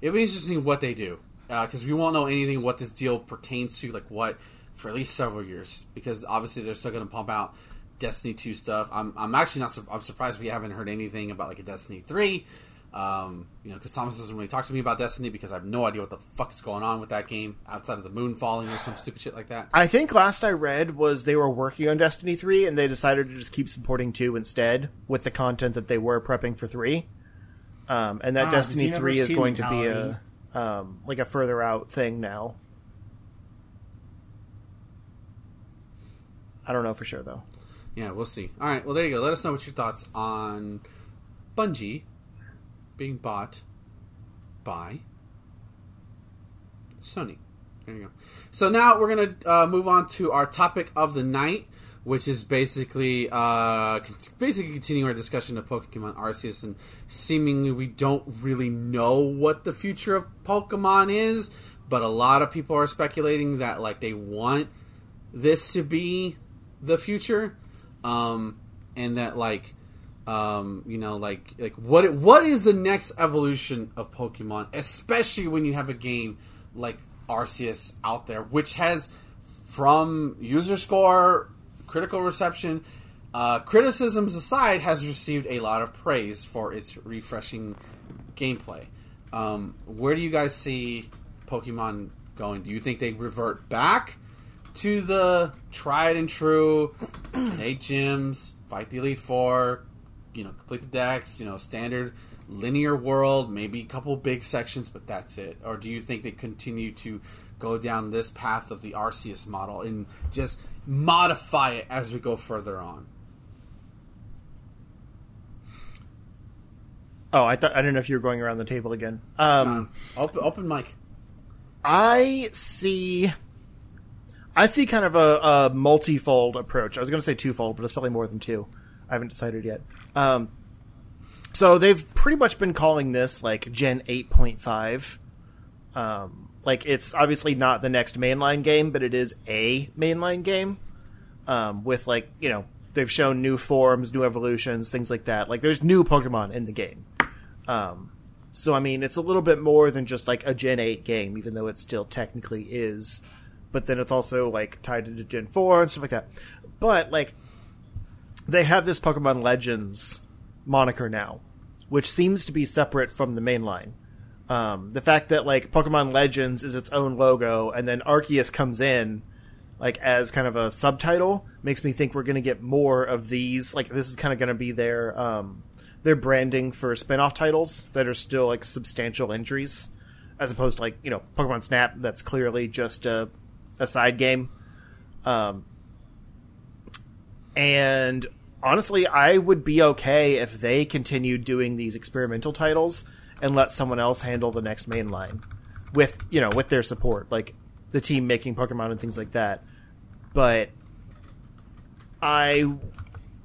A: It'll be interesting what they do because we won't know anything what this deal pertains to, like what for at least several years. Because obviously they're still going to pump out Destiny two stuff. I'm I'm actually not. sur- I'm surprised we haven't heard anything about like a Destiny three. Um, you know, because Thomas doesn't really talk to me about Destiny because I have no idea what the fuck is going on with that game outside of the moon falling or some stupid shit like that.
B: I think last I read was they were working on Destiny 3 and they decided to just keep supporting 2 instead with the content that they were prepping for 3. Um, and that
C: Ah,
B: Destiny 3 is going to be a um, like a further out thing now. I don't know for sure though.
A: Yeah, we'll see. All right, well there you go. Let us know what your thoughts on Bungie being bought by Sony. There you go. So now we're gonna uh, move on to our topic of the night, which is basically uh, basically continuing our discussion of Pokemon Arceus, and seemingly we don't really know what the future of Pokemon is, but a lot of people are speculating that like they want this to be the future, um, and that like um, you know, like like what what is the next evolution of Pokemon, especially when you have a game like Arceus out there, which has from user score, critical reception, uh, criticisms aside, has received a lot of praise for its refreshing gameplay. Um, where do you guys see Pokemon going? Do you think they revert back to the tried and true eight gyms, fight the Elite Four, you know, complete the Dex, you know, standard linear world, maybe a couple big sections, but that's it? Or do you think they continue to go down this path of the Arceus model and just modify it as we go further on?
B: Oh, I thought I don't know if you were going around the table again. Um,
A: Um, open, open mic.
B: I see. I see kind of a, a multifold approach. I was going to say twofold, but it's probably more than two. I haven't decided yet. Um, so they've pretty much been calling this like Gen eight point five. Um, like it's obviously not the next mainline game, but it is a mainline game. Um, with like you know they've shown new forms, new evolutions, things like that. Like there's new Pokemon in the game. Um, so I mean, it's a little bit more than just like a Gen eight game, even though it still technically is. But then it's also like tied into Gen four and stuff like that. But like, they have this Pokemon Legends moniker now, which seems to be separate from the main line. Um, the fact that like Pokemon Legends is its own logo, and then Arceus comes in like as kind of a subtitle makes me think we're going to get more of these. Like this is kind of going to be their um, their branding for spin-off titles that are still like substantial entries, as opposed to like you know Pokemon Snap that's clearly just a a side game. Um, and honestly, I would be okay if they continued doing these experimental titles and let someone else handle the next main line with you know with their support, like the team making Pokemon and things like that. But I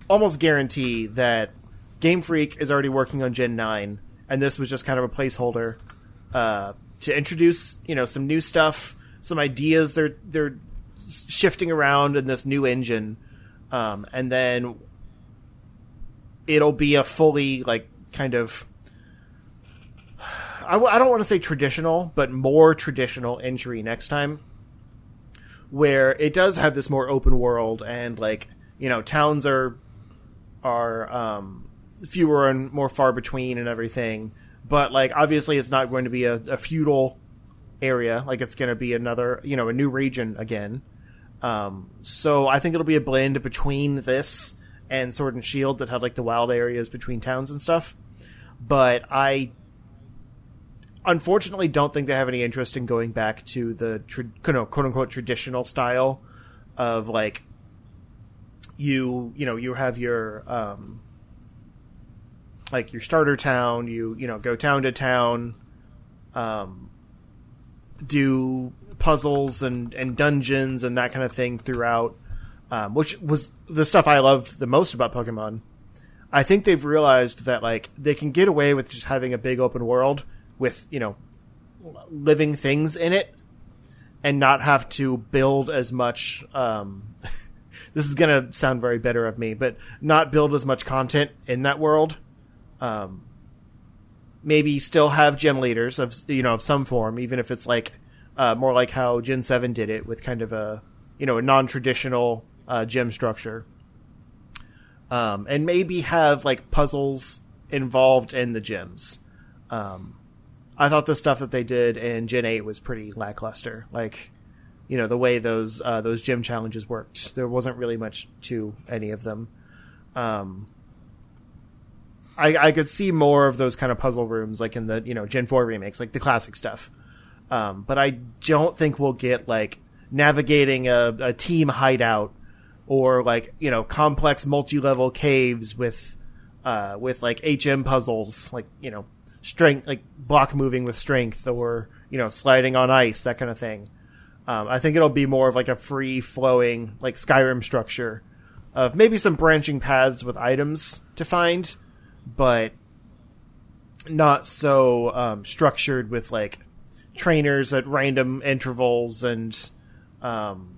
B: almost guarantee that Game Freak is already working on Gen Nine, and this was just kind of a placeholder uh, to introduce you know some new stuff, some ideas they're they're shifting around in this new engine, um, and then it'll be a fully like kind of I, w- I don't want to say traditional, but more traditional entry next time, where it does have this more open world and like you know towns are are um, fewer and more far between and everything. But like obviously, it's not going to be a, a feudal area. Like it's going to be another you know a new region again. Um, so I think it'll be a blend between this and Sword and Shield that had like the wild areas between towns and stuff. But I unfortunately don't think they have any interest in going back to the tra- quote unquote traditional style of like you you know you have your um like your starter town you you know go town to town um do puzzles and and dungeons and that kind of thing throughout, um, which was the stuff I loved the most about Pokemon. I think they've realized that like they can get away with just having a big open world with you know living things in it and not have to build as much um, this is gonna sound very bitter of me but not build as much content in that world um, maybe still have gym leaders of you know of some form even if it's like uh, more like how gen 7 did it with kind of a you know a non-traditional uh, gym structure um, and maybe have like puzzles involved in the gyms um, I thought the stuff that they did in Gen Eight was pretty lackluster. Like, you know, the way those uh, those gym challenges worked, there wasn't really much to any of them. Um, I, I could see more of those kind of puzzle rooms, like in the you know Gen Four remakes, like the classic stuff. Um, but I don't think we'll get like navigating a, a team hideout or like you know complex multi-level caves with uh, with like HM puzzles, like you know strength, like block moving with strength, or you know sliding on ice, that kind of thing. Um, I think it'll be more of like a free flowing, like Skyrim structure of maybe some branching paths with items to find, but not so um, structured with like trainers at random intervals and um,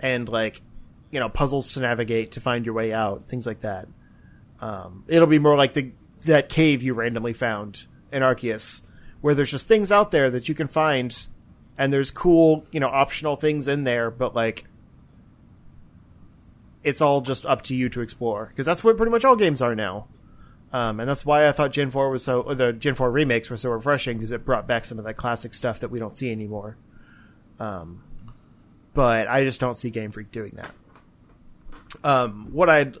B: and like you know puzzles to navigate to find your way out, things like that. Um, it'll be more like the that cave you randomly found in Arceus, where there's just things out there that you can find, and there's cool, you know, optional things in there, but like, it's all just up to you to explore because that's what pretty much all games are now. Um, and that's why I thought Gen 4 was so, the Gen 4 remakes were so refreshing because it brought back some of that classic stuff that we don't see anymore. Um, but I just don't see Game Freak doing that. Um, what I'd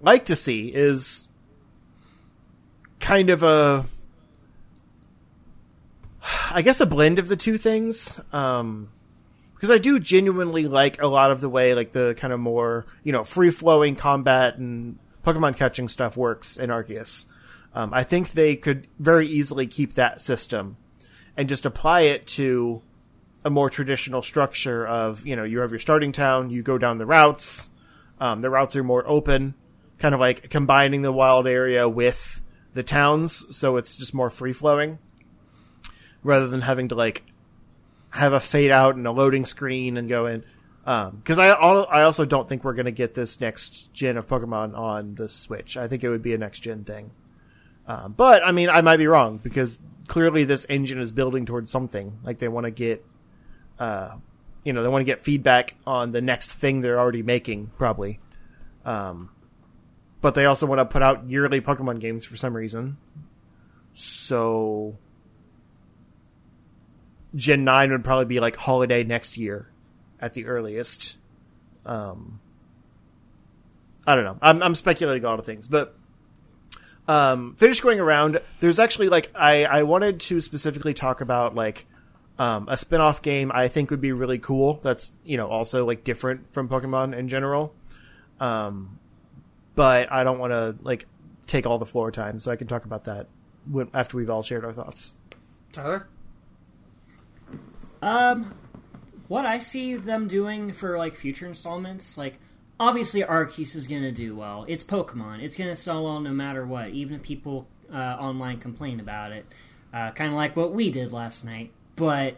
B: like to see is kind of a I guess a blend of the two things. Um, because I do genuinely like a lot of the way like the kind of more you know free flowing combat and Pokemon catching stuff works in Arceus. Um, I think they could very easily keep that system and just apply it to a more traditional structure of you know you have your starting town, you go down the routes. Um, the routes are more open, kind of like combining the wild area with the towns, so it's just more free flowing, rather than having to like have a fade out and a loading screen and go in. Because um, I I also don't think we're going to get this next gen of Pokemon on the Switch. I think it would be a next gen thing. Um, but I mean, I might be wrong because clearly this engine is building towards something. Like they want to get, uh, you know, they want to get feedback on the next thing they're already making, probably. Um, but they also want to put out yearly Pokemon games for some reason. So Gen 9 would probably be like holiday next year at the earliest. Um, I don't know. I'm, I'm speculating a lot of things, but um, finish going around. There's actually like I, I wanted to specifically talk about like um, a spin-off game I think would be really cool. That's you know also like different from Pokemon in general. Um, but I don't want to like take all the floor time, so I can talk about that when, after we've all shared our thoughts.
A: Tyler,
C: Um, what I see them doing for like future installments, like obviously Arceus is gonna do well. It's Pokemon. It's gonna sell well no matter what, even if people uh, online complain about it. Uh, kind of like what we did last night. But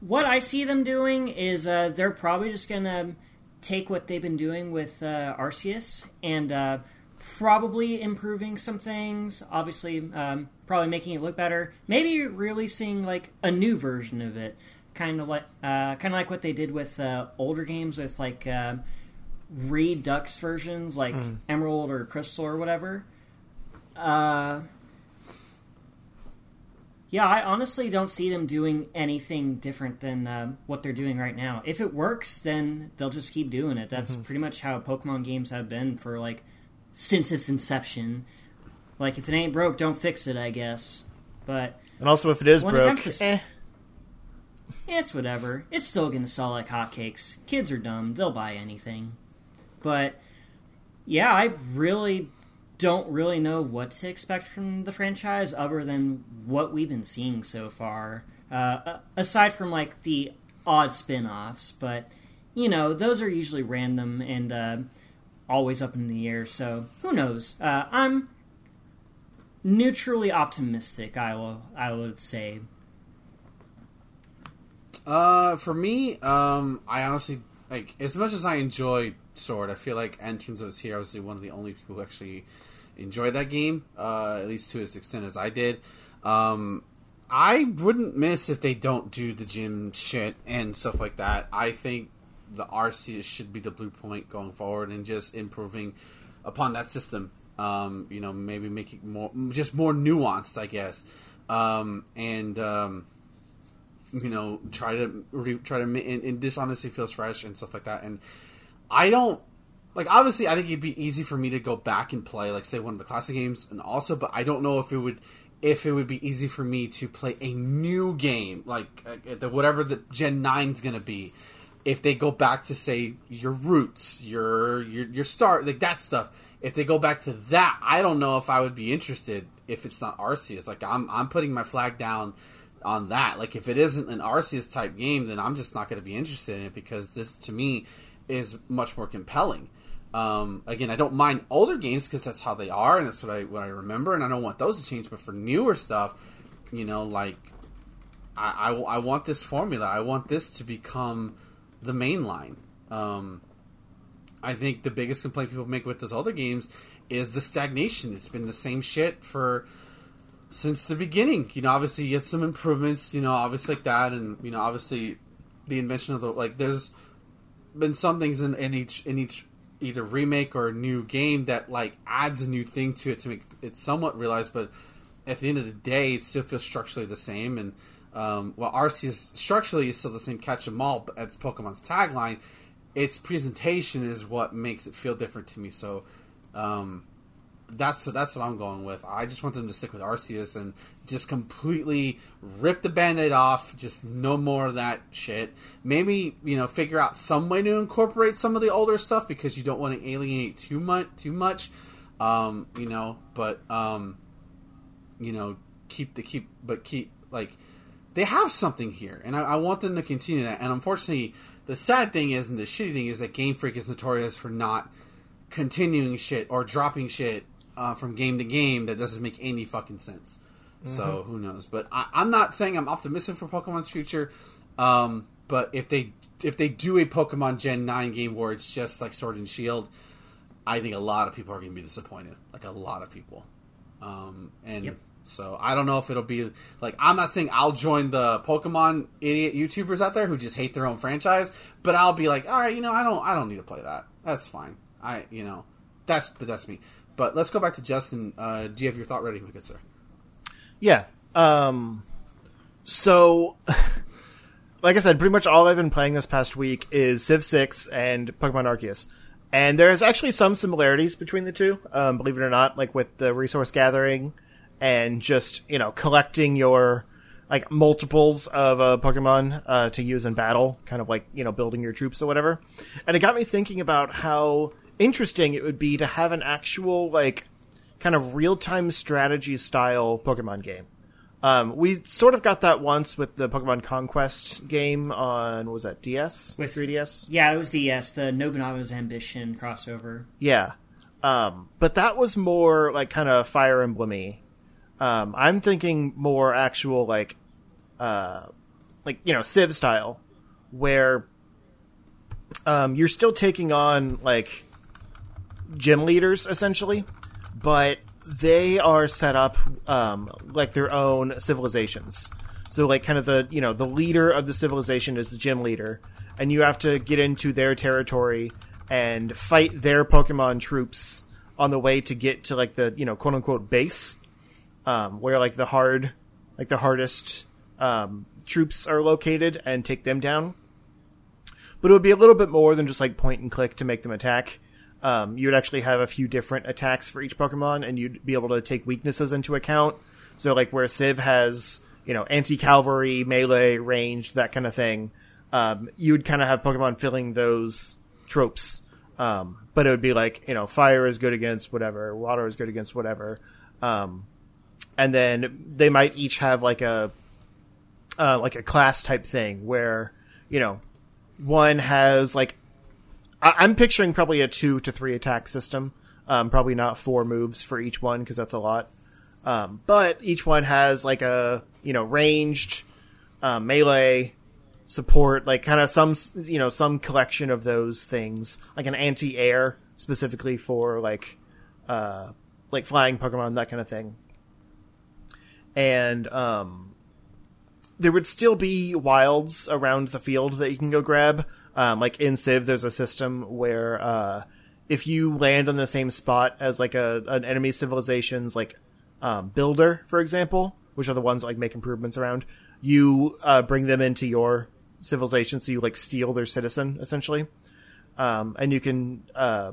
C: what I see them doing is uh, they're probably just gonna take what they've been doing with uh, Arceus and uh, probably improving some things. Obviously, um, probably making it look better. Maybe releasing like a new version of it, kind of like uh, kind of like what they did with uh, older games with like uh, redux versions, like
B: Mm.
C: Emerald or Crystal or whatever. Uh, yeah, I honestly don't see them doing anything different than um, what they're doing right now. If it works, then they'll just keep doing it. That's pretty much how Pokemon games have been for like since its inception. Like if it ain't broke, don't fix it, I guess. But
B: And also, if it is
C: When it
B: broke,
C: to-
B: eh,
C: it's whatever. It's still gonna sell like hotcakes. Kids are dumb; they'll buy anything. But yeah, I really don't really know what to expect from the franchise other than what we've been seeing so far. Uh, aside from like the odd spin-offs, but you know those are usually random and uh, always up in the air. So who knows? Uh, I'm neutrally optimistic. I will. I would say.
A: Uh, for me, um, I honestly like as much as I enjoy Sword. I feel like Antunes was here. I was one of the only people who actually enjoyed that game, uh, at least to as extent as I did. Um, I wouldn't miss if they don't do the gym shit and stuff like that. I think the Arceus should be the blue point going forward and just improving upon that system. Um, you know, maybe making more, just more nuanced, I guess. Um, and um, you know, try to re, try to and, and this honestly feels fresh and stuff like that. And I don't like obviously I think it'd be easy for me to go back and play like say one of the classic games and also, but I don't know if it would if it would be easy for me to play a new game like uh, the whatever the Gen 9's going to be if they go back to say your roots, your your your start like that stuff. If they go back to that, I don't know if I would be interested if it's not Arceus. Like I'm I'm putting my flag down on that. Like if it isn't an Arceus type game, then I'm just not going to be interested in it because this to me is much more compelling. Um, again, I don't mind older games because that's how they are and that's what I what I remember, and I don't want those to change. But for newer stuff, you know, like I, I, I want this formula. I want this to become the main line. Um, I think the biggest complaint people make with those other games is the stagnation. It's been the same shit for since the beginning. You know, obviously you get some improvements. You know, obviously like that, and you know, obviously the invention of the like. There's been some things in, in each in each either remake or new game that like adds a new thing to it to make it somewhat realized. But at the end of the day, it still feels structurally the same. And um, while Arceus structurally is still the same catch 'em all, but it's Pokemon's tagline. Its presentation is what makes it feel different to me. So. Um, that's that's what I'm going with. I just want them to stick with Arceus and just completely rip the band-aid off. Just no more of that shit. Maybe you know figure out some way to incorporate some of the older stuff because you don't want to alienate too much. Too much, um, you know. But um, you know, keep the keep, but keep like they have something here, and I, I want them to continue that. And unfortunately, the sad thing is, and the shitty thing is that Game Freak is notorious for not continuing shit or dropping shit uh, from game to game that doesn't make any fucking sense. Mm-hmm. So who knows? But I, am not saying I'm optimistic for Pokemon's future. Um, but if they if they do a Pokemon Gen Nine game where it's just like Sword and Shield, I think a lot of people are going to be disappointed. Like a lot of people. Um, and yep. so I don't know if it'll be like I'm not saying I'll join the Pokemon idiot YouTubers out there who just hate their own franchise, but I'll be like, all right, you know, I don't I don't need to play that. That's fine. I you know, that's but that's me. But let's go back to Justin. Uh, do you have your thought ready, my good sir?
B: Yeah. Um, so, like I said, pretty much all I've been playing this past week is Civ 6 and Pokemon Arceus. And there's actually some similarities between the two, um, believe it or not, like with the resource gathering and just, you know, collecting your, like, multiples of a Pokemon uh, to use in battle, kind of like, you know, building your troops or whatever. And it got me thinking about how interesting it would be to have an actual like kind of real time strategy style Pokemon game. Um, we sort of got that once with the Pokemon Conquest game on was that DS
C: with
B: 3DS?
C: Yeah, it was DS, the Nobunaga's Ambition crossover.
B: Yeah, um, but that was more like kind of Fire Emblemy. Um, I'm thinking more actual like, uh, like you know Civ style, where um, you're still taking on like gym leaders essentially, but they are set up um, like their own civilizations. So like kind of the you know the leader of the civilization is the gym leader, and you have to get into their territory and fight their Pokemon troops on the way to get to like the you know quote unquote base, um, where like the hard like the hardest um, troops are located and take them down. But it would be a little bit more than just like point and click to make them attack um, you would actually have a few different attacks for each Pokemon, and you'd be able to take weaknesses into account. So, like where Civ has, you know, anti cavalry, melee, range, that kind of thing, um, you would kind of have Pokemon filling those tropes. Um, but it would be like you know, fire is good against whatever, water is good against whatever, um, and then they might each have like a uh, like a class type thing where you know one has like I- I'm picturing probably a two to three attack system. Um, probably not four moves for each one because that's a lot. Um, but each one has like a you know ranged, uh, melee, support, like kind of some you know some collection of those things, like an anti-air specifically for like uh, like flying Pokemon that kind of thing. And um, there would still be wilds around the field that you can go grab. Um, like in Civ, there's a system where uh, if you land on the same spot as like a an enemy civilization's like um, builder, for example, which are the ones that, like make improvements around, you uh, bring them into your civilization, so you like steal their citizen essentially, um, and you can. Uh,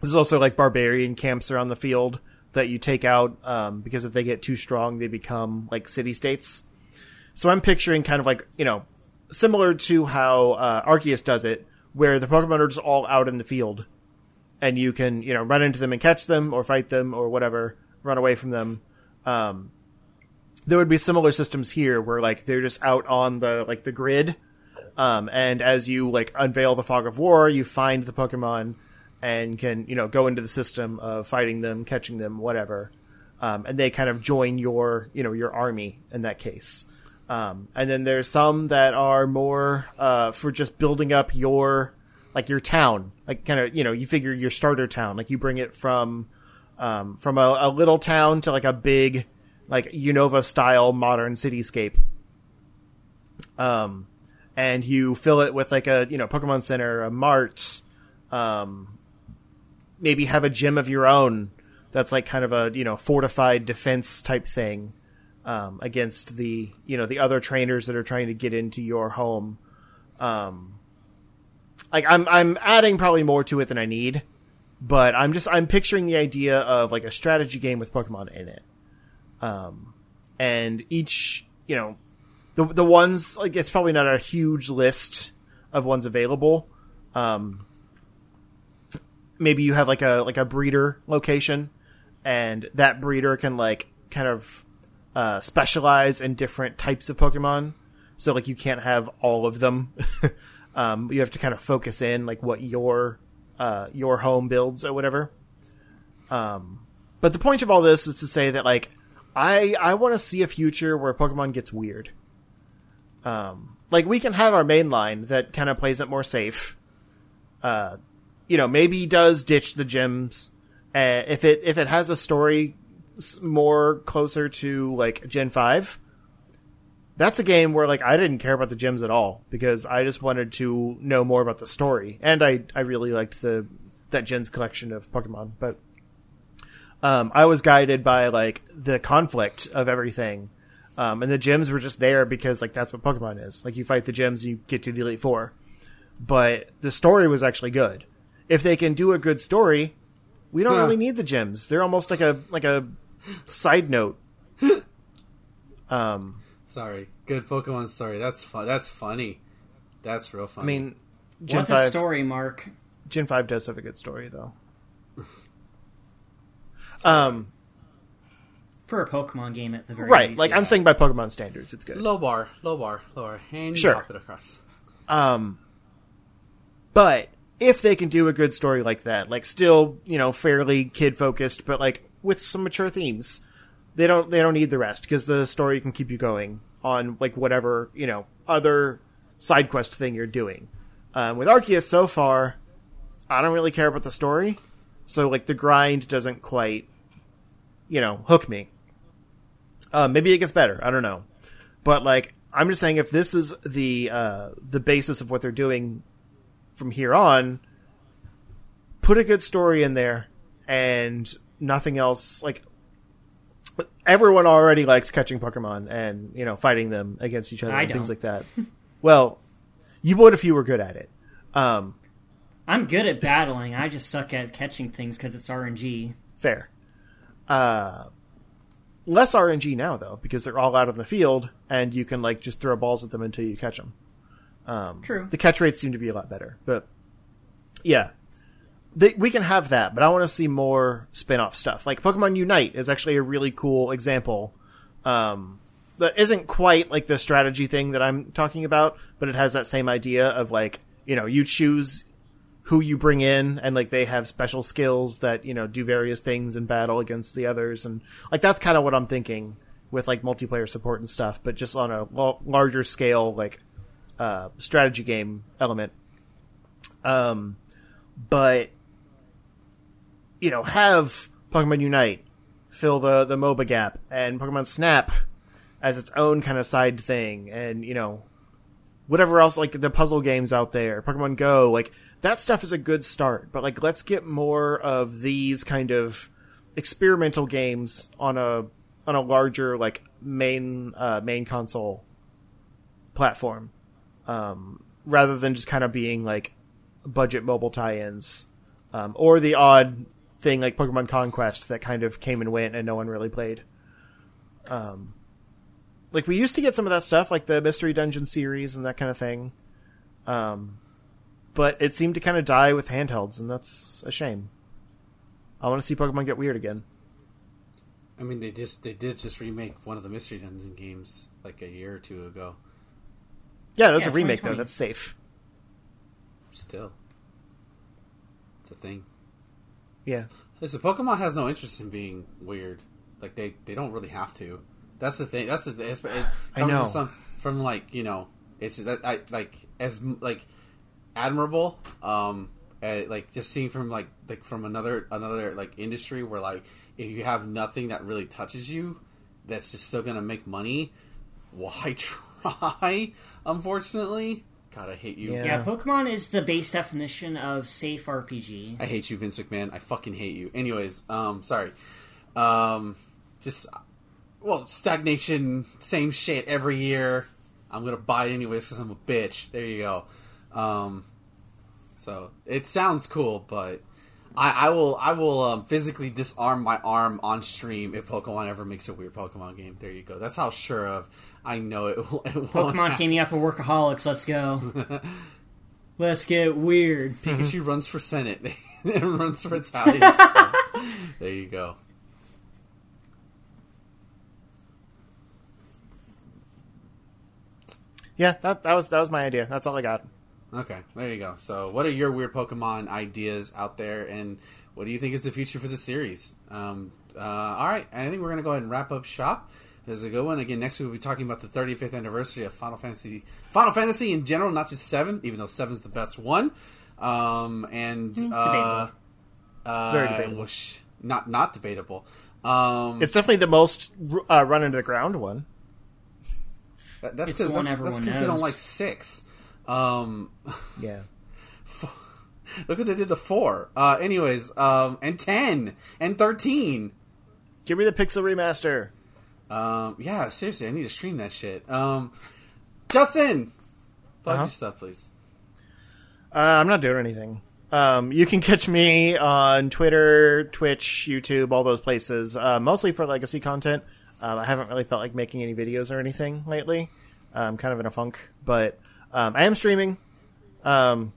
B: there's also like barbarian camps around the field that you take out um, because if they get too strong, they become like city states. So I'm picturing kind of like you know similar to how uh, Arceus does it, where the Pokemon are just all out in the field, and you can you know run into them and catch them, or fight them, or whatever, run away from them. Um, there would be similar systems here where like they're just out on the like the grid, um, and as you like unveil the fog of war, you find the Pokemon and can you know go into the system of fighting them, catching them, whatever, um, and they kind of join your you know your army in that case. Um, and then there's some that are more uh, for just building up your like your town, like kind of you know you figure your starter town, like you bring it from um, from a, a little town to like a big like Unova style modern cityscape. Um, and you fill it with like a you know Pokemon Center, a mart, um, maybe have a gym of your own that's like kind of a you know fortified defense type thing um, against the you know the other trainers that are trying to get into your home. Um, like I'm I'm adding probably more to it than I need, but I'm just I'm picturing the idea of like a strategy game with Pokemon in it. Um, and each you know the the ones like it's probably not a huge list of ones available. Um, maybe you have like a like a breeder location, and that breeder can like kind of uh, specialize in different types of Pokemon. So like you can't have all of them. um, you have to kind of focus in like what your uh, your home builds or whatever. Um, but the point of all this is to say that like I I want to see a future where Pokemon gets weird. Um, like we can have our main line that kind of plays it more safe. Uh, you know, maybe does ditch the gyms. Uh, if it if it has a story more closer to like Gen five, that's a game where like I didn't care about the gyms at all because I just wanted to know more about the story, and I I really liked the that Gen's collection of Pokemon, but um, I was guided by like the conflict of everything. Um, and the gyms were just there because like that's what Pokemon is. Like you fight the gyms, you get to the Elite Four. But the story was actually good. If they can do a good story, we don't
A: Huh.
B: really need the gems. They're almost like a like a side note. Um,
A: Sorry, good Pokemon story. That's fun. That's funny. That's real funny.
B: I mean, Gen
C: What the
B: five,
C: story, Mark?
B: Gen five does have a good story though. Um,
C: For a Pokemon game, at the very
B: right.
C: least.
B: Like I'm saying by Pokemon standards, it's good.
A: low bar, low bar, lower, and you
B: Sure.
A: pop it across.
B: Um, but if they can do a good story like that, like still, you know, fairly kid focused, but like with some mature themes, they don't they don't need the rest because the story can keep you going on like whatever you know other side quest thing you're doing. Um, with Arceus so far, I don't really care about the story, so like the grind doesn't quite, you know, hook me. Uh, maybe it gets better. I don't know, but like I'm just saying, if this is the uh, the basis of what they're doing from here on, put a good story in there and nothing else. Like everyone already likes catching Pokemon and you know fighting them against each other
C: I
B: and things
C: don't.
B: like that. well, you would if you were good at it. Um,
C: I'm good at battling. I just suck at catching things because it's RNG.
B: fair. Uh, less RNG now though because they're all out on the field and you can like just throw balls at them until you catch them. Um,
C: True.
B: The catch rates seem to be a lot better, but yeah. they, we can have that, but I want to see more spin-off stuff. Like Pokemon Unite is actually a really cool example. Um, that isn't quite like the strategy thing that I'm talking about, but it has that same idea of like, you know, you choose who you bring in and like they have special skills that, you know, do various things in battle against the others and like that's kind of what I'm thinking with like multiplayer support and stuff, but just on a l- larger scale like uh strategy game element. Um but you know, have Pokemon Unite fill the the MOBA gap and Pokemon Snap as its own kind of side thing and you know whatever else like the puzzle games out there, Pokemon Go, like that stuff is a good start, but like let's get more of these kind of experimental games on a on a larger like main uh, main console platform um, rather than just kind of being like budget mobile tie-ins um, or the odd thing like Pokemon Conquest that kind of came and went and no one really played. Um, like we used to get some of that stuff, like the Mystery Dungeon series and that kind of thing. Um, but it seemed to kind of die with handhelds, and that's a shame. I want to see Pokemon get weird again.
A: I mean, they just they did just remake one of the Mystery Dungeon games like a year or two ago.
B: Yeah, that's
C: Yeah,
B: a remake though. That's safe.
A: Still, it's a thing.
B: Yeah.
A: Listen, Pokemon has no interest in being weird. Like they, they don't really have to. That's the thing. That's the. It's, it,
B: I know.
A: From, some, from like you know, it's that I like as like admirable. Um, uh, like just seeing from like like from another another like industry where like if you have nothing that really touches you, that's just still gonna make money. Why try? Unfortunately, God, I hate you.
B: Yeah.
C: Yeah, Pokemon is the base definition of safe RPG.
A: I hate you, Vince McMahon. I fucking hate you. Anyways, um, sorry. Um, just well, stagnation, same shit every year. I'm gonna buy it anyways because I'm a bitch. There you go. Um, so it sounds cool, but I, I will I will um, physically disarm my arm on stream if Pokemon ever makes a weird Pokemon game. There you go. That's how sure of I know it. Will, it won't
C: Pokemon
A: happen.
C: teaming up with Workaholics. Let's go. Let's get weird.
A: Pikachu runs for Senate. and runs for Italian. there you go.
B: Yeah, that that was that was my idea. That's all I got.
A: Okay, there you go. So, what are your weird Pokemon ideas out there, and what do you think is the future for the series? Um, uh, all right, I think we're going to go ahead and wrap up shop. This is a good one. Again, next week we'll be talking about the 35th anniversary of Final Fantasy, Final Fantasy in general, not just seven, even though seven's the best one. Um, and uh, uh,
B: Very debatable.
A: well, sh- not not debatable. Um,
B: It's definitely the most uh, run into the ground one.
A: that- that's because
C: the
A: that's, because they don't like six. Um,
B: Yeah.
A: Look what they did to four. Uh, anyways, um, and ten and thirteen.
B: Give me the Pixel remaster.
A: Um, yeah, seriously, I need to stream that shit. Um, Justin, plug
B: Uh-huh.
A: your stuff, please.
B: Uh, I'm not doing anything. Um, you can catch me on Twitter, Twitch, YouTube, all those places, uh, mostly for legacy content. Um, I haven't really felt like making any videos or anything lately. I'm kind of in a funk, but um, I am streaming. Um,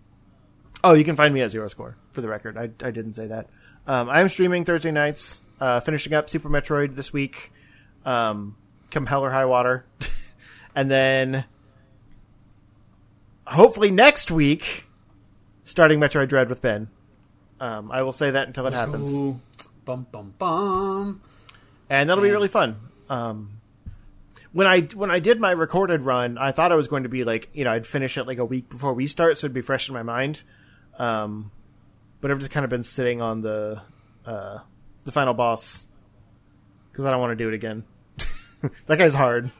B: oh, you can find me at Zero Score, for the record. I, I didn't say that. Um, I am streaming Thursday nights, uh, finishing up Super Metroid this week, um, come hell or high water. and then hopefully next week, starting Metroid Dread with Ben. Um, I will say that until it happens,
C: Ooh.
A: Bum bum bum.
B: and that'll be really fun. Um, when I when I did my recorded run, I thought I was going to be like you know I'd finish it like a week before we start, so it'd be fresh in my mind. Um, but I've just kind of been sitting on the uh, the final boss because I don't want to do it again. that guy's hard.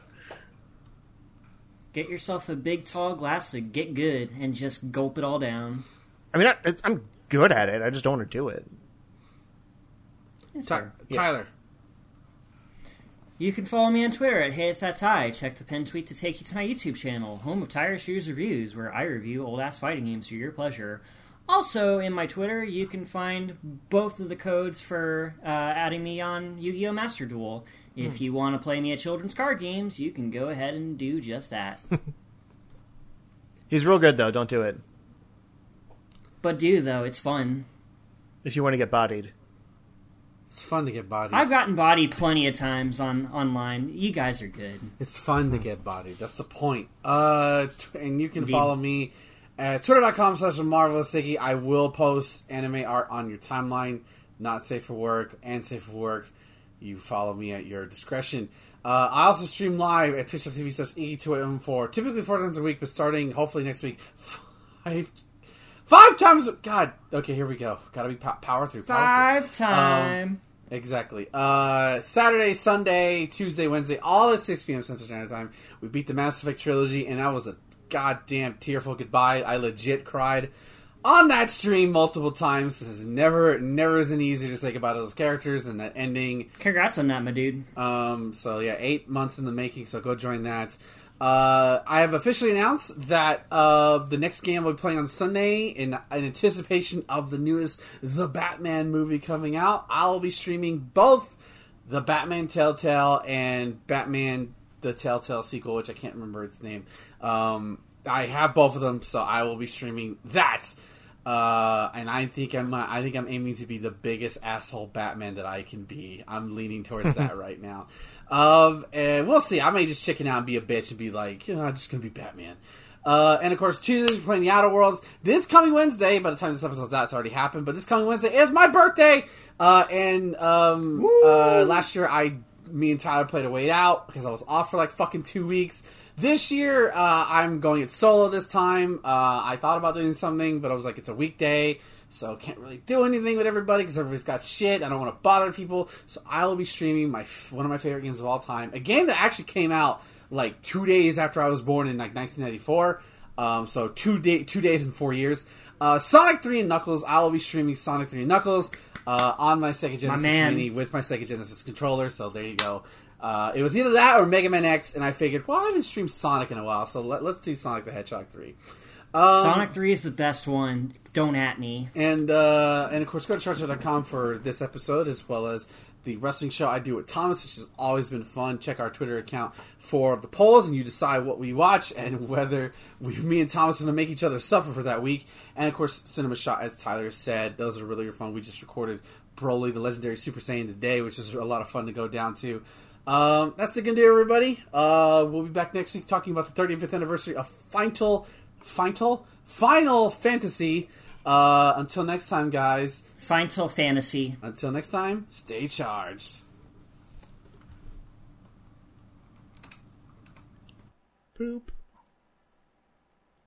C: Get yourself a big tall glass of Get Good and just gulp it all down.
B: I mean, I, I'm good at it. I just don't want to do it.
C: It's
A: Ty-
C: fair.
A: Tyler,
C: You can follow me on Twitter at Hey It's That Ty. Check the pinned tweet to take you to my YouTube channel, home of Tire Shoes Reviews, where I review old ass fighting games for your pleasure. Also, in my Twitter, you can find both of the codes for uh, adding me on Yu Gi Oh! Master Duel. If you want to play me at children's card games, you can go ahead and do just that.
B: He's real good though. Don't do it.
C: but do, though, it's fun.
B: if you want to get bodied.
A: It's fun to get bodied.
C: I've gotten bodied plenty of times on online. You guys are good.
A: It's fun to get bodied. That's the point. Uh, t- and you can
C: Indeed.
A: follow me at twitter.com slash marvelous Iggy. I will post anime art on your timeline. Not safe for work and safe for work. You follow me at your discretion. Uh, I also stream live at twitch.tv slash Iggy214, typically four times a week, but starting hopefully next week, five, five times. God, okay, here we go. Gotta be pow- power through. Power through.
C: Five time.
A: Exactly. Uh, Saturday, Sunday, Tuesday, Wednesday, all at 6 p.m. Central Standard Time. We beat the Mass Effect trilogy, and that was a goddamn tearful goodbye. I legit cried on that stream multiple times. This is never, never isn't easy to say goodbye to those characters and that ending.
C: Congrats on that, my dude.
A: Um, so yeah, eight months in the making. So go join that. Uh, I have officially announced that uh, the next game I'll be playing on Sunday in, in anticipation of the newest The Batman movie coming out. I'll be streaming both the Batman Telltale and Batman the Telltale sequel, which I can't remember its name. Um, I have both of them, so I will be streaming that. Uh, and I think I'm uh, I think I'm aiming to be the biggest asshole Batman that I can be. I'm leaning towards that right now. Um, and we'll see. I may just chicken out and be a bitch and be like, you know, I'm just gonna be Batman. Uh, and of course, Tuesdays we're playing the Outer Worlds. This coming Wednesday, by the time this episode's out, it's already happened. But this coming Wednesday is my birthday. Uh, and um, uh, last year, I, me and Tyler played a Way Out because I was off for like fucking two weeks. This year, uh, I'm going it solo this time. Uh, I thought about doing something, but I was like, it's a weekday, so can't really do anything with everybody because everybody's got shit. I don't want to bother people, so I will be streaming my one of my favorite games of all time, a game that actually came out like two days after I was born in like 1994. Um, so two day, two days and four years. Uh, Sonic 3 and Knuckles. I will be streaming Sonic 3 and Knuckles uh, on my Sega Genesis
C: man.
A: Mini with my Sega Genesis controller. So there you go. Uh, it was either that or Mega Man X, and I figured, well, I haven't streamed Sonic in a while, so let, us do Sonic the Hedgehog 3. Um,
C: Sonic 3 is the best one. Don't at me.
A: and uh, and of course, go to charger.com for this episode as well as the wrestling show I do with Thomas, which has always been fun. Check our Twitter account for the polls, and you decide what we watch and whether we, me and Thomas are going to make each other suffer for that week. And of course, Cinema Shot, as Tyler said, those are really fun. We just recorded Broly, the legendary Super Saiyan, today, which is a lot of fun to go down to. Um, that's it, gonna do, everybody. Uh, we'll be back next week talking about the 35th anniversary of Final, Final, Final Fantasy. Uh, until next time, guys.
C: Final Fantasy.
A: Until next time, stay charged.
B: Poop.